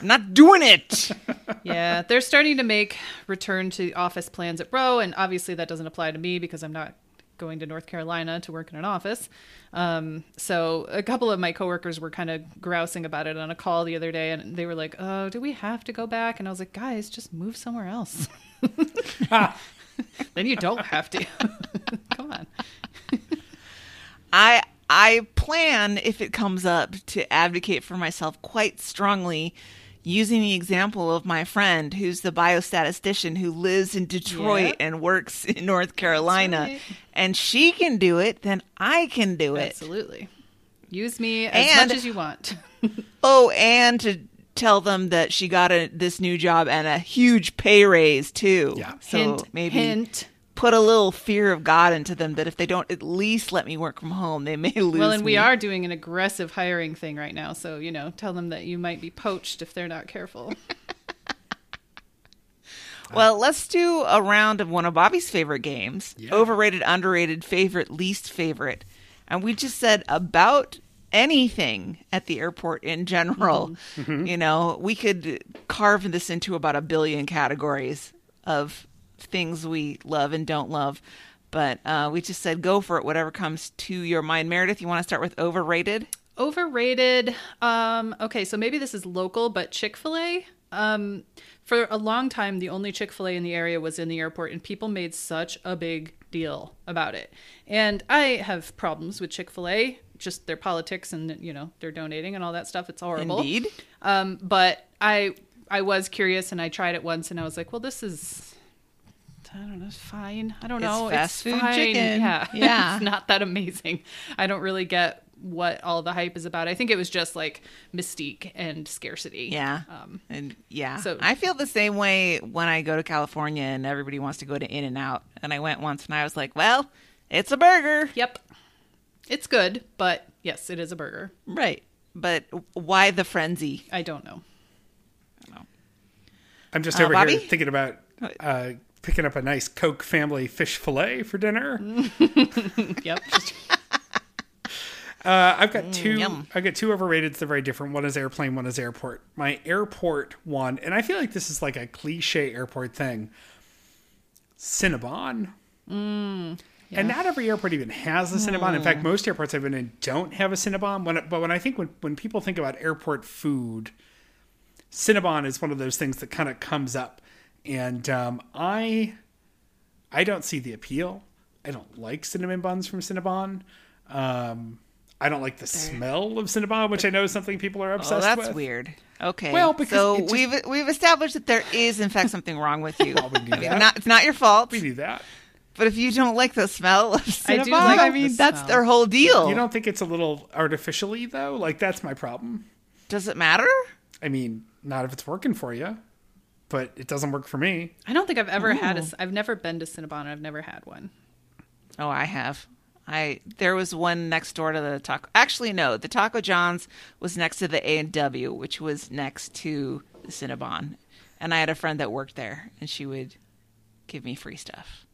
Speaker 3: I'm not doing it. *laughs*
Speaker 4: Yeah, they're starting to make return to office plans at Rho, and obviously that doesn't apply to me because I'm not going to North Carolina to work in an office. Um, so a couple of my coworkers were kind of grousing about it on a call the other day, and they were like, "Oh, do we have to go back?" And I was like, "Guys, just move somewhere else. *laughs* *laughs* then you don't have to. *laughs* Come on."
Speaker 3: I I plan if it comes up to advocate for myself quite strongly using the example of my friend who's the biostatistician who lives in Detroit and works *laughs* in North Carolina
Speaker 4: right.
Speaker 3: and she can do it then I can do it.
Speaker 4: Absolutely. Use me as
Speaker 3: And-
Speaker 4: much as you want. *laughs*
Speaker 3: Oh, and to tell them that she got a, this new job and a huge pay raise too.
Speaker 2: Yeah.
Speaker 3: So
Speaker 4: hint,
Speaker 3: maybe
Speaker 4: hint.
Speaker 3: Put a little fear of God into them that if they don't at least let me work from home, they may *laughs* lose
Speaker 4: Well, and we are doing an aggressive hiring thing right now, so you know, tell them that you might be poached if they're not careful. *laughs*
Speaker 3: Uh, well, let's do a round of one of Bobby's favorite games overrated, underrated, favorite, least favorite. And we just said about anything at the airport in general. Mm-hmm. Mm-hmm. You know, we could carve this into about a billion categories of things we love and don't love. But uh, we just said go for it, whatever comes to your mind. Meredith, you want to start with overrated?
Speaker 4: Overrated. Um, okay, so maybe this is local, but Chick fil A. Um, for a long time, the only Chick fil A in the area was in the airport, and people made such a big deal about it. And I have problems with Chick fil A, just their politics and, you know, they're donating and all that stuff. It's horrible.
Speaker 3: Indeed.
Speaker 4: Um, but I I was curious and I tried it once and I was like, well, this is I don't know, it's fine. I don't
Speaker 3: It's
Speaker 4: know.
Speaker 3: fast food
Speaker 4: fine.
Speaker 3: chicken.
Speaker 4: Yeah, *laughs*
Speaker 3: Yeah.
Speaker 4: it's not that amazing. I don't really get what all the hype is about. I think it was just like mystique and scarcity.
Speaker 3: Yeah.
Speaker 4: Um,
Speaker 3: and yeah.
Speaker 4: so-
Speaker 3: I feel the same way when I go to California and everybody wants to go to In and Out. And I went once and I was like, well, it's a burger.
Speaker 4: yep. It's good, but yes, it is a burger.
Speaker 3: Right. But why the frenzy?
Speaker 4: I don't know. I don't know.
Speaker 2: I'm just
Speaker 3: Uh,
Speaker 2: over
Speaker 3: Bobby?
Speaker 2: here thinking about uh, picking up a nice Coke family fish fillet for dinner. *laughs*
Speaker 4: Yep.
Speaker 2: Uh, I've got mm, two.
Speaker 3: yum.
Speaker 2: I've got two overrated. They're very different. One is airplane. One is airport. My airport one, and I feel like this is like a cliche airport thing. Cinnabon. Mm, and not every airport even has a Cinnabon. In fact, hmm. most airports I've been in don't have a Cinnabon. When, but when I think when, when people think about airport food, Cinnabon is one of those things that kind of comes up. And um, I I don't see the appeal. I don't like cinnamon buns from Cinnabon. Um, I don't like the smell of Cinnabon, which I know is something people are obsessed with.
Speaker 3: Oh, that's
Speaker 2: with.
Speaker 3: weird. Okay.
Speaker 2: Well, because
Speaker 3: so
Speaker 2: just-
Speaker 3: we've we've established that there is in fact something wrong with you. *laughs*
Speaker 2: we knew that.
Speaker 3: not, it's not your fault.
Speaker 2: We do that.
Speaker 3: But if you don't like the smell of Cinnabon,
Speaker 4: I do
Speaker 3: I,
Speaker 4: like
Speaker 3: mean
Speaker 4: the
Speaker 3: that's
Speaker 4: smell.
Speaker 3: their whole deal.
Speaker 2: You don't think it's a little artificially though? Like that's my problem.
Speaker 3: Does it matter?
Speaker 2: I mean, not if it's working for you, but it doesn't work for me.
Speaker 4: I don't think I've ever had a. I've never been to Cinnabon. And I've never had one.
Speaker 3: Oh, I have. I there was one next door to the taco. Actually, no, the Taco John's was next to the A and W, which was next to the Cinnabon, and I had a friend that worked there, and she would give me free stuff.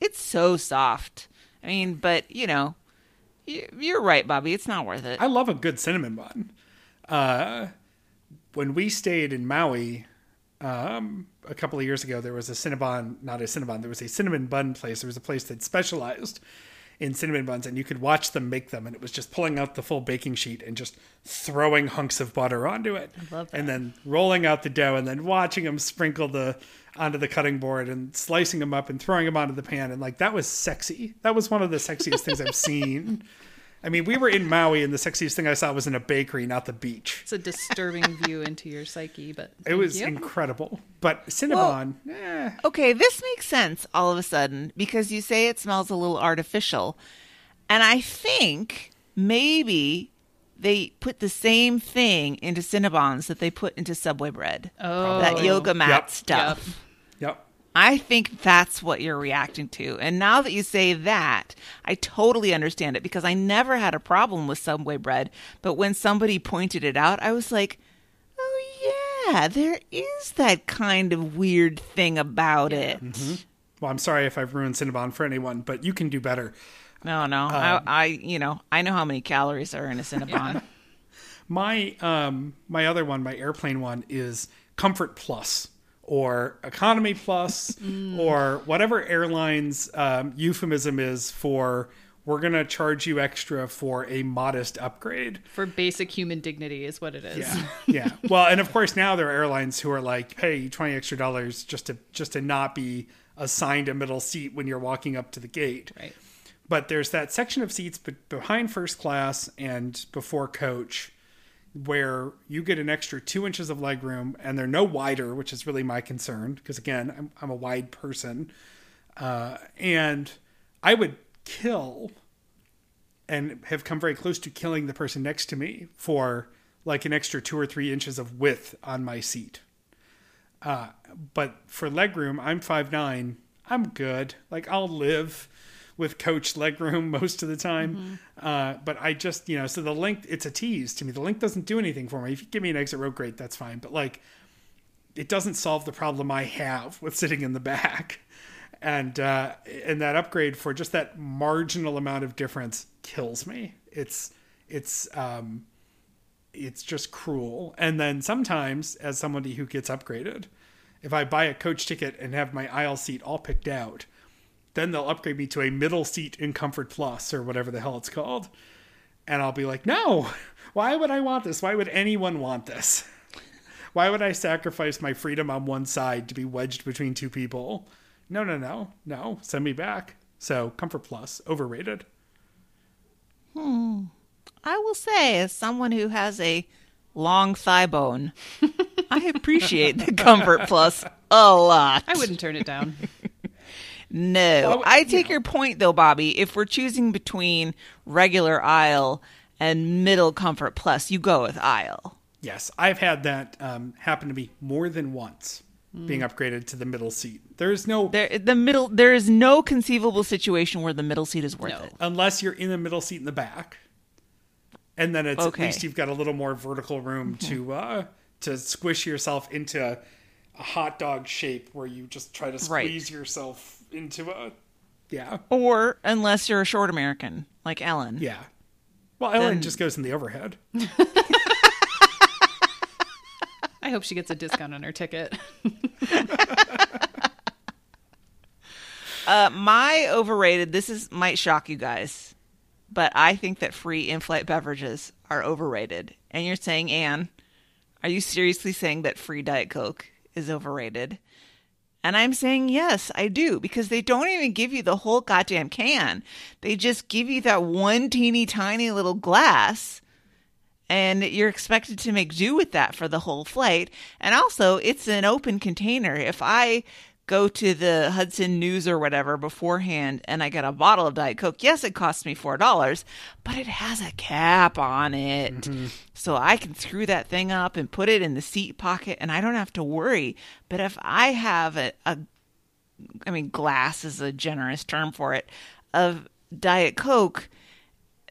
Speaker 3: It's so soft. I mean, but you know, you- you're right, Bobby. It's not worth it.
Speaker 2: I love a good cinnamon bun. Uh, when we stayed in Maui um, a couple of years ago, there was a Cinnabon, not a Cinnabon, there was a cinnamon bun place. There was a place that specialized in cinnamon buns, and you could watch them make them, and it was just pulling out the full baking sheet and just throwing hunks of butter onto it.
Speaker 4: love that.
Speaker 2: And then rolling out the dough, and then watching them sprinkle the onto the cutting board and slicing them up and throwing them onto the pan and like that was sexy that was one of the sexiest things i've seen *laughs* I mean, we were in Maui, and the sexiest thing I saw was in a bakery, not the beach.
Speaker 4: It's a disturbing *laughs* view into your psyche, but
Speaker 2: It was
Speaker 4: you.
Speaker 2: incredible. But Cinnabon, eh,
Speaker 3: Okay, this makes sense all of a sudden because you say it smells a little artificial. And I think maybe they put the same thing into Cinnabons that they put into Subway bread.
Speaker 4: Oh.
Speaker 3: That yoga mat
Speaker 2: Yep.
Speaker 3: stuff.
Speaker 2: yep.
Speaker 3: I think that's what you're reacting to. And now that you say that, I totally understand it because I never had a problem with Subway bread. But when somebody pointed it out, I was like, oh, yeah, there is that kind of weird thing about it.
Speaker 2: Well, I'm sorry if I've ruined Cinnabon for anyone, but you can do better.
Speaker 3: No, no. I, I, you know, I know how many calories are in a Cinnabon. *laughs*
Speaker 2: My um my other one, my airplane one, is Comfort Plus or Economy Plus or whatever airlines um, euphemism is for we're gonna charge you extra for a modest upgrade.
Speaker 4: For basic human dignity is what it is.
Speaker 2: Yeah, *laughs* yeah. Well, and of course now there are airlines who are like, pay you twenty extra dollars just to just to not be assigned a middle seat when you're walking up to the gate.
Speaker 4: Right.
Speaker 2: But there's that section of seats be- behind first class and before coach where you get an extra two inches of leg room and they're no wider, which is really my concern because again, I'm, I'm a wide person. Uh, and I would kill and have come very close to killing the person next to me for like an extra two or three inches of width on my seat. Uh, but for leg room, I'm five nine. I'm good. Like I'll live with coach leg room *laughs* most of the time. Uh, but I just, you know, so the length, it's a tease to me. The length doesn't do anything for me. If you give me an exit row, great, that's fine. But like, it doesn't solve the problem I have with sitting in the back. *laughs* And uh, and that upgrade for just that marginal amount of difference kills me. It's it's um, it's just cruel. And then sometimes, as somebody who gets upgraded, if I buy a coach ticket and have my aisle seat all picked out, then they'll upgrade me to a middle seat in Comfort Plus or whatever the hell it's called. And I'll be like, no, *laughs* Why would I want this? Why would anyone want this? *laughs* Why would I sacrifice my freedom on one side to be wedged between two people? No, no, no, no. Send me back. So, Comfort Plus, overrated. Hmm.
Speaker 3: I will say, as someone who has a long thigh bone, *laughs* I appreciate the Comfort Plus a lot.
Speaker 4: I wouldn't turn it down.
Speaker 3: No, I
Speaker 2: you
Speaker 3: take your point though, Bobby. If we're choosing between regular aisle and middle Comfort Plus, you go with aisle.
Speaker 2: Yes, I've had that um, happen to me more than once, being upgraded to the middle seat. There's no,
Speaker 3: There, the middle. There is no conceivable situation where the middle seat is worth
Speaker 4: No.
Speaker 3: it.
Speaker 2: unless you're in the middle seat in the back, and then it's
Speaker 3: Okay.
Speaker 2: at least you've got a little more vertical room to uh, to squish yourself into a, a hot dog shape where you just try to
Speaker 3: Right.
Speaker 2: squeeze yourself into a yeah
Speaker 3: Or unless you're a short American like Ellen.
Speaker 2: yeah. Well, Ellen
Speaker 3: Then-
Speaker 2: just goes in the overhead.
Speaker 4: I hope she gets a discount on her ticket.
Speaker 3: Uh, my overrated. This is might shock you guys, but I think that free in-flight beverages are overrated. And you're saying, Anne, are you seriously saying that free Diet Coke is overrated? And I'm saying yes, I do, because they don't even give you the whole goddamn can. They just give you that one teeny tiny little glass and you're expected to make do with that for the whole flight. And also, it's an open container. If I go to the Hudson News or whatever beforehand and I get a bottle of Diet Coke, yes, it costs me $4, but it has a cap on it. Mm-hmm. So I can screw that thing up and put it in the seat pocket and I don't have to worry. But if I have a, a I mean, glass is a generous term for it, of Diet Coke,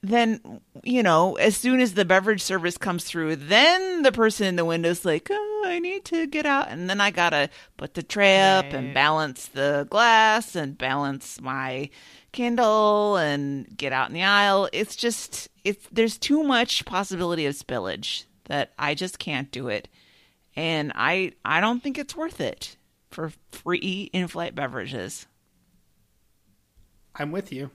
Speaker 3: then, you know, as soon as the beverage service comes through, then the person in the window's like, oh, I need to get out. And then I got to put the tray up and balance the glass and balance my Kindle and get out in the aisle. It's just, it's, there's too much possibility of spillage that I just can't do it. And I, I don't think it's worth it for free in-flight beverages.
Speaker 2: I'm with you.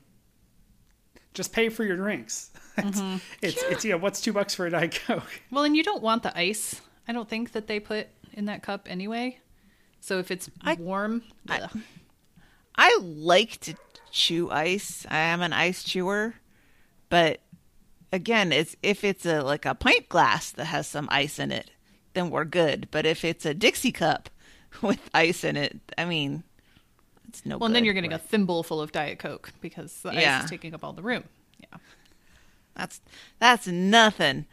Speaker 2: Just pay for your drinks. *laughs* Mm-hmm. It's, it's, it's yeah. What's two bucks for a diet coke? *laughs*
Speaker 4: well, and you don't want the ice. I don't think that they put in that cup anyway. So if it's warm, ugh.
Speaker 3: I like to chew ice. I am an ice chewer, but again, it's if it's a like a pint glass that has some ice in it, then we're good. But if it's a Dixie cup *laughs* with ice in it, I mean, it's no.
Speaker 4: well, and then you're getting a thimble full of Diet Coke because the
Speaker 3: Yeah.
Speaker 4: ice is taking up all the room. Yeah.
Speaker 3: That's that's nothing.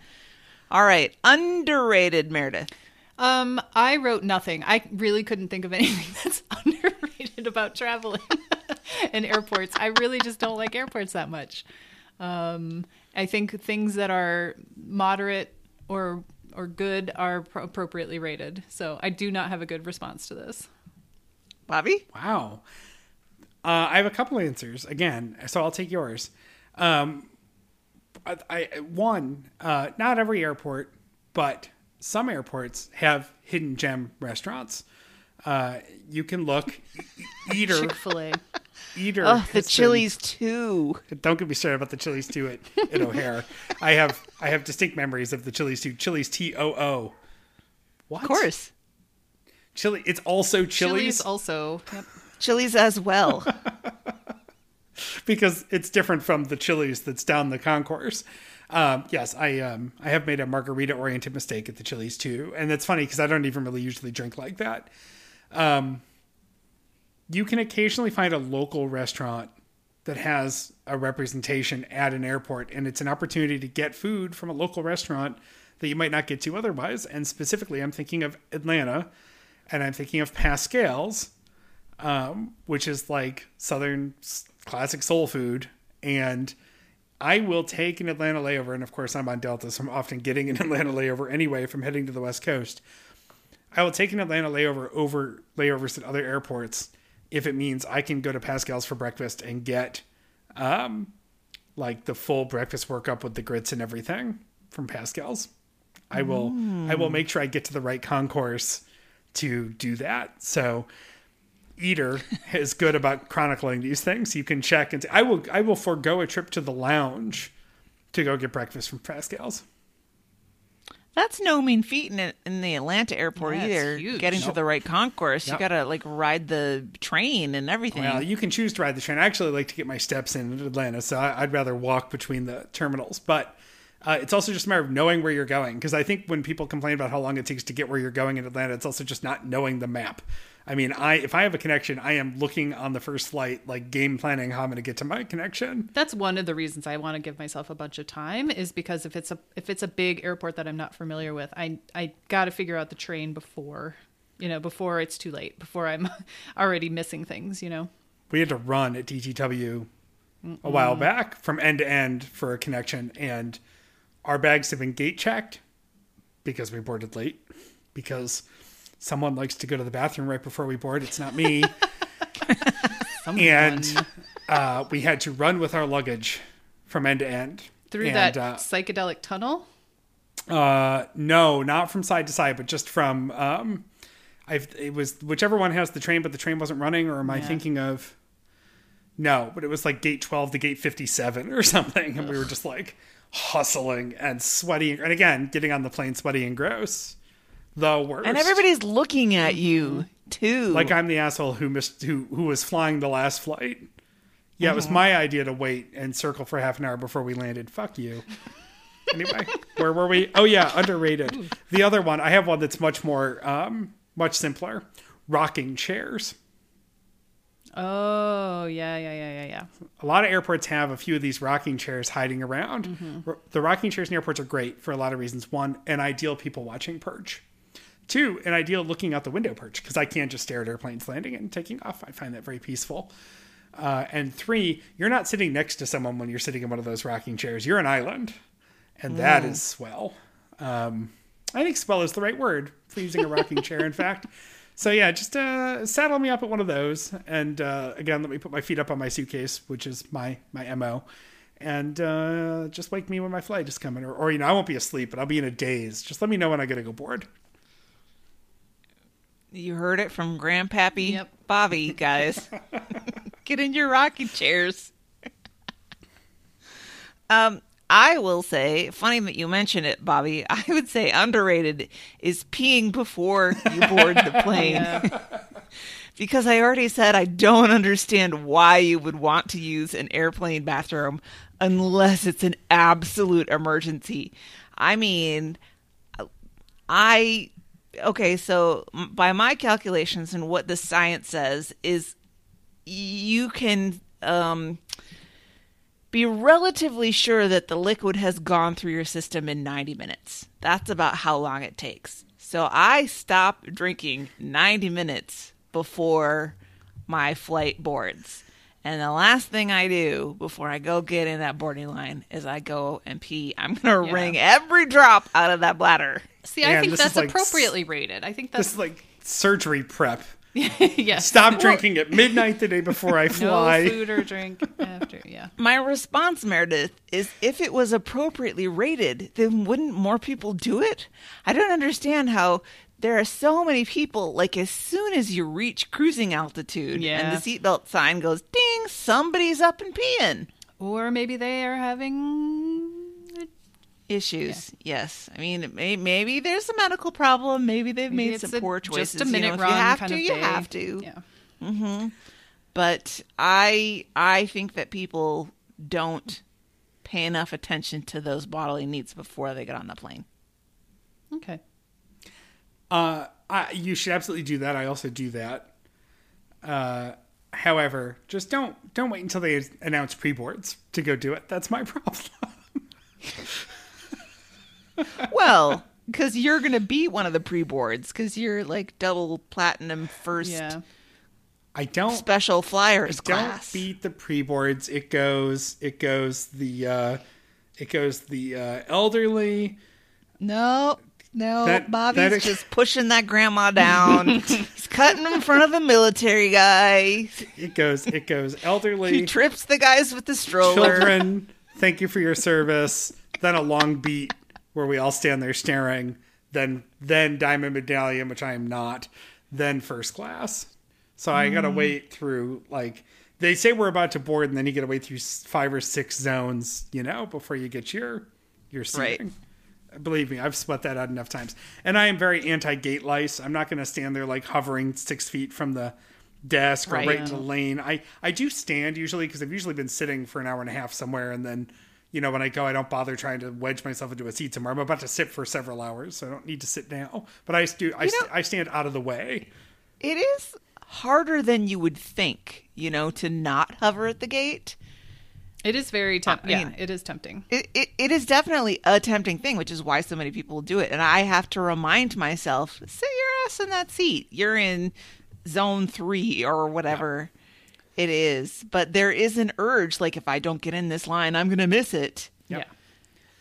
Speaker 3: All right, underrated Meredith.
Speaker 4: Um, I wrote nothing. I really couldn't think of *laughs* anything that's underrated about traveling *laughs* and airports. I really just don't like airports that much. Um, I think things that are moderate or or good are pro- appropriately rated. So I do not have a good response to this.
Speaker 3: Bobby?
Speaker 2: Wow. Uh, I have a couple answers again, so I'll take yours. Um, I, I one, uh, not every airport, but some airports have hidden gem restaurants. Uh, you can look. *laughs* Eater,
Speaker 4: Chick Fil A.
Speaker 2: Eater.
Speaker 3: Oh, the Chili's too.
Speaker 2: Don't get me started about the Chili's too at, at O'Hare. I have I have distinct memories of the Chili's too. Chili's T O O. What?
Speaker 3: Of course,
Speaker 2: Chili. It's also
Speaker 4: Chili's
Speaker 2: Chili's
Speaker 4: also. Yep.
Speaker 3: Chili's as well. *laughs*
Speaker 2: because it's different from the Chili's that's down the concourse. Um, yes, I um, I have made a margarita oriented mistake at the Chili's too, and it's funny because I don't even really usually drink like that. Um, you can occasionally find a local restaurant that has a representation at an airport, and it's an opportunity to get food from a local restaurant that you might not get to otherwise. And specifically, I'm thinking of Atlanta, and I'm thinking of Paschal's, um, which is like Southern classic soul food. And I will take an Atlanta layover, and of course, I'm on Delta, so I'm often getting an *laughs* Atlanta layover anyway from heading to the West Coast. I will take an Atlanta layover over layovers at other airports if it means I can go to Paschal's for breakfast and get um like the full breakfast workup with the grits and everything from Paschal's. I will I will make sure I get to the right concourse to do that. So Eater *laughs* is good about chronicling these things. You can check and say, I will I will forego a trip to the lounge to go get breakfast from Paschal's.
Speaker 3: That's no mean feat in, in the Atlanta airport
Speaker 4: Yeah,
Speaker 3: either.
Speaker 4: huge.
Speaker 3: Getting to the right concourse,
Speaker 2: Yep.
Speaker 3: you gotta like ride the train and everything.
Speaker 2: Well, you can choose to ride the train. I actually like to get my steps in in Atlanta, so I, I'd rather walk between the terminals. But uh, it's also just a matter of knowing where you're going. Because I think when people complain about how long it takes to get where you're going in Atlanta, it's also just not knowing the map. I mean, I if I have a connection, I am looking on the first flight, like game planning how I'm going to get to my connection.
Speaker 4: That's one of the reasons I want to give myself a bunch of time is because if it's a if it's a big airport that I'm not familiar with, I I got to figure out the train before, you know, before it's too late, before I'm *laughs* already missing things, you know.
Speaker 2: we had to run at DTW a while back from end to end for a connection, and our bags have been gate checked because we boarded late. Because someone likes to go to the bathroom right before we board. It's not me. *laughs* and uh, we had to run with our luggage from end to end
Speaker 4: Through
Speaker 2: And,
Speaker 4: that
Speaker 2: uh,
Speaker 4: psychedelic tunnel.
Speaker 2: uh, no, not from side to side, but just from. Um, I've it was whichever one has the train, but the train wasn't running, or am I thinking of? No, but it was like gate twelve to gate fifty seven or *laughs* something, and we were just like hustling and sweaty, and again getting on the plane sweaty and gross. The worst.
Speaker 3: and everybody's looking at you too.
Speaker 2: like I'm the asshole who missed who who was flying the last flight. Yeah, it was my idea to wait and circle for half an hour before we landed. Fuck you. Anyway, where were we? Oh yeah, underrated. The other one, I have one that's much more um much simpler. Rocking chairs.
Speaker 4: Oh, yeah, yeah, yeah, yeah, yeah.
Speaker 2: A lot of airports have a few of these rocking chairs hiding around. R- The rocking chairs in airports are great for a lot of reasons. One, an ideal people watching perch. Two, an ideal looking out the window perch because I can't just stare at airplanes landing and taking off. I find that very peaceful. Uh, and three, you're not sitting next to someone when you're sitting in one of those rocking chairs. You're an island, and that is swell. Um, I think swell is the right word for using a rocking chair. In *laughs* fact, so yeah, just uh, saddle me up at one of those, and uh, again, let me put my feet up on my suitcase, which is my my mo, and uh, just wake me when my flight is coming, or, or you know, I won't be asleep, but I'll be in a daze. Just let me know when I gotta go board.
Speaker 3: you heard it from Grandpappy
Speaker 4: Yep.
Speaker 3: Bobby, guys. *laughs* Get in your rocking chairs. *laughs* um, I will say, funny that you mention it, Bobby. *laughs* I would say underrated is peeing before you board the *laughs* plane. *laughs* because I already said I don't understand why you would want to use an airplane bathroom unless it's an absolute emergency. I mean, I okay, so by my calculations and what the science says is you can um be relatively sure that the liquid has gone through your system in 90 minutes. That's about how long it takes. So I stop drinking 90 minutes before my flight boards. And the last thing I do before I go get in that boarding line is I go and pee. I'm going to
Speaker 4: Yeah.
Speaker 3: wring every drop out of that bladder.
Speaker 4: See, I
Speaker 2: Man,
Speaker 4: think
Speaker 2: this is
Speaker 4: that's
Speaker 2: like
Speaker 4: appropriately rated. I think
Speaker 2: This
Speaker 4: that's
Speaker 2: is like surgery prep. *laughs*
Speaker 4: yes.
Speaker 2: Stop drinking at midnight the day before I fly. *laughs*
Speaker 4: No
Speaker 2: fly.
Speaker 4: food or drink after. Yeah.
Speaker 3: My response, Meredith, is if it was appropriately rated, then wouldn't more people do it? I don't understand how there are so many people, like, as soon as you reach cruising altitude
Speaker 4: Yeah.
Speaker 3: and the seatbelt sign goes ding, somebody's up and peeing.
Speaker 4: Or maybe they are having.
Speaker 3: Issues, yes. I mean, may, maybe there's a medical problem. Maybe they've
Speaker 4: maybe
Speaker 3: made
Speaker 4: it's
Speaker 3: some
Speaker 4: a-
Speaker 3: poor choices.
Speaker 4: Just a
Speaker 3: You know,
Speaker 4: minute
Speaker 3: if you have
Speaker 4: kind
Speaker 3: to,
Speaker 4: of
Speaker 3: you
Speaker 4: day.
Speaker 3: have to.
Speaker 4: Yeah. Mm-hmm.
Speaker 3: but I I think that people don't pay enough attention to those bodily needs before they get on the plane.
Speaker 4: Okay.
Speaker 2: Uh, I, you should absolutely do that. I also do that. Uh, however, just don't don't wait until they announce pre boards to go do it. That's my *laughs* problem.
Speaker 3: Well, because you're gonna beat one of the pre-boards because you're like double platinum first
Speaker 4: Yeah.
Speaker 2: I don't
Speaker 3: special flyers
Speaker 2: don't beat the pre boards. It goes it goes the uh, it goes the uh, elderly.
Speaker 3: no, no,
Speaker 2: That-
Speaker 3: Bobby's
Speaker 2: that is-
Speaker 3: just pushing that grandma *laughs* down. He's cutting in front of the military guy.
Speaker 2: It goes it goes elderly.
Speaker 3: He trips the guys with the stroller.
Speaker 2: children thank you for your service then a long beat where we all stand there staring then then diamond medallion which i am not then first class so i gotta mm. wait through like they say we're about to board and then you gotta wait through five or six zones you know before you get your your seating Believe me, I've sweat that out enough times. And I am very anti gate lice. I'm not going to stand there like hovering six feet from the desk or
Speaker 3: Right.
Speaker 2: right, the lane. I, I do stand usually because I've usually been sitting for an hour and a half somewhere. And then, you know, when I go, I don't bother trying to wedge myself into a seat somewhere. I'm about to sit for several hours, so I don't need to sit now. But I, stu- I, st- I stand out of the way.
Speaker 3: It is harder than you would think, you know, to not hover at the gate.
Speaker 4: It is very tempting.
Speaker 3: I
Speaker 4: yeah,
Speaker 3: mean-
Speaker 4: it is tempting.
Speaker 3: It, it, it is definitely a tempting thing, which is why so many people do it. And I have to remind myself, sit your ass in that seat. You're in zone three or whatever it is. But there is an urge, like if I don't get in this line, I'm going to miss it.
Speaker 2: Yep.
Speaker 4: Yeah.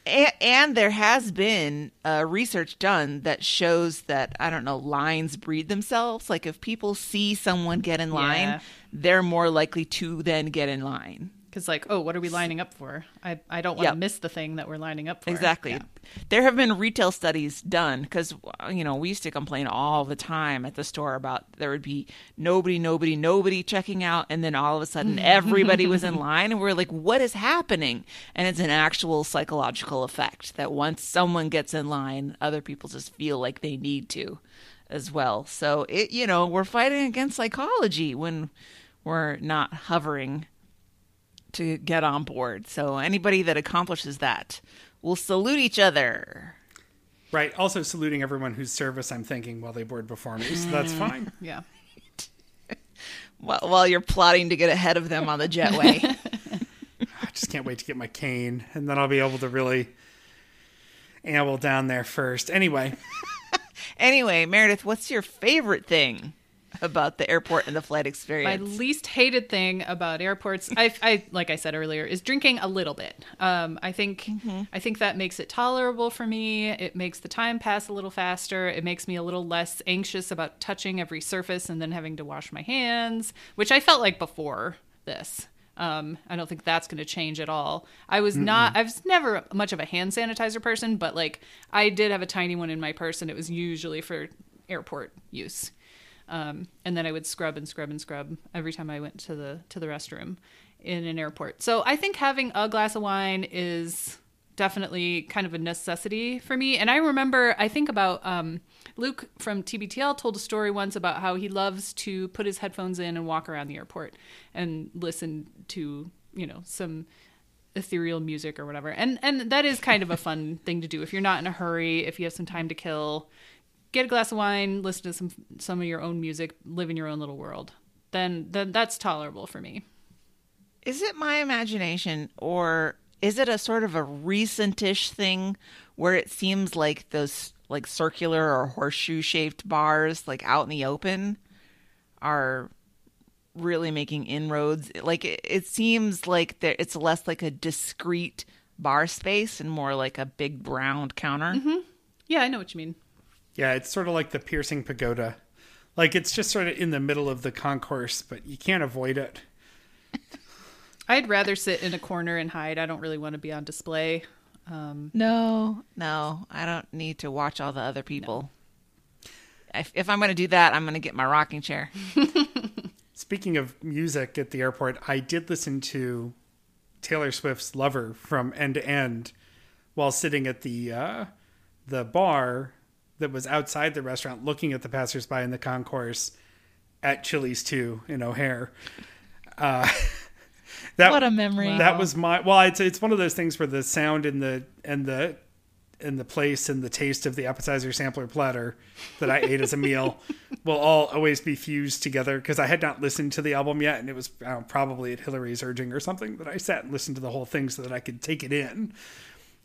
Speaker 3: And, and there has been uh, research done that shows that I don't know lines breed themselves. Like if people see someone get in line,
Speaker 4: Yeah.
Speaker 3: they're more likely to then get in line.
Speaker 4: Because like, oh, what are we lining up for? I, I don't want to
Speaker 3: Yep.
Speaker 4: miss the thing that we're lining up for.
Speaker 3: Exactly.
Speaker 4: Yeah.
Speaker 3: There have been retail studies done because you know we used to complain all the time at the store about there would be nobody, nobody, nobody checking out, and then all of a sudden *laughs* everybody was in line, and we're like, "What is happening?" And it's an actual psychological effect that once someone gets in line, other people just feel like they need to, as well. So it, you know, we're fighting against psychology when we're not hovering to get on board. So anybody that accomplishes that will salute each other.
Speaker 2: Right. Also saluting everyone whose service I'm thanking while they board before me. So that's mm. fine. *laughs*
Speaker 4: Yeah. *laughs*
Speaker 3: While, while you're plotting to get ahead of them on the jetway. *laughs*
Speaker 2: I just can't wait to get my cane, and then I'll be able to really amble down there first. Anyway,
Speaker 3: anyway, Meredith, what's your favorite thing *laughs* about the airport and the flight experience.
Speaker 4: My least hated thing about airports, I, I like I said earlier, is drinking a little bit. Um, I think I think that makes it tolerable for me. It makes the time pass a little faster. It makes me a little less anxious about touching every surface and then having to wash my hands, which I felt like before this. Um, I don't think that's going to change at all. I was not. I was never much of a hand sanitizer person, but like I did have a tiny one in my purse, and it was usually for airport use um, and then I would scrub and scrub and scrub every time I went to the to the restroom in an airport. So I think having a glass of wine is definitely kind of a necessity for me. And I remember I think about um, Luke from TBTL told a story once about how he loves to put his headphones in and walk around the airport and listen to you know some ethereal music or whatever. And and that is kind of a fun thing to do if you're not in a hurry, if you have some time to kill get a glass of wine, listen to some some of your own music, live in your own little world. Then then that's tolerable for me.
Speaker 3: Is it my imagination or is it a sort of a recentish thing where it seems like those like circular or horseshoe shaped bars like out in the open are really making inroads like it, it seems like there it's less like a discrete bar space and more like a big round counter mm-hmm.
Speaker 4: Yeah, I know what you mean.
Speaker 2: Yeah, it's sort of like the piercing pagoda. Like it's just sort of in the middle of the concourse, but you can't avoid it.
Speaker 4: I'd rather sit in a corner and hide. I don't really want to be on display.
Speaker 3: no no i don't need to watch all the other people if, if i'm going to do that i'm going to get my rocking chair *laughs*
Speaker 2: Speaking of music at the airport, I did listen to Taylor Swift's "Lover" from end to end while sitting at the uh, the bar that was outside the restaurant, looking at the passersby in the concourse at Chili's Too in O'Hare. Uh, *laughs* that,
Speaker 3: What a memory.
Speaker 2: That was my well. It's it's one of those things where the sound and the and the and the place and the taste of the appetizer sampler platter that I ate as a meal *laughs* will all always be fused together because I had not listened to the album yet, and it was I know, probably at Hillary's urging or something that I sat and listened to the whole thing so that I could take it in.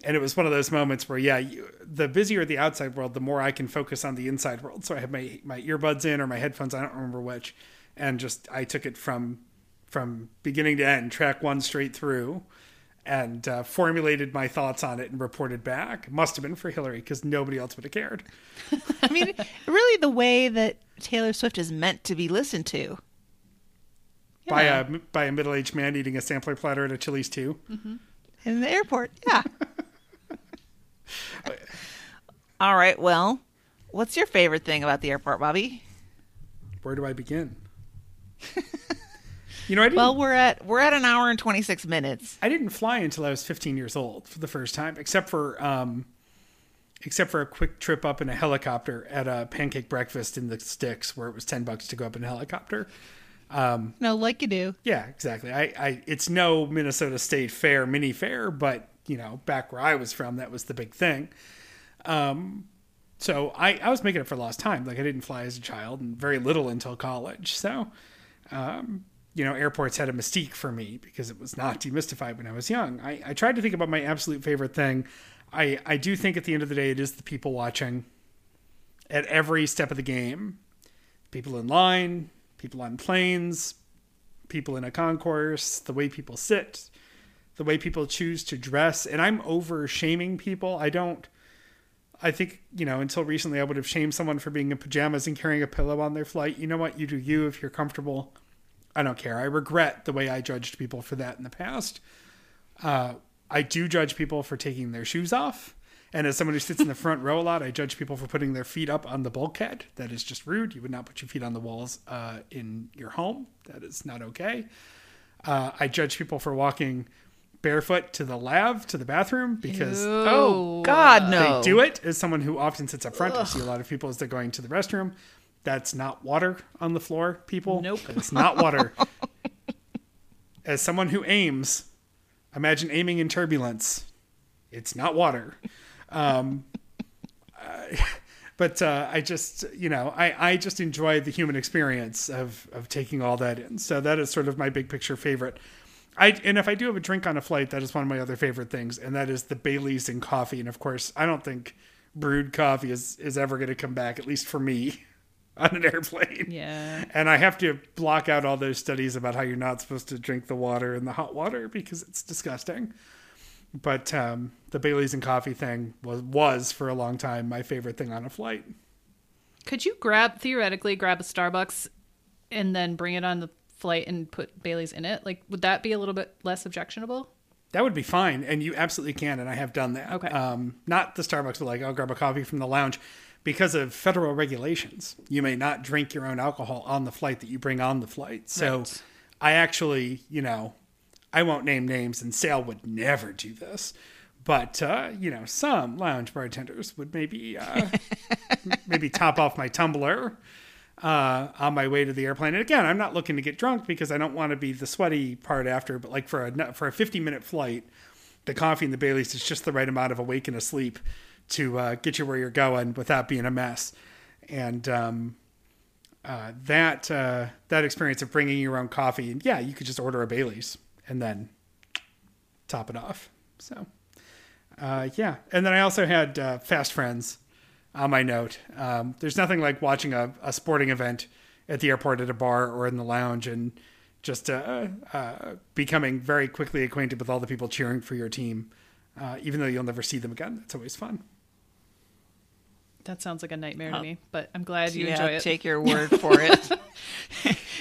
Speaker 2: And it was one of those moments where, yeah, you, the busier the outside world, the more I can focus on the inside world. So I have my my earbuds in or my headphones. I don't remember which, and just I took it from from beginning to end, track one straight through, and uh, formulated my thoughts on it and reported back. Must have been for Hillary because nobody else would have cared. *laughs*
Speaker 3: I mean, really, the way that Taylor Swift is meant to be listened to.
Speaker 2: by a by a middle aged man eating a sampler platter at a Chili's too.
Speaker 3: In the airport, yeah. All right, well, what's your favorite thing about the airport, Bobby?
Speaker 2: Where do I begin? *laughs* you know, I didn't.
Speaker 3: Well, we're at we're at an hour and twenty six minutes.
Speaker 2: I didn't fly until I was 15 years old for the first time, except for um, except for a quick trip up in a helicopter at a pancake breakfast in the sticks where it was 10 bucks to go up in a helicopter.
Speaker 3: Um, No, like you do.
Speaker 2: Yeah, exactly. I, I it's no Minnesota State Fair mini fair, but you know, back where I was from, that was the big thing. Um, so I, I was making it for lost time. Like I didn't fly as a child and very little until college. So, um, you know, airports had a mystique for me because it was not demystified when I was young. I, I tried to think about my absolute favorite thing. I, I do think at the end of the day, it is the people watching at every step of the game. People in line, people on planes, people in a concourse, the way people sit, the way people choose to dress. And I'm over shaming people. I don't, I think, you know, until recently, I would have shamed someone for being in pajamas and carrying a pillow on their flight. You know what? You do you if you're comfortable. I don't care. I regret the way I judged people for that in the past. Uh, I do judge people for taking their shoes off. And as someone who sits in the front *laughs* row a lot, I judge people for putting their feet up on the bulkhead. That is just rude. You would not put your feet on the walls uh, in your home. That is not okay. Uh, I judge people for walking barefoot to the lav, to the bathroom, because
Speaker 3: Oh God, no.
Speaker 2: they do it. As someone who often sits up front, I see a lot of people as they're going to the restroom. That's not water on the floor, people.
Speaker 4: Nope.
Speaker 2: It's not water. *laughs* as someone who aims, imagine aiming in turbulence. It's not water. Um, I- *laughs* but uh, I just, you know, I, I just enjoy the human experience of, of taking all that in. So that is sort of my big picture favorite. I, and if I do have a drink on a flight, that is one of my other favorite things, and that is the Bailey's and coffee. And of course, I don't think brewed coffee is, is ever going to come back, at least for me, *laughs* on an airplane.
Speaker 4: Yeah.
Speaker 2: And I have to block out all those studies about how you're not supposed to drink the water in the hot water because it's disgusting. But um, the Bailey's and coffee thing was was for a long time my favorite thing on a flight.
Speaker 4: Could you grab theoretically grab a Starbucks and then bring it on the flight and put Bailey's in it? Like, would that be a little bit less objectionable?
Speaker 2: That would be fine, and you absolutely can, and I have done that.
Speaker 4: Okay.
Speaker 2: Um, not the Starbucks, but like I'll grab a coffee from the lounge because of federal regulations. You may not drink your own alcohol on the flight that you bring on the flight. So
Speaker 4: Right.
Speaker 2: I actually, you know, I won't name names, and Sal would never do this. But uh, you know, some lounge bartenders would maybe uh, *laughs* maybe top off my tumbler uh, on my way to the airplane. And again, I'm not looking to get drunk because I don't want to be the sweaty part after. But like for a for a 50 minute flight, the coffee and the Bailey's is just the right amount of awake and asleep to uh, get you where you're going without being a mess. And um, uh, that uh, that experience of bringing your own coffee, and yeah, you could just order a Bailey's and then top it off. So uh, yeah, and then I also had uh, Fast Friends on my note. Um, there's nothing like watching a, a sporting event at the airport at a bar or in the lounge and just uh, uh, becoming very quickly acquainted with all the people cheering for your team, uh, even though you'll never see them again. It's always fun.
Speaker 4: That sounds like a nightmare to me, but I'm glad you
Speaker 3: yeah,
Speaker 4: enjoy it.
Speaker 3: take your *laughs* word for it.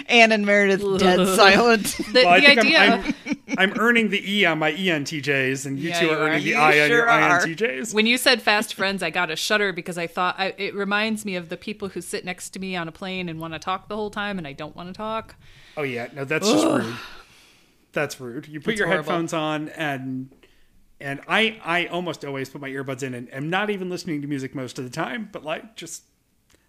Speaker 3: Anne and Meredith dead *laughs* silent.
Speaker 4: the
Speaker 2: Well,
Speaker 4: the idea.
Speaker 2: I'm, I'm, I'm earning the E on my ENTJs, and you
Speaker 4: Yeah,
Speaker 2: two
Speaker 4: you
Speaker 2: are earning
Speaker 4: are.
Speaker 2: the
Speaker 3: You
Speaker 2: I on your
Speaker 3: sure are.
Speaker 2: INTJs.
Speaker 4: when you said fast friends, I got a shudder because I thought I, it reminds me of the people who sit next to me on a plane and want to talk the whole time, and I don't want to talk.
Speaker 2: Oh yeah, no, that's just rude. That's rude. You put
Speaker 4: It's
Speaker 2: your
Speaker 4: horrible.
Speaker 2: headphones on and and I I almost always put my earbuds in and am not even listening to music most of the time, but like just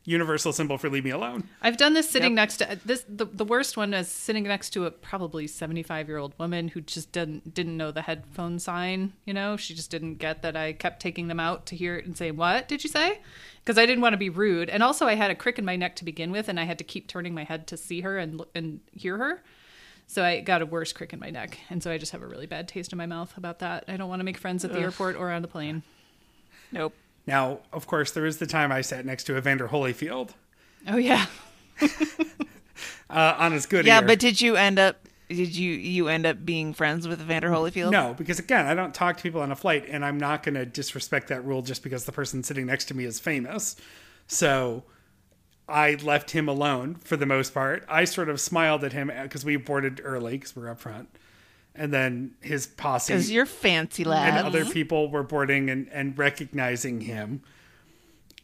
Speaker 2: universal symbol for leave me alone.
Speaker 4: I've done this sitting next to this. The, the worst one is sitting next to a probably seventy five year old woman who just didn't didn't know the headphone sign. You know, she just didn't get that I kept taking them out to hear it and say, "What did you say?" Because I didn't want to be rude, and also I had a crick in my neck to begin with, and I had to keep turning my head to see her and look- and hear her. So I got a worse crick in my neck, and so I just have a really bad taste in my mouth about that. I don't want to make friends at the airport or on the plane.
Speaker 3: Nope.
Speaker 2: Now, of course, there is the time I sat next to Evander Holyfield
Speaker 4: Oh yeah. *laughs*
Speaker 2: uh, on his good
Speaker 3: Yeah,
Speaker 2: ear.
Speaker 3: but did you end up? Did you you end up being friends with Evander Holyfield?
Speaker 2: No, because again, I don't talk to people on a flight, and I'm not going to disrespect that rule just because the person sitting next to me is famous. So I left him alone for the most part. I sort of smiled at him because we boarded early because we are up front, and then his posse
Speaker 3: because you're fancy lad and
Speaker 2: other people were boarding and, and recognizing him.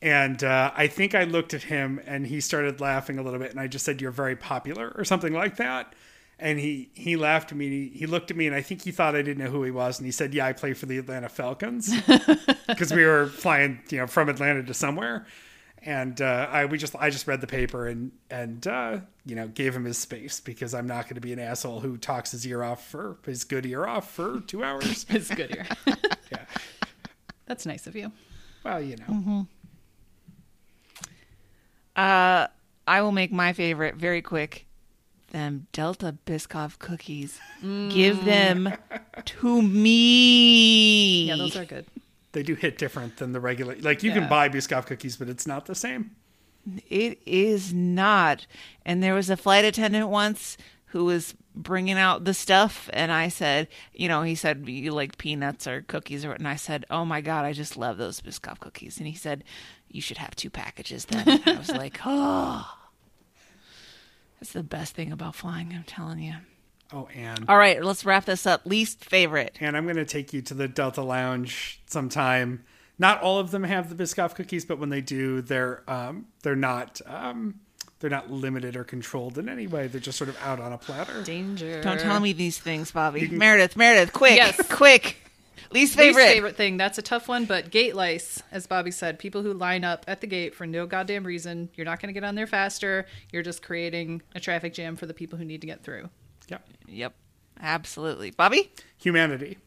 Speaker 2: And uh, I think I looked at him and he started laughing a little bit, and I just said, "You're very popular" or something like that. And he, he laughed at me. He, he looked at me, and I think he thought I didn't know who he was. And he said, "Yeah, I play for the Atlanta Falcons," *laughs* because we were flying, you know, from Atlanta to somewhere. And uh, I we just I just read the paper and and uh, you know gave him his space because I'm not going to be an asshole who talks his ear off for his good ear off for two hours. *laughs*
Speaker 4: It's good here. *laughs*
Speaker 2: yeah.
Speaker 4: That's nice of you.
Speaker 2: Well, you know.
Speaker 4: Mm-hmm.
Speaker 3: Uh, I will make my favorite very quick. Them Delta Biscoff cookies. Give them to me.
Speaker 4: Yeah, those are good.
Speaker 2: They do hit different than the regular. Like you
Speaker 4: Yeah.
Speaker 2: can buy Biscoff cookies, but it's not the same.
Speaker 3: It is not. And there was a flight attendant once who was bringing out the stuff, and I said, you know, he said, you like peanuts or cookies or what? And I said, oh my God, I just love those Biscoff cookies. And he said, you should have two packages then. I was like, *laughs* oh. That's the best thing about flying, I'm telling you.
Speaker 2: Oh, and
Speaker 3: All right, let's wrap this up. Least favorite.
Speaker 2: and I'm going to take you to the Delta Lounge sometime. Not all of them have the Biscoff cookies, but when they do, they're um, they're not um, they're not limited or controlled in any way. They're just sort of out on a platter.
Speaker 4: Danger.
Speaker 3: Don't tell me these things, Bobby. Meredith, Meredith, quick,
Speaker 4: Yes.
Speaker 3: quick. Least
Speaker 4: Least
Speaker 3: favorite.
Speaker 4: favorite thing. That's a tough one, but gate lice, as Bobby said, people who line up at the gate for no goddamn reason. You're not going to get on there faster. You're just creating a traffic jam for the people who need to get through.
Speaker 2: Yep.
Speaker 3: Yep, absolutely. Bobby?
Speaker 2: Humanity,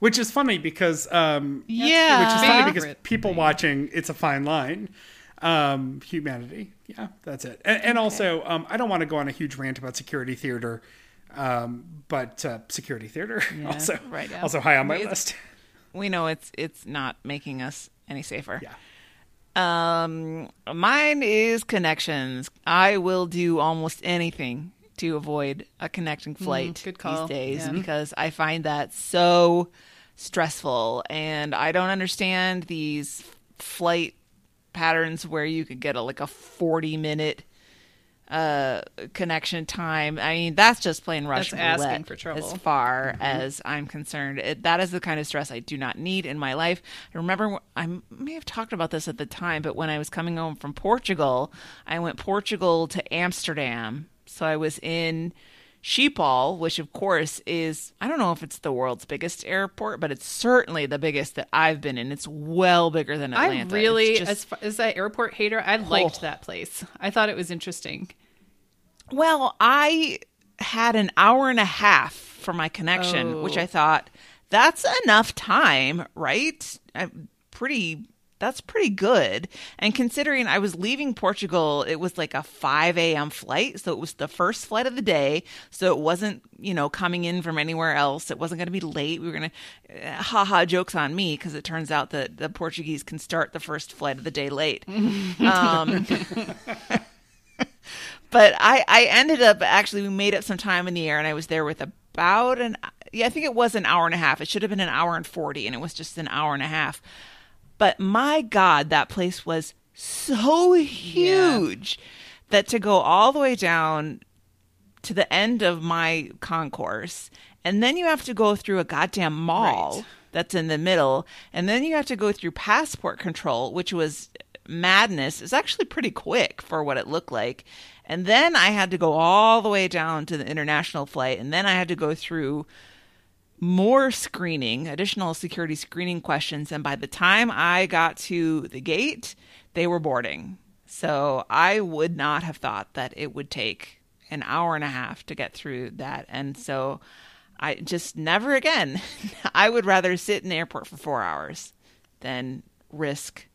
Speaker 2: which is funny because um,
Speaker 3: Yeah.
Speaker 2: which is funny because people
Speaker 4: thing.
Speaker 2: watching it's a fine line. Um, humanity, yeah, that's it. And, and also, um, I don't want to go on a huge rant about security theater, um, but uh, security theater *laughs* also
Speaker 3: right, yeah.
Speaker 2: also high on my
Speaker 3: It's-
Speaker 2: list.
Speaker 3: we know it's it's not making us any safer.
Speaker 2: Yeah.
Speaker 3: Um, mine is connections. I will do almost anything to avoid a connecting flight
Speaker 4: good call.
Speaker 3: these days
Speaker 4: Yeah.
Speaker 3: because I find that so stressful, and I don't understand these flight patterns where you could get a like a forty minute uh connection time i mean that's just plain russian
Speaker 4: asking
Speaker 3: roulette
Speaker 4: for trouble.
Speaker 3: as far as i'm concerned it, that is the kind of stress i do not need in my life i remember i may have talked about this at the time but when i was coming home from portugal i went portugal to amsterdam so i was in Schiphol, which of course is I don't know if it's the world's biggest airport, but it's certainly the biggest that I've been in. It's well bigger than Atlanta.
Speaker 4: I really,
Speaker 3: just-
Speaker 4: as far as that airport hater, I oh. liked
Speaker 3: Oh.
Speaker 4: that place. I thought it was interesting.
Speaker 3: Well, I had an hour and a half for my connection, which I oh. thought that's enough time, right? I'm pretty. That's pretty good. And considering I was leaving Portugal, it was like a 5 a.m. flight. So it was the first flight of the day. So it wasn't, you know, coming in from anywhere else. It wasn't going to be late. We were going to, haha, jokes on me because it turns out that the Portuguese can start the first flight of the day late. *laughs* Um, *laughs* but I, I ended up actually we made up some time in the air and I was there with about an yeah I think it was an hour and a half. It should have been an hour and forty, and it was just an hour and a half. But my God, that place was so huge that to go all the way down to the end of my concourse, and then you have to go through a goddamn mall
Speaker 4: Right.
Speaker 3: that's in the middle, and then you have to go through passport control, which was madness. It's actually pretty quick for what it looked like. And then I had to go all the way down to the international flight, and then I had to go through more screening, additional security screening questions. And by the time I got to the gate, they were boarding. So I would not have thought that it would take an hour and a half to get through that. And so I just never again. *laughs* I would rather sit in the airport for four hours than risk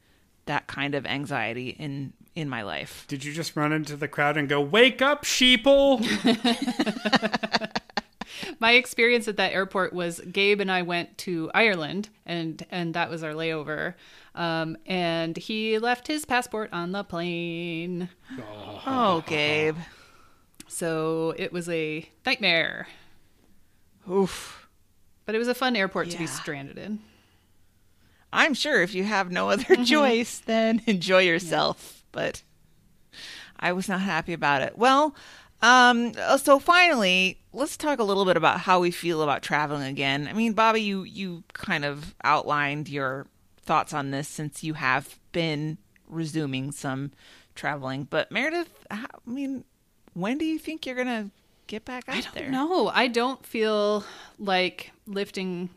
Speaker 3: that kind of anxiety in in my life.
Speaker 2: Did you just run into the crowd and go, "Wake up, sheeple"? *laughs* *laughs*
Speaker 4: My experience at that airport was Gabe and I went to Ireland, and and that was our layover. Um, and he left his passport on the plane,
Speaker 3: Oh, Gabe.
Speaker 4: so it was a nightmare.
Speaker 3: Oof.
Speaker 4: But it was a fun airport to be stranded in.
Speaker 3: I'm sure if you have no other choice, then *laughs* enjoy yourself. But I was not happy about it. Well, um, so finally, let's talk a little bit about how we feel about traveling again. I mean, Bobby, you you kind of outlined your thoughts on this since you have been resuming some traveling. But Meredith, how, I mean, when do you think you're gonna get back out there.
Speaker 4: No, I don't feel like lifting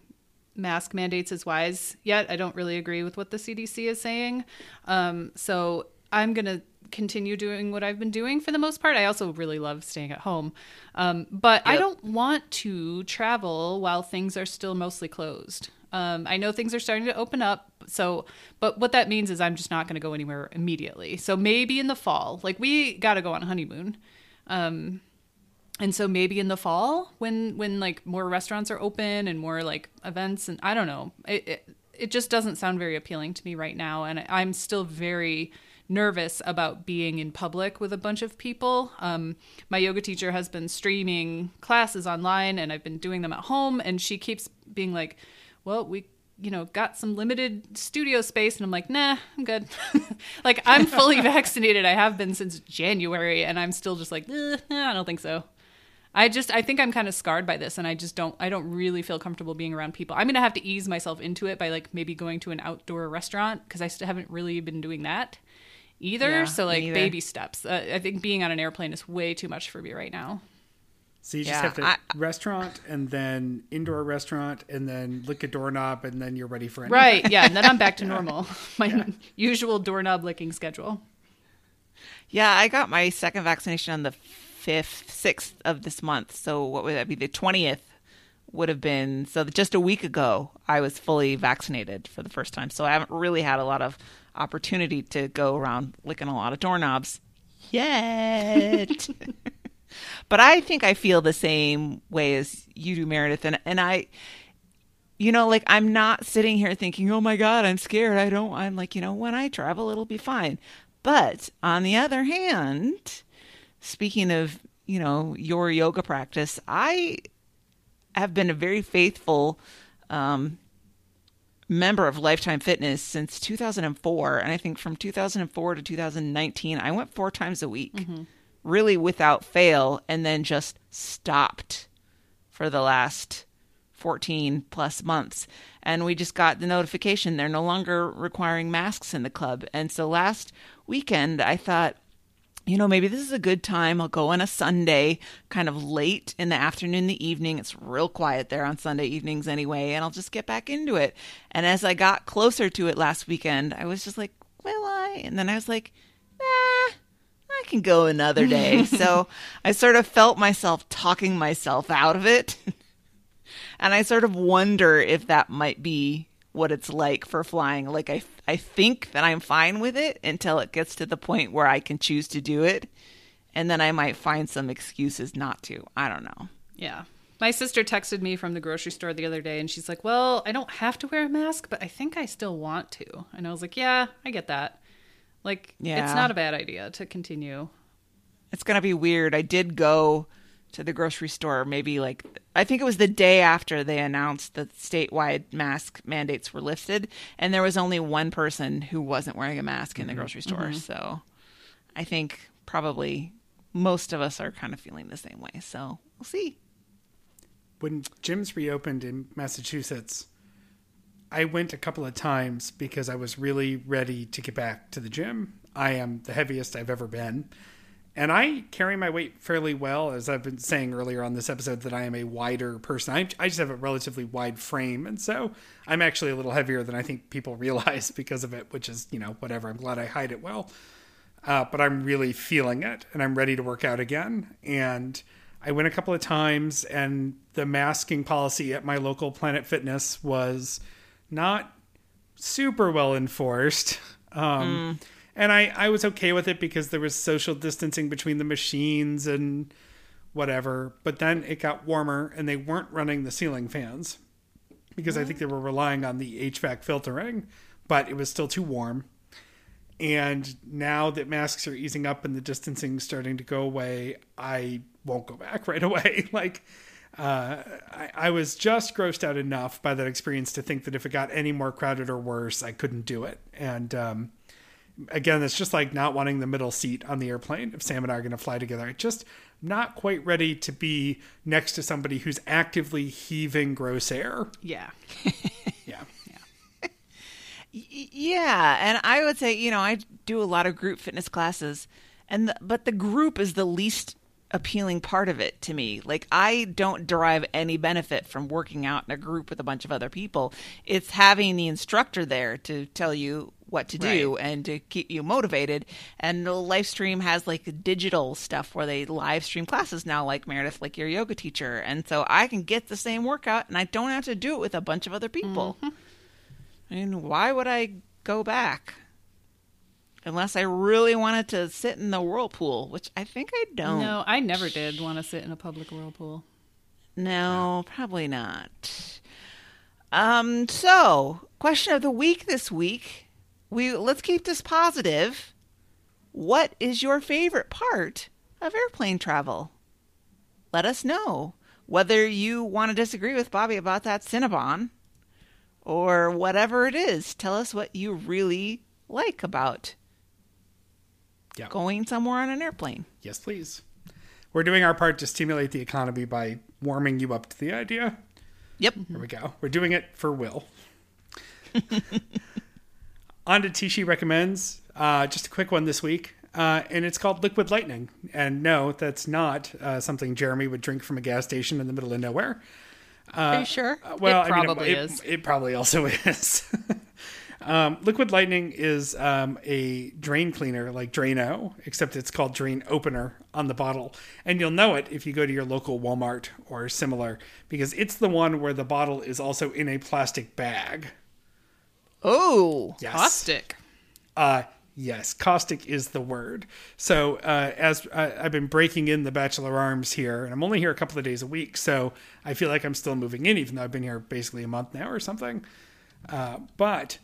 Speaker 4: mask mandates is wise yet. I don't really agree with what the CDC is saying. Um, so I'm going to continue doing what I've been doing for the most part. I also really love staying at home. Um, but I don't want to travel while things are still mostly closed. Um, I know things are starting to open up. So, but what that means is I'm just not going to go anywhere immediately. So maybe in the fall, like we got to go on a honeymoon. Um, and so maybe in the fall when when like more restaurants are open and more like events and i don't know it it, it just doesn't sound very appealing to me right now and i'm still very nervous about being in public with a bunch of people. Um, my yoga teacher has been streaming classes online and i've been doing them at home and she keeps being like well we you know got some limited studio space and i'm like nah i'm good. *laughs* Like i'm fully *laughs* vaccinated. I have been since january and i'm still just like eh, nah, i don't think so. I just I think I'm kind of scarred by this and I just don't I don't really feel comfortable being around people. I'm going to have to ease myself into it by like maybe going to an outdoor restaurant cuz I still haven't really been doing that either.
Speaker 3: Yeah,
Speaker 4: so like
Speaker 3: me
Speaker 4: baby steps. Uh, I think being on an airplane is way too much for me right now.
Speaker 2: So you just
Speaker 3: Yeah,
Speaker 2: have to
Speaker 3: I-
Speaker 2: restaurant and then indoor restaurant and then lick a doorknob and then you're ready for anything.
Speaker 4: Right. Yeah, and then I'm back to *laughs* normal. *laughs* My usual doorknob licking schedule.
Speaker 3: Yeah, I got my second vaccination on the fifth, sixth of this month. So what would that be? The twentieth would have been so just a week ago. I was fully vaccinated for the first time, so I haven't really had a lot of opportunity to go around licking a lot of doorknobs yet. *laughs* but I think I feel the same way as you do, Meredith, and and I you know, like I'm not sitting here thinking, "Oh my god, I'm scared." I don't I'm like, you know, when I travel it'll be fine. But on the other hand, speaking of, you know, your yoga practice, I have been a very faithful um member of Lifetime Fitness since 2004, and I think from 2004 to 2019, I went four times a week, mm-hmm. really without fail, and then just stopped for the last 14 plus months. And we just got the notification they're no longer requiring masks in the club. And so last weekend, I thought, you know, maybe this is a good time. I'll go on a Sunday, kind of late in the afternoon, the evening. It's real quiet there on Sunday evenings anyway, and I'll just get back into it. And as I got closer to it last weekend, I was just like, will I? And then I was like, nah, I can go another day. *laughs* so I sort of felt myself talking myself out of it. *laughs* and I sort of wonder if that might be what it's like for flying. Like I I think that I'm fine with it until it gets to the point where I can choose to do it, and then I might find some excuses not to. I don't know.
Speaker 4: Yeah. My sister texted me from the grocery store the other day and she's like, Well, I don't have to wear a mask, but I think I still want to. And I was like, Yeah, I get that. Like, it's not a bad idea to continue.
Speaker 3: It's gonna be weird. I did go to the grocery store maybe like I think it was the day after they announced that statewide mask mandates were lifted, and there was only one person who wasn't wearing a mask in the mm-hmm. grocery store. Mm-hmm. So I think probably most of us are kind of feeling the same way. So we'll see.
Speaker 2: when gyms reopened in Massachusetts, I went a couple of times because I was really ready to get back to the gym. I am the heaviest I've ever been. And I carry my weight fairly well, as I've been saying earlier on this episode, that I am a wider person. I, I just have a relatively wide frame. And so I'm actually a little heavier than I think people *laughs* realize because of it, which is, you know, whatever. I'm glad I hide it well uh, but I'm really feeling it and I'm ready to work out again. And I went a couple of times, and the masking policy at my local Planet Fitness was not super well enforced. Um, And I, I was okay with it because there was social distancing between the machines and whatever. But then it got warmer, and they weren't running the ceiling fans because I think they were relying on the HVAC filtering, but it was still too warm. And now that masks are easing up and the distancing starting to go away, I won't go back *laughs* right away. *laughs* like, uh, I, I was just grossed out enough by that experience to think that if it got any more crowded or worse, I couldn't do it. And um, again, it's just like not wanting the middle seat on the airplane if Sam and I are going to fly together. I just not quite ready to be next to somebody who's actively heaving gross air.
Speaker 4: Yeah. *laughs*
Speaker 2: Yeah.
Speaker 3: Y- Yeah, and I would say, you know, I do a lot of group fitness classes, and the, but the group is the least appealing part of it to me. Like I don't derive any benefit from working out in a group with a bunch of other people. It's having the instructor there to tell you what to do and to keep you motivated. And the live stream has like digital stuff where they live stream classes now, like Meredith, like your yoga teacher. And so I can get the same workout and I don't have to do it with a bunch of other people. I mean, why would I go back? Unless I really wanted to sit in the whirlpool, which I think I don't.
Speaker 4: No, I never did want to sit in a public whirlpool.
Speaker 3: No, probably not. Um, so question of the week this week. We let's keep this positive. What is your favorite part of airplane travel? Let us know whether you want to disagree with Bobby about that Cinnabon or whatever it is. Tell us what you really like about
Speaker 2: Yeah.
Speaker 3: going somewhere on an airplane.
Speaker 2: Yes, please. We're doing our part to stimulate the economy by warming you up to the idea.
Speaker 3: Yep.
Speaker 2: Here we go. We're doing it for Will. *laughs* On to Tishi recommends. Uh, just a quick one this week. Uh, and it's called Liquid Lightning. And no, that's not uh, something Jeremy would drink from a gas station in the middle of nowhere.
Speaker 3: Are you sure?
Speaker 2: Uh, well,
Speaker 4: It
Speaker 2: I mean,
Speaker 4: probably
Speaker 2: it,
Speaker 4: is.
Speaker 2: It, probably also *laughs* is. um, Liquid Lightning is um, a drain cleaner like Drano, except it's called Drain Opener on the bottle. And you'll know it if you go to your local Walmart or similar, because it's the one where the bottle is also in a plastic bag.
Speaker 3: Oh.
Speaker 2: Yes.
Speaker 4: Caustic.
Speaker 2: Uh, yes, caustic is the word. So uh, as I, I've been breaking in the Bachelor Arms here, and I'm only here a couple of days a week, so I feel like I'm still moving in, even though I've been here basically a month now or something. Uh, but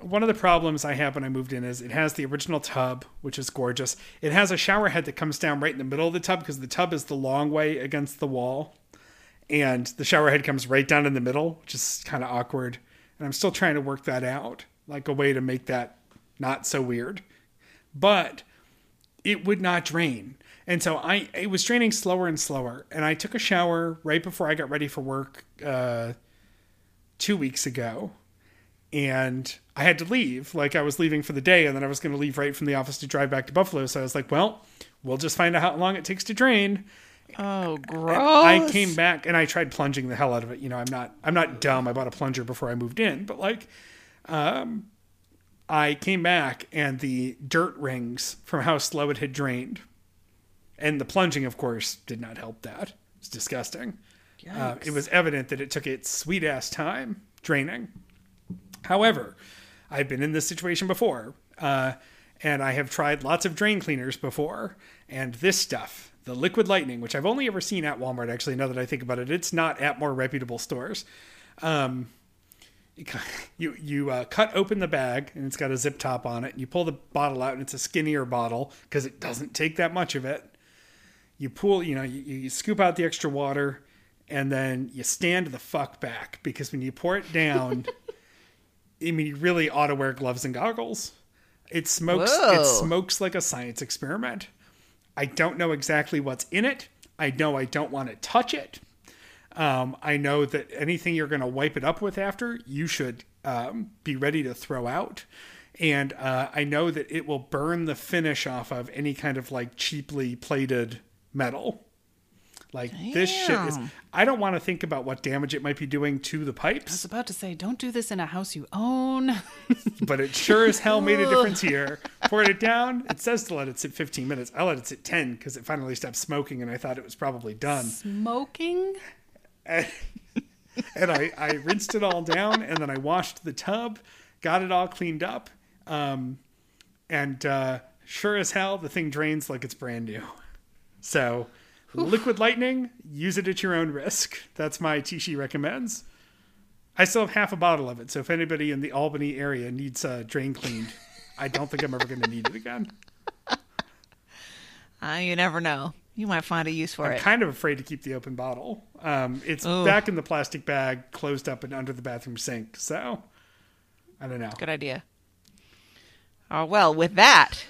Speaker 2: one of the problems I have when I moved in is it has the original tub, which is gorgeous. It has a shower head that comes down right in the middle of the tub because the tub is the long way against the wall and the shower head comes right down in the middle, which is kind of awkward. And I'm still trying to work that out, like a way to make that not so weird. But it would not drain. And so I it was draining slower and slower. And I took a shower right before I got ready for work uh, two weeks ago. And I had to leave. Like I was leaving for the day, and then I was going to leave right from the office to drive back to Buffalo. So I was like, well, we'll just find out how long it takes to drain.
Speaker 3: Oh, gross.
Speaker 2: I came back and I tried plunging the hell out of it. You know, I'm not I'm not dumb. I bought a plunger before I moved in, but like um I came back and the dirt rings from how slow it had drained. And the plunging of course did not help that. It's disgusting. Uh, it was evident that it took its sweet ass time draining. However, I've been in this situation before, uh, and I have tried lots of drain cleaners before, and this stuff, the Liquid Lightning, which I've only ever seen at Walmart, actually, now that I think about it, it's not at more reputable stores. Um, *laughs* you you, uh, cut open the bag, and it's got a zip top on it, and you pull the bottle out, and it's a skinnier bottle because it doesn't take that much of it you pull, you know, you, you scoop out the extra water and then you stand the fuck back because when you pour it down, *laughs* I mean, you really ought to wear gloves and goggles. It smokes,
Speaker 3: Whoa.
Speaker 2: it smokes like a science experiment. I don't know exactly what's in it. I know I don't want to touch it. Um, I know that anything you're going to wipe it up with after, you should um, be ready to throw out. And uh, I know that it will burn the finish off of any kind of like cheaply plated metal. Like this shit is. I don't want to think about what damage it might be doing to the pipes.
Speaker 4: I was about to say, don't do this in a house you own. *laughs*
Speaker 2: but it sure as hell made a difference here. Poured it down. It says to let it sit 15 minutes. I let it sit 10 because it finally stopped smoking, and I thought it was probably done.
Speaker 4: Smoking? *laughs*
Speaker 2: and I, I rinsed it all down and then I washed the tub, got it all cleaned up. Um, and uh, sure as hell, the thing drains like it's brand new. So, liquid lightning, use it at your own risk. That's my Tishi recommends. I still have half a bottle of it, so if anybody in the Albany area needs uh, drain cleaned, *laughs* I don't think I'm ever going to need it again.
Speaker 3: Uh, you never know. You might find a use for it.
Speaker 2: I'm kind of afraid to keep the open bottle. Um, it's
Speaker 3: Ooh.
Speaker 2: back in the plastic bag, closed up and under the bathroom sink. So I don't know.
Speaker 3: Good idea. Oh, well, with that,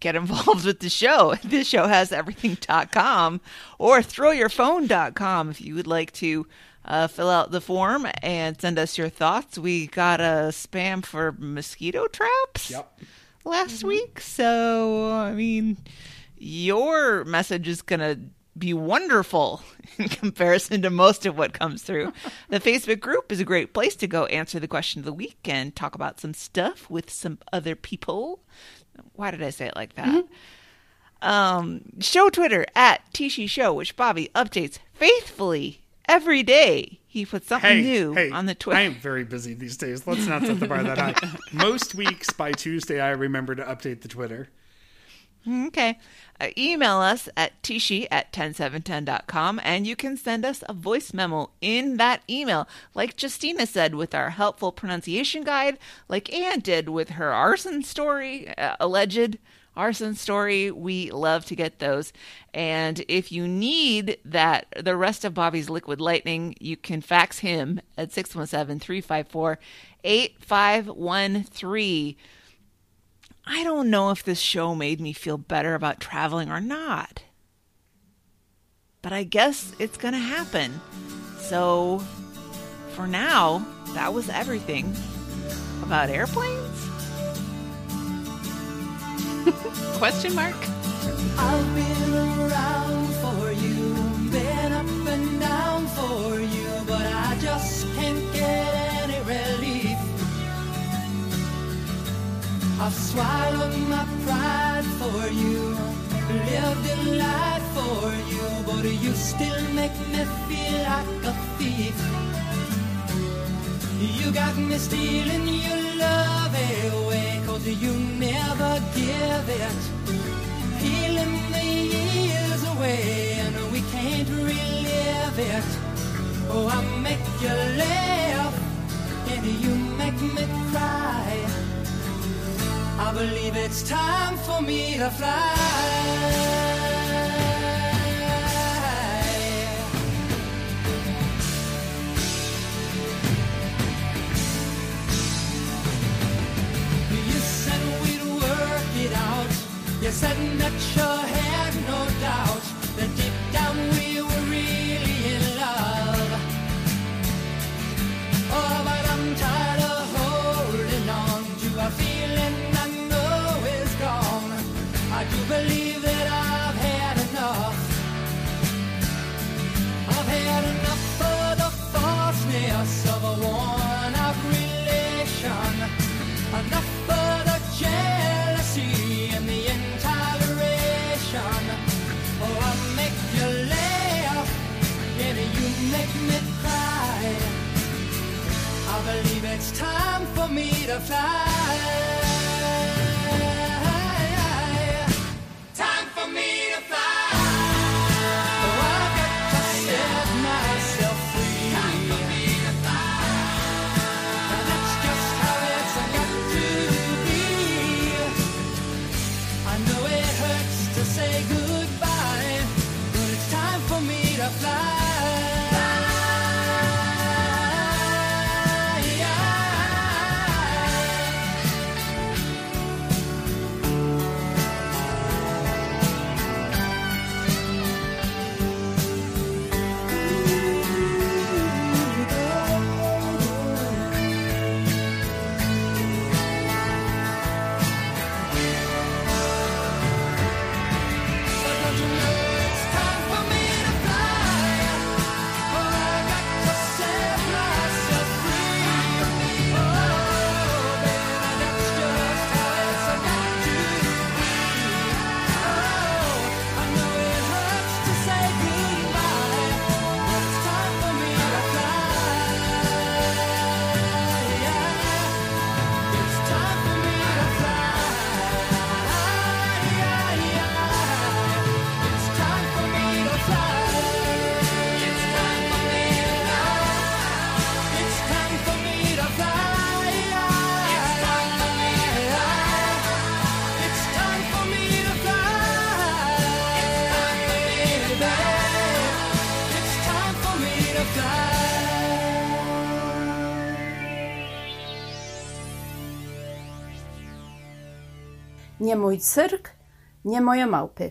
Speaker 3: get involved with the show. *laughs* This show has everything.com or throwyourphone.com if you would like to uh, fill out the form and send us your thoughts. We got a spam for mosquito traps
Speaker 2: Yep.
Speaker 3: last week. So, I mean, your message is going to be wonderful *laughs* in comparison to most of what comes through. *laughs* the Facebook group is a great place to go answer the question of the week and talk about some stuff with some other people. Why did I say it like that? Um, show Twitter at Tishi Show, which Bobby updates faithfully every day. He puts something
Speaker 2: Hey,
Speaker 3: new
Speaker 2: hey,
Speaker 3: on the Twitter.
Speaker 2: I am very busy these days. Let's not set the bar that high. *laughs* Most weeks by Tuesday, I remember to update the Twitter.
Speaker 3: Okay. Uh, email us at tishi at 10710.com and you can send us a voice memo in that email, like Justina said with our helpful pronunciation guide, like Anne did with her arson story, uh, alleged arson story. We love to get those. And if you need that, the rest of Bobby's liquid lightning, you can fax him at 617 354 8513. I don't know if this show made me feel better about traveling or not. But I guess it's going to happen. So, for now, that was everything about airplanes. *laughs*
Speaker 4: Question mark?
Speaker 6: I've swallowed my pride for you, lived in light for you, but you still make me feel like a thief. You got me stealing your love away, cause you never give it peeling the years away and we can't relive it. Oh, I make you laugh and you make me cry. I believe it's time for me to fly. You said we'd work it out. You said that you time for me to fly.
Speaker 1: Nie mój cyrk, nie moje małpy.